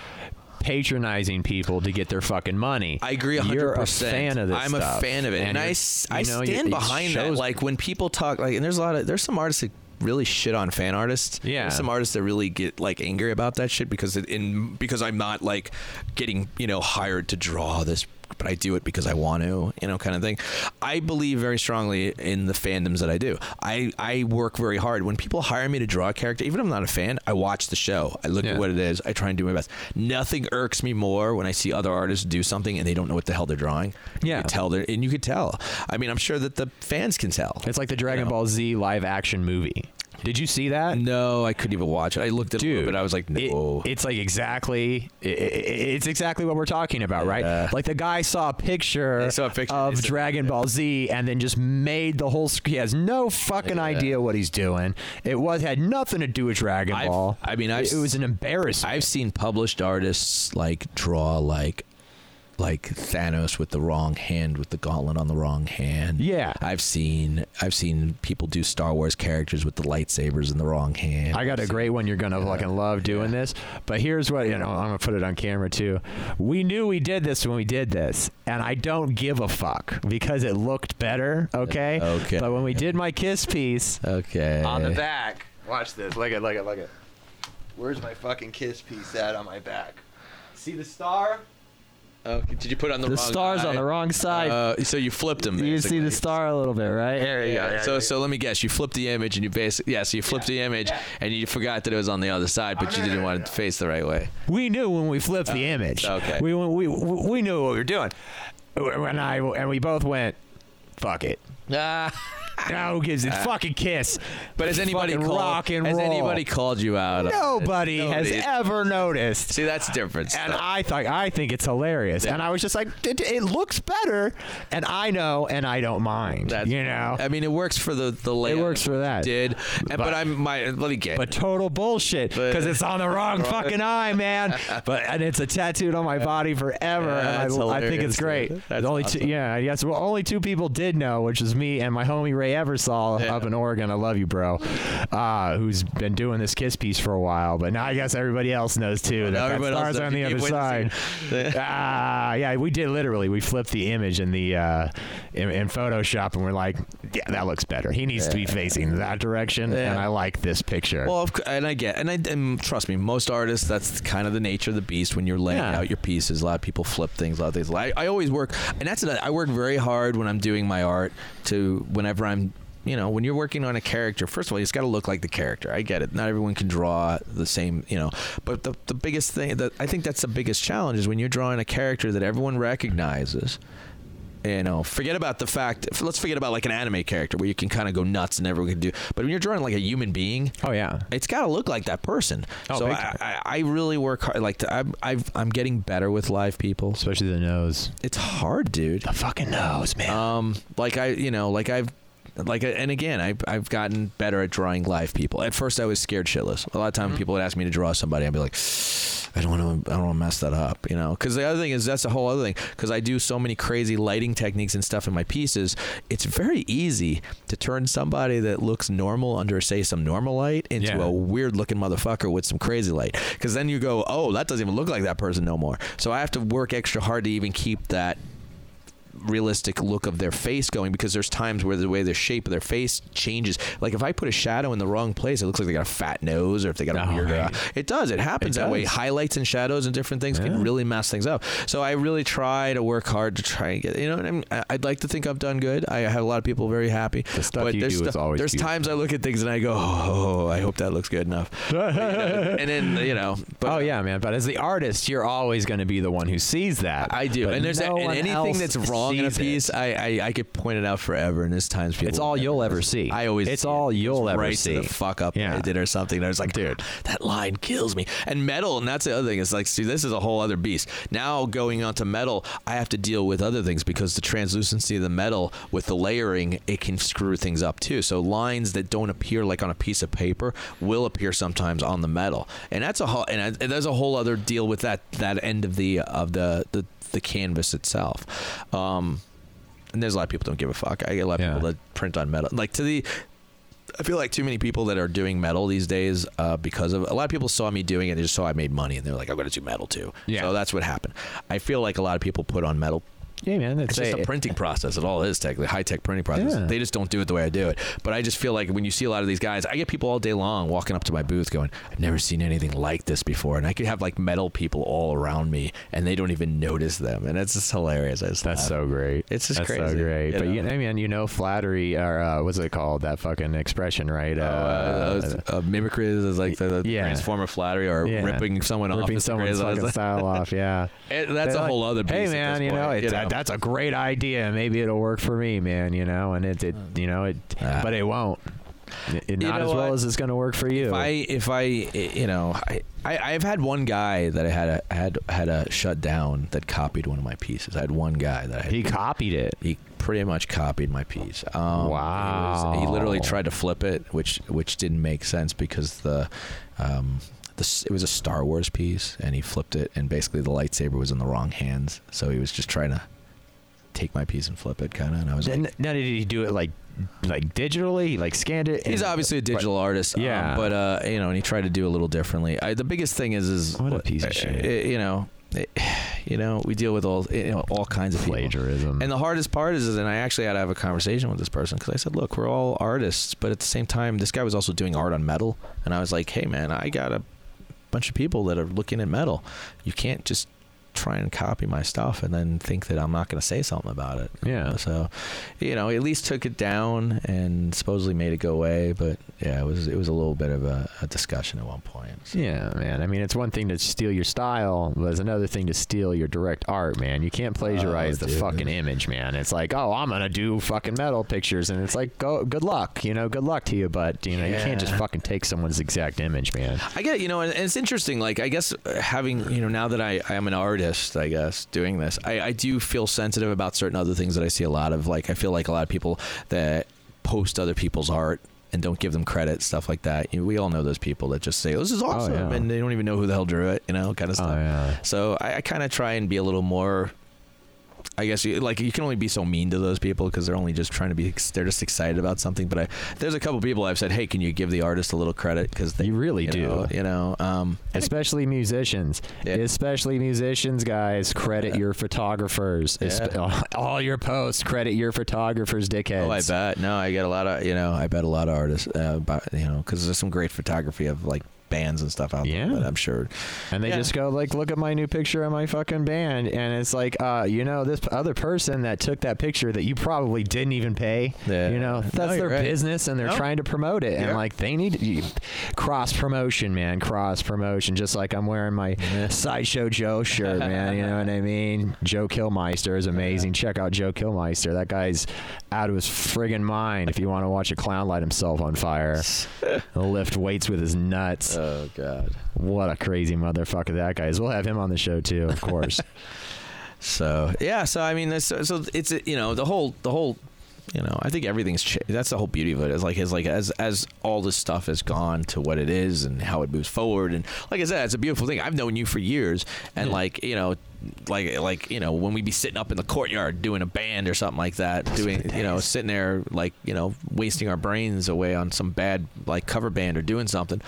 patronizing people to get their fucking money. I agree You're a fan of this I'm stuff. a fan of it. And, I, s- I you know, stand behind that. Like when people talk like and there's a lot of there's some artists that really shit on fan artists. Yeah. There's some artists that really get like angry about that shit because it, in because I'm not like getting, you know, hired to draw this but I do it because I want to, you know, kind of thing. I believe very strongly in the fandoms that I do. I, I work very hard. When people hire me to draw a character, even if I'm not a fan, I watch the show. I look Yeah. at what it is. I try and do my best. Nothing irks me more when I see other artists do something and they don't know what the hell they're drawing. Yeah. You could tell and you could tell. I mean, I'm sure that the fans can tell. It's like the Dragon You know? Ball Z live action movie. Did you see that? No, I couldn't even watch it. I looked at it, a little Dude, bit. I was like, it- no. it's like exactly, i- i- it's exactly what we're talking about, right? Yeah. Like the guy saw a picture, saw a picture. of Dragon Ball Z and then just made the whole. He has no fucking Yeah. idea what he's doing. It was had nothing to do with Dragon I've- Ball. I mean, I've it, it was an embarrassment. I've seen published artists like draw like like Thanos with the wrong hand, with the gauntlet on the wrong hand. Yeah. I've seen I've seen people do Star Wars characters with the lightsabers in the wrong hand. I got a great one. You're gonna fucking love doing this. But here's what you know. I'm gonna put it on camera too. We knew we did this when we did this, and I don't give a fuck because it looked better. Okay. Uh, okay. But when we did my kiss piece Okay. on the back, watch this. Look at, look at, look at. Where's my fucking kiss piece at on my back? See the star? Okay. Did you put it on the, The wrong star's guy? on the wrong side. Uh, so you flipped them. you see the star a little bit, right? There you Yeah. go. Yeah, so yeah. so let me guess. You flipped the image and you basically yeah. So you flipped the image and you forgot that it was on the other side, but you didn't want it to face the right way. we knew when we flipped the image. okay. We we we knew what we were doing. And I and we both went, fuck it. Ah. Now who gives it? Uh, fucking kiss. But has anybody Fucking called? rock and has roll. anybody called you out? on it? Nobody, has Nobody. ever noticed. See, that's different. And stuff. I thought I think it's hilarious, and I was just like, it, it looks better, and I know, and I don't mind. That's you know, I mean, it works for the the layout. works for that. Did, and, but, But- I'm my. Let me get. but total bullshit But- because it's on the wrong fucking eye, man. But and it's a tattooed on my body forever. Yeah, and that's I, I think hilarious, it's great. dude. That's only awesome. two, yeah, yes. Well, only two people did know, which is me and my homie Ray Eversol Yeah. up in Oregon. I love you, bro. Uh, who's been doing this kiss piece for a while, but now I guess everybody else knows too. That, that stars on the other side. Ah, yeah, we did literally. We flipped the image in the uh, in, in Photoshop, and we're like, yeah, that looks better. He needs to be facing that direction, Yeah. and I like this picture. Well, of and I get, and I and trust me, most artists, that's kind of the nature of the beast when you're laying Yeah. out your pieces. A lot of people flip things, a lot of things. I, I always work, and that's I work very hard when I'm doing my art to whenever I'm. You know, when you're working on a character, first of all, it's got to look like the character. I get it. Not everyone can draw the same, you know. But the, the biggest thing that I think that's the biggest challenge is when you're drawing a character that everyone recognizes you know, forget about the fact. Let's forget about like an anime character where you can kind of go nuts and everyone can do. But when you're drawing like a human being, oh yeah, it's got to look like that person. Oh, so I. I, I really work hard. Like to, I'm, I've, I'm getting better with live people. especially the nose. It's hard, dude. The fucking nose, man. Um, like I, you know, like I've, like, and again, I've, I've gotten better at drawing live people. At first, I was scared shitless. A lot of time, Mm-hmm. people would ask me to draw somebody. I'd be like, I don't want to, I don't want to mess that up, you know. Because the other thing is, that's a whole other thing. Because I do so many crazy lighting techniques and stuff in my pieces. It's very easy to turn somebody that looks normal under, say, some normal light into Yeah. a weird looking motherfucker with some crazy light. Because then you go, oh, that doesn't even look like that person no more. So I have to work extra hard to even keep that realistic look of their face going because there's times where the way the shape of their face changes. Like if I put a shadow in the wrong place, it looks like they got a fat nose or if they got a Oh, weird. Uh, right. it does. It happens It that way. Highlights and shadows and different things Yeah. can really mess things up. So I really try to work hard to try and get. You know, and I'm- I'd like to think I've done good. I have a lot of people very happy. The stuff but you there's do is stu- always There's beautiful. times I look at things and I go, oh, I hope that looks good enough. and then you know. But oh yeah, man. But as the artist, you're always going to be the one who sees that. I do, But and there's no and anything that's wrong in a piece, I, I I could point it out forever, and there's times people. It's all you'll ever see. I always. It's all you'll It's ever right see. To the fuck up Yeah. I did or something. And I was like, Dude. Ah, that line kills me. And metal, and that's the other thing. Is like, see, this is a whole other beast. Now going on to metal, I have to deal with other things because the translucency of the metal with the layering, it can screw things up too. So lines that don't appear like on a piece of paper will appear sometimes on the metal, and that's a whole. And, I- and there's a whole other deal with that that end of the of the the, the canvas itself. Um, and there's a lot of people don't give a fuck. I get a lot of Yeah. people that print on metal. Like to the I feel like too many people that are doing metal these days uh, because of a lot of people saw me doing it. They just saw I made money and they're like, I'm going to do metal too. Yeah. So that's what happened. I feel like a lot of people put on metal. Yeah, man. It's just a printing process. It all is technically high tech printing process. Yeah. They just don't do it the way I do it. But I just feel like when you see a lot of these guys, I get people all day long walking up to my booth going, I've never seen anything like this before. And I could have like metal people all around me and they don't even notice them. And it's just hilarious. I just That's laugh. so great. It's just That's so crazy, great. you but you, know? I mean, you know, flattery or uh, what's it called? That fucking expression, right? uh, uh, mimicry is like the, the Yeah. greatest form of flattery or Yeah. ripping someone off. ripping is the someone's style off. Yeah, It- that's They're a like, whole other. Hey beast at man, you know, it's, that, that's a great idea. Maybe it'll work for me, man. You know, and it, it you know, it, Ah. but it won't. It, not as well what? as it's going to work for you. if I if I you know I, I I've had one guy that I had a, had had a shut down that copied one of my pieces. I had one guy that I had, he copied it. he pretty much copied my piece. Um, he was- he, literally tried to flip it, which which didn't make sense because the um, this it was a Star Wars piece, and he flipped it, and basically the lightsaber was in the wrong hands, so he was just trying to take my piece and flip it, kind of. And I was like, Now, did he do it like like digitally, like scanned it? He's and- obviously a digital artist, um, Yeah. but uh, you know, and he tried to do a little differently. I, the biggest thing is, is What a piece of uh, shit. uh, you know, it- you know, we deal with all you know all kinds of people. plagiarism. And the hardest part is, is, and I actually had to have a conversation with this person because I said, look, we're all artists, but at the same time, this guy was also doing art on metal, and I was like, hey, man, I got a bunch of people that are looking at metal. You can't just try and copy my stuff and then think that I'm not going to say something about it. Yeah. So, you know, he at least took it down and supposedly made it go away, but yeah, it was it was a little bit of a, a discussion at one point. So- Yeah, man. I mean, it's one thing to steal your style, but it's another thing to steal your direct art, man. You can't plagiarize Oh, the fucking image, man. It's like, oh, I'm gonna do fucking metal pictures, and it's like, go, good luck, you know, good luck to you, but you know, you can't just fucking take someone's exact image, man. I get, you know, and and it's interesting. Like, I guess uh, having, you know, now that I, I am an artist, I guess doing this, I, I do feel sensitive about certain other things that I see a lot of. Like, I feel like a lot of people that post other people's art and don't give them credit, stuff like that. You know, we all know those people that just say, "This is oh, awesome," yeah. and they don't even know who the hell drew it, you know, kind of Oh stuff. yeah. So I, I kind of try and be a little more. I guess you, like you can only be so mean to those people because they're only just trying to be. They're just excited about something. But I, there's a couple people I've said, "Hey, can you give the artist a little credit?" Because they You really do. know, You know, um, Especially musicians. Yeah. Especially musicians, guys. Credit Yeah. your photographers. Yeah. Espe- all your posts. Credit your photographers, dickheads. Oh, I bet. No, I get a lot of you know. I bet a lot of artists, uh, about, you know, because there's some great photography of like bands and stuff out Yeah. there. But I'm sure. And they Yeah. just go like, look at my new picture of my fucking band, and it's like, uh, you know, this other person that took that picture that you probably didn't even pay. Yeah. You know, that's you're their right. business, and they're No. trying to promote it, and like they need you, cross promotion, man, cross promotion. Just like I'm wearing my sideshow Joe shirt, man. You know what I mean? Joe Killmeister is amazing. Check out Joe Killmeister. That guy's out of his friggin' mind. If you want to watch a clown light himself on fire, lift weights with his nuts. Oh God. What a crazy motherfucker that guy is. We'll have him on the show too, of course. So yeah, so I mean, that's, so it's you know the whole the whole you know I think everything's cha- that's the whole beauty of it is like is like as as all this stuff has gone to what it is and how it moves forward and like I said, it's a beautiful thing. I've known you for years and like you know. Like, like you know, when we'd be sitting up in the courtyard doing a band or something like that, doing you know, sitting there like you know, wasting our brains away on some bad like cover band or doing something,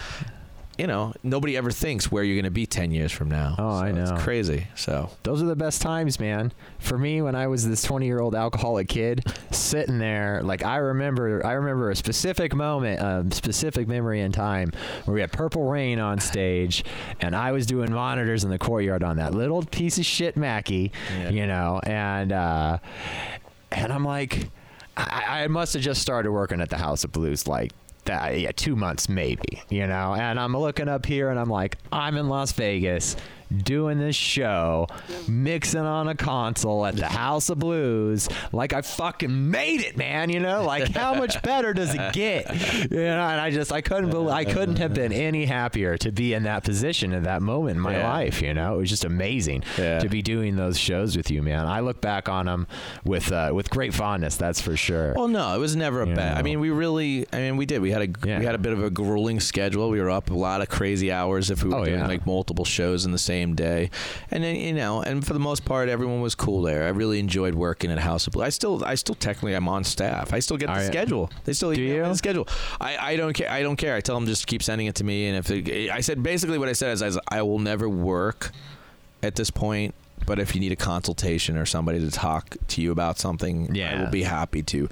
you know, nobody ever thinks where you're going to be 10 years from now. Oh, I know. It's crazy. So, Those are the best times, man. For me, when I was this 20 year old alcoholic kid sitting there, like I remember, I remember a specific moment, a specific memory in time where we had Purple Rain on stage, and I was doing monitors in the courtyard on that little piece of shit Mackie, Yeah. you know, and uh, and I'm like, I, I must have just started working at the House of Blues, like. Yeah, two months maybe, you know. And I'm looking up here and I'm like, I'm in Las Vegas doing this show, mixing on a console at the House of Blues, like I fucking made it, man. You know, like how much better does it get? You know, and I just I couldn't believe I couldn't have been any happier to be in that position at that moment in my Yeah. life. You know, it was just amazing Yeah. to be doing those shows with you, man. I look back on them with uh, with great fondness. That's for sure. well, no, it was never a bad. I mean, we really, I mean, we did. We had a Yeah. we had a bit of a grueling schedule. We were up a lot of crazy hours if we were Oh, doing like multiple shows in the same day, and then you know, and for the most part, everyone was cool there. I really enjoyed working at House of Blue. I still, I still technically, I'm on staff. I still get the schedule. They still Do you? the schedule. I, I don't care. I don't care. I tell them just keep sending it to me, and if I said basically what I said is, I, I will never work at this point. But if you need a consultation or somebody to talk to you about something, I Yeah. will be happy to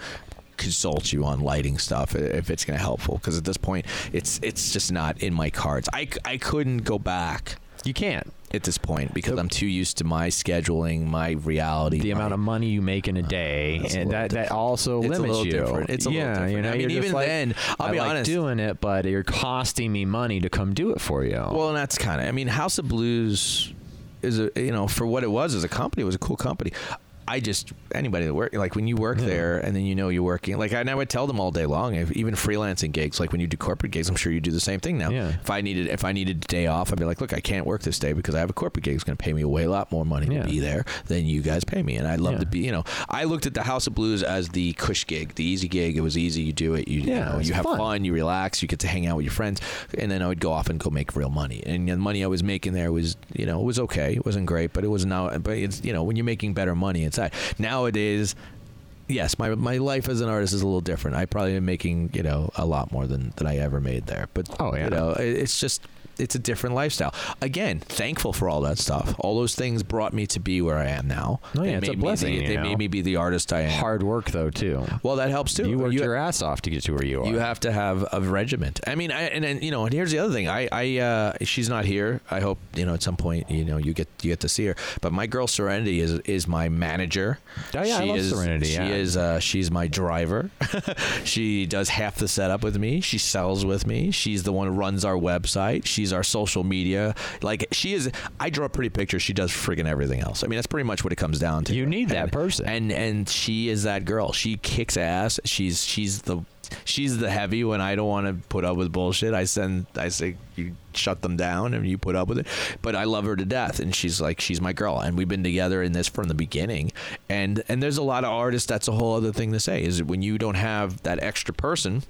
consult you on lighting stuff if it's going to helpful. Because at this point, it's it's just not in my cards. I, I couldn't go back you can't. at this point because I'm too used to my scheduling, my reality, The my- amount of money you make in a day, a and little that, that also It's a limits little you. different. It's a little yeah, different. you know. I mean, even like, then, I'll I be like honest. doing it, but you're costing me money to come do it for you. Well, and that's kind of. I mean, House of Blues is a you know for what it was as a company, it was a cool company. I just anybody that work like when you work there and then you know you're working like I, and I would tell them all day long if, even freelancing gigs like when you do corporate gigs I'm sure you do the same thing now. Yeah. if I needed if I needed a day off I'd be like look I can't work this day because I have a corporate gig. It's going to pay me a way lot more money Yeah. to be there than you guys pay me. And I'd love Yeah. to be you know I looked at the House of Blues as the cush gig the easy gig. It was easy. You do it. You, you Yeah, know you have fun. fun. You relax. You get to hang out with your friends. And then I would go off and go make real money. And the money I was making there was you know it was okay. It wasn't great but it was now but it's you know when you're making better money nowadays yes my my life as an artist is a little different. I probably am making you know a lot more than than I ever made there. But Oh, yeah. you know it- it's just it's a different lifestyle. Again, thankful for all that stuff. All those things brought me to be where I am now. Oh, yeah, They it's a made me blessing, the- they made me be the artist I am. Hard work though too. Well, that helps too. You worked your ass off to get to where you are. you have to have a regiment. I mean, I, and then you know, and here's the other thing. I, I, uh, she's not here. I hope you know at some point you know you get you get to see her. But my girl Serenity is is my manager. Oh, yeah, I love is, Serenity, She yeah. is. Uh, she's my driver. she does half the setup with me. She sells with me. She's the one who runs our website. She's our social media. Like she is. I draw pretty pictures. She does friggin' everything else. I mean, that's pretty much what it comes down to. You need that person. and and she is that girl. She kicks ass. She's she's the she's the heavy when I don't want to put up with bullshit. I send I say you shut them down and you put up with it. But I love her to death and she's like she's my girl and we've been together in this from the beginning. And and there's a lot of artists that's a whole other thing to say is when you don't have that extra person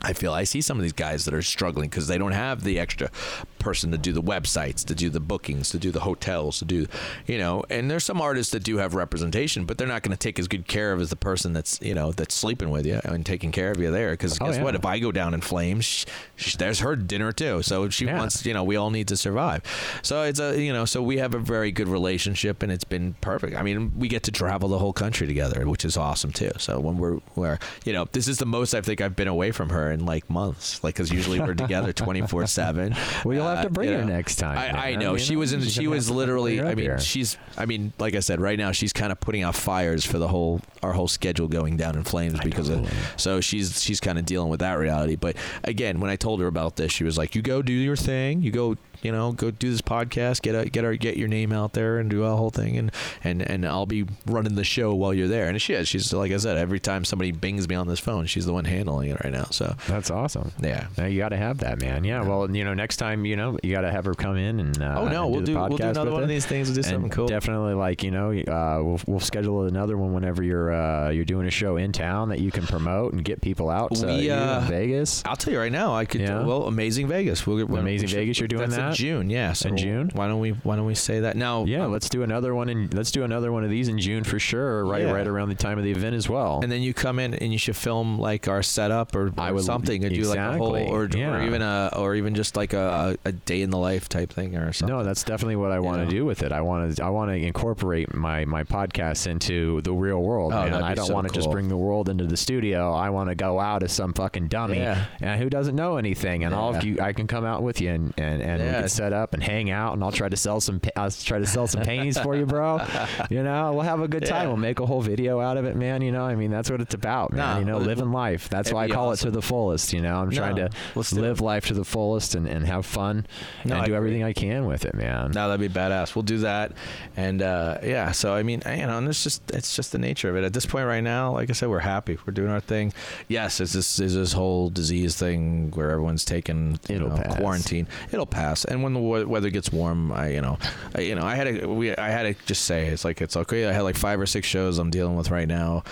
I feel I see some of these guys that are struggling because they don't have the extra person to do the websites, to do the bookings, to do the hotels, to do, you know. And there's some artists that do have representation, but they're not going to take as good care of as the person that's, you know, that's sleeping with you and taking care of you there. Because Oh, guess yeah. what? If I go down in flames, sh sh there's her dinner too. So she Yeah. wants, you know, we all need to survive. So it's a, you know, so we have a very good relationship and it's been perfect. I mean, we get to travel the whole country together, which is awesome too. So when we're, we're, you know, this is the most I think I've been away from her in like months, like because usually we're together 24 seven. Well, you'll have to bring her next time, I, I know You she know, was in. She was literally. I mean, here. she's. I mean, like I said, right now she's kind of putting out fires for the whole our whole schedule going down in flames because of. So she's she's kind of dealing with that reality. But again, when I told her about this, she was like, "You go do your thing. You go." You know, go do this podcast, get a, get our get your name out there, and do a whole thing, and and and I'll be running the show while you're there. And she is. She's like I said, every time somebody bings me on this phone, she's the one handling it right now. So That's awesome. yeah, Now you got to have that, man. Yeah. Well, you know, next time, you know, you got to have her come in and. Uh, Oh, no, and we'll the do- we'll do another one of these things. We'll do And something cool. Definitely, like you know, uh, we'll we'll schedule another one whenever you're uh, you're doing a show in town that you can promote and get people out. So We, uh, Vegas. I'll tell you right now, I could. Yeah? Well, Amazing Vegas. We'll, we'll, Amazing Vegas, you're doing that's in that? June. Yeah, so In June? Why don't we? Why don't we say that now? Yeah, um, let's do another one and let's do another one of these in June for sure. Right, Yeah. right around the time of the event as well. And then you come in and you should film like our setup or, I or would- something, or do like a whole, exactly, or, or even a, or even just like a, a, day in the life type thing or something. No, that's definitely what I want to do with it. I want to I want to incorporate my my podcast into the real world, Oh, man. I don't so want to just bring the world into the studio. I want to go out as some fucking dummy Yeah. and who doesn't know anything, and all of Yeah. you, I can come out with you and and, and we Yeah. can set up and hang out, and I'll try to sell some I'll try to sell some paintings for you, bro. You know, we'll have a good time. Yeah. We'll make a whole video out of it, man. You know, I mean, that's what it's about, man. Nah, you know, living life. That's why I call it to the fullest. You know, I'm trying No, to live life to the fullest and, and have fun No, and I do agree. everything I can with it, man. No, that'd be badass. We'll do that, and uh, yeah. So I mean, you know, and it's just it's just the nature of it. At this point, right now, like I said, we're happy. We're doing our thing. Yes, it's this is this whole disease thing where everyone's taking you It'll know, pass. quarantine. It'll pass. And when the weather gets warm, I you know, I, you know, I had to we I had to just say it's like it's okay. I had like five or six shows I'm dealing with right now.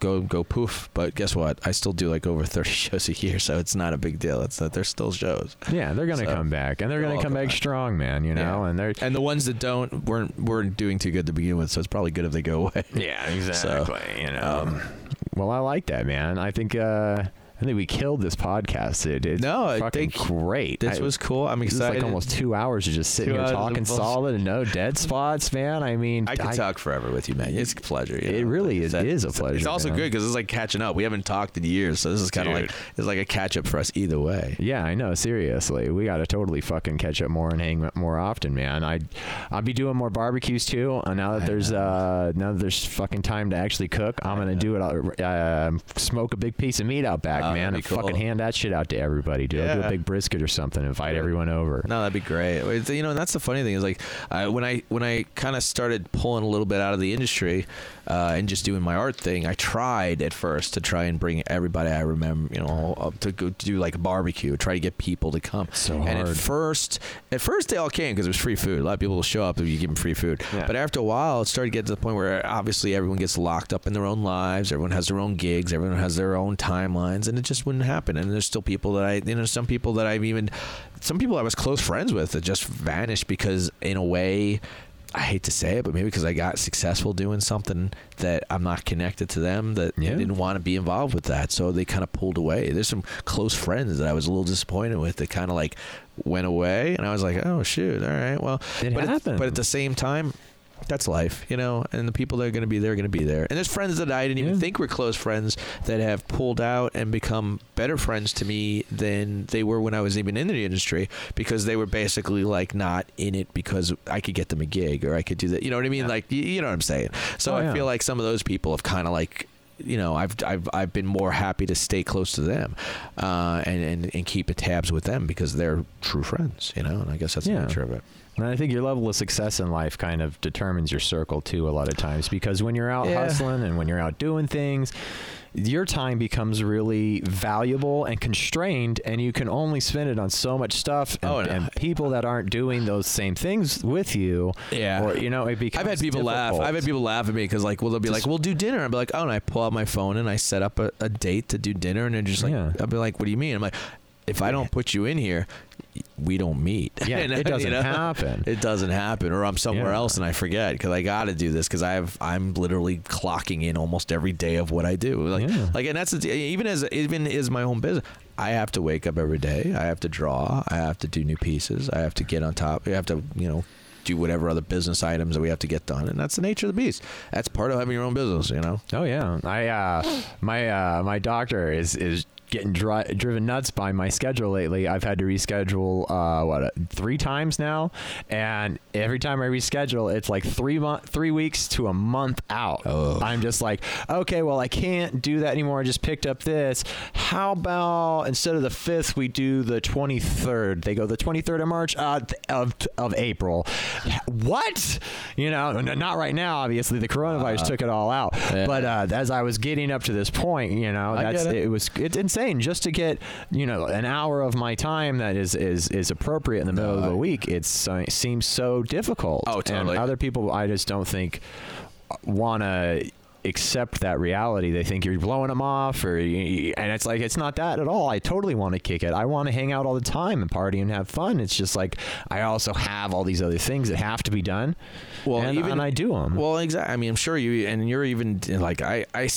Go go poof, but guess what? I still do like over thirty shows a year, so it's not a big deal. It's that there's still shows. Yeah, they're gonna So, come back, and they're gonna come come back back. strong, man. You know, Yeah. and they're And the ones that don't weren't weren't doing too good to begin with, so it's probably good if they go away. yeah, exactly, you know, um, well, I like that, man. I think uh, I think we killed this podcast. It, it's No, I think great. This I- was cool. I'm excited. like almost two hours of just sitting Two here talking solid and no dead spots, man. I mean, I could talk forever with you, man. It's a pleasure. you It know. really Like is- said, is a pleasure, It's also man. good because it's like catching up. We haven't talked in years, so this is kind of like it's like a catch up for us either way. Yeah, I know. Seriously, we got to totally fucking catch up more and hang more often, man. I, I'll be doing more barbecues too. Uh, now that I there's know. uh now that there's fucking time to actually cook, I'm gonna do it. Uh, uh, smoke a big piece of meat out back, Oh, man, that'd and cool. fucking hand that shit out to everybody, dude. I'll do a big brisket or something. Invite Yeah. everyone over. No, that'd be great. It's- You know, and that's the funny thing is like I, when I when I kind of started pulling a little bit out of the industry uh, and just doing my art thing, I tried at first to try and bring everybody I remember, you know, up to go do like a barbecue, try to get people to come. So and at first, at first they all came because it was free food. A lot of people will show up if you give them free food. Yeah. But after a while, it started getting to the point where obviously everyone gets locked up in their own lives. Everyone has their own gigs. Everyone has their own timelines, and it just wouldn't happen. And there's still people that I, you know, some people that I've even, some people I was close friends with that just vanished because, in a way, I hate to say it, but maybe because I got successful doing something that I'm not connected to them, that Yeah. didn't want to be involved with that, so they kind of pulled away. There's some close friends that I was a little disappointed with that kind of like went away, and I was like, oh shoot, all right, well, It but at, but at the same time. That's life, you know, and the people that are going to be there are going to be there. And there's friends that I didn't even Yeah. think were close friends that have pulled out and become better friends to me than they were when I was even in the industry because they were basically like not in it because I could get them a gig or I could do that. You know what I mean? Like, you, you know what I'm saying? So Oh, I feel like some of those people have kind of like you know, I've I've I've been more happy to stay close to them, uh, and and and keep tabs with them because they're true friends, you know. And I guess that's Yeah. the nature of it. And I think your level of success in life kind of determines your circle too a lot of times because when you're out Yeah. hustling and when you're out doing things, your time becomes really valuable and constrained and you can only spend it on so much stuff and, Oh, no. and people that aren't doing those same things with you Yeah. or you know it becomes I've had people laugh. I've had people laugh at me because like, well, they'll be like, "We'll do dinner." I'll be like, "Oh," and I pull out my phone and I set up a, a date to do dinner, and they're just like, Yeah. "I'll be like, what do you mean?" I'm like, "If I don't put you in here, we don't meet." Yeah, And, it doesn't you know, happen. It doesn't happen, or I'm somewhere Yeah. else and I forget because I got to do this because I have I'm literally clocking in almost every day of what I do. Like, Yeah. like, and that's even as even is my own business. I have to wake up every day. I have to draw. I have to do new pieces. I have to get on top. I have to, you know, do whatever other business items that we have to get done, and that's the nature of the beast. That's part of having your own business, you know. Oh yeah, I uh, my uh, my doctor is is getting dri- driven nuts by my schedule lately. I've had to reschedule uh, what uh, three times now, and every time I reschedule, it's like three month, three weeks to a month out. Oh. I'm just like, okay, well I can't do that anymore. I just picked up this. How about instead of the fifth, we do the 23rd? They go the 23rd of March uh, of of April. What? You know, not right now. Obviously, the coronavirus took it all out. Yeah. But uh, as I was getting up to this point, you know, that's it. it. was it's insane just to get you know an hour of my time that is is is appropriate in the middle of the week. It's uh, seems so difficult. Oh, totally. And other people, I just don't think want to accept that reality. They think you're blowing them off, or and it's like it's not that at all. I totally want to kick it. I want to hang out all the time and party and have fun. It's just like I also have all these other things that have to be done. Well, and, even- and I do them. Well, exactly. I mean, I'm sure you, and you're even like I, I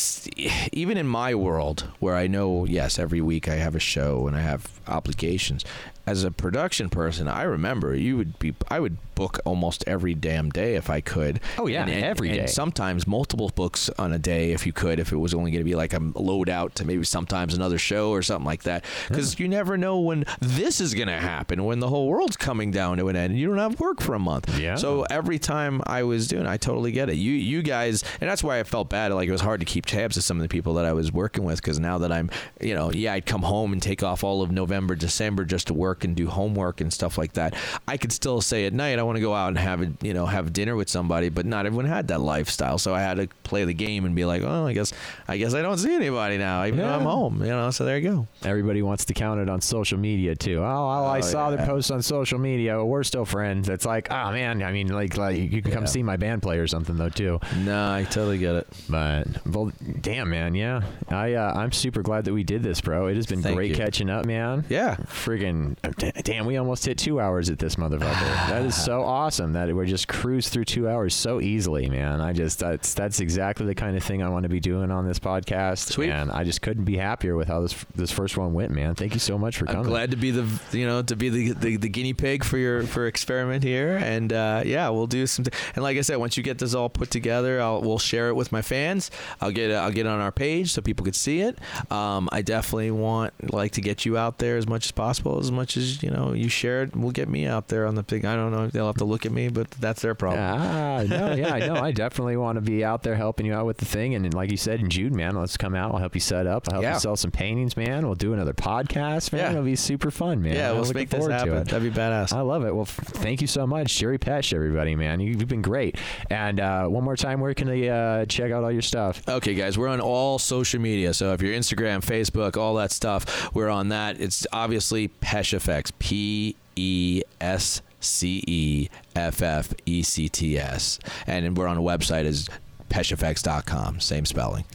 even in my world where I know, yes, every week I have a show and I have obligations. As a production person, I remember you would be, I would book almost every damn day if I could. Oh, yeah, and, and, every and day. sometimes multiple books on a day if you could, if it was only going to be like a load out to maybe sometimes another show or something like that. Because you never know when this is going to happen, when the whole world's coming down to an end and you don't have work for a month. Yeah. So every time I was doing, I totally get it. You you guys, and that's why I felt bad. Like it was hard to keep tabs of some of the people that I was working with because now that I'm, you know, yeah, I'd come home and take off all of November, December just to work and do homework and stuff like that. I could still say at night I want to go out and have a, you know have dinner with somebody, but not everyone had that lifestyle. So I had to play the game and be like, oh, I guess I guess I don't see anybody now, even though I'm home. You know, so there you go. Everybody wants to count it on social media too. Oh, oh, I Oh, saw yeah. the post on social media. We're still friends. It's like, oh man, I mean, like, like you can come Yeah. see my band play or something though too. No, I totally get it. But well, damn man, yeah. I uh, I'm super glad that we did this, bro. It has been Thank great you. catching up, man. Yeah. Friggin' damn, we almost hit two hours at this motherfucker. that is so awesome that we're just cruise through two hours so easily, man. I just that's that's exactly the kind of thing I want to be doing on this podcast. Sweet. And I just couldn't be happier with how this this first one went, man. Thank you so much for I'm coming. glad to be the you know to be the, the, the guinea pig for your for experiment here, and uh, yeah, we'll do some. and like I said, once you get this all put together, I'll we'll share it with my fans. I'll get it, I'll get on our page so people could see it. Um, I definitely want like to get you out there as much as possible, as much as you know you share shared. Will get me out there on the thing. I don't know. They'll have to look at me, but that's their problem. Ah, no, yeah, I know. I definitely want to be out there helping you out with the thing. And, then, like you said, in June, man, let's come out. I'll help you set up. I'll help Yeah. you sell some paintings, man. We'll do another podcast, man. Yeah. It'll be super fun, man. yeah, we'll make this forward to happen. it. That'd be badass. I love it. Well, f- thank you so much, Jerry Pesce, everybody, man. You, you've been great. And uh, one more time, where can they uh, check out all your stuff? Okay, guys, we're on all social media. So if you're Instagram, Facebook, all that stuff, we're on that. It's obviously Pesh Effects. P E S C E F F E C T S. And we're on a website is pesceffects.com. Same spelling.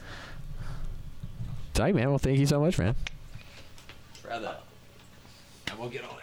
Tight, man. Well, thank you so much, man. Brother. And we'll get on it.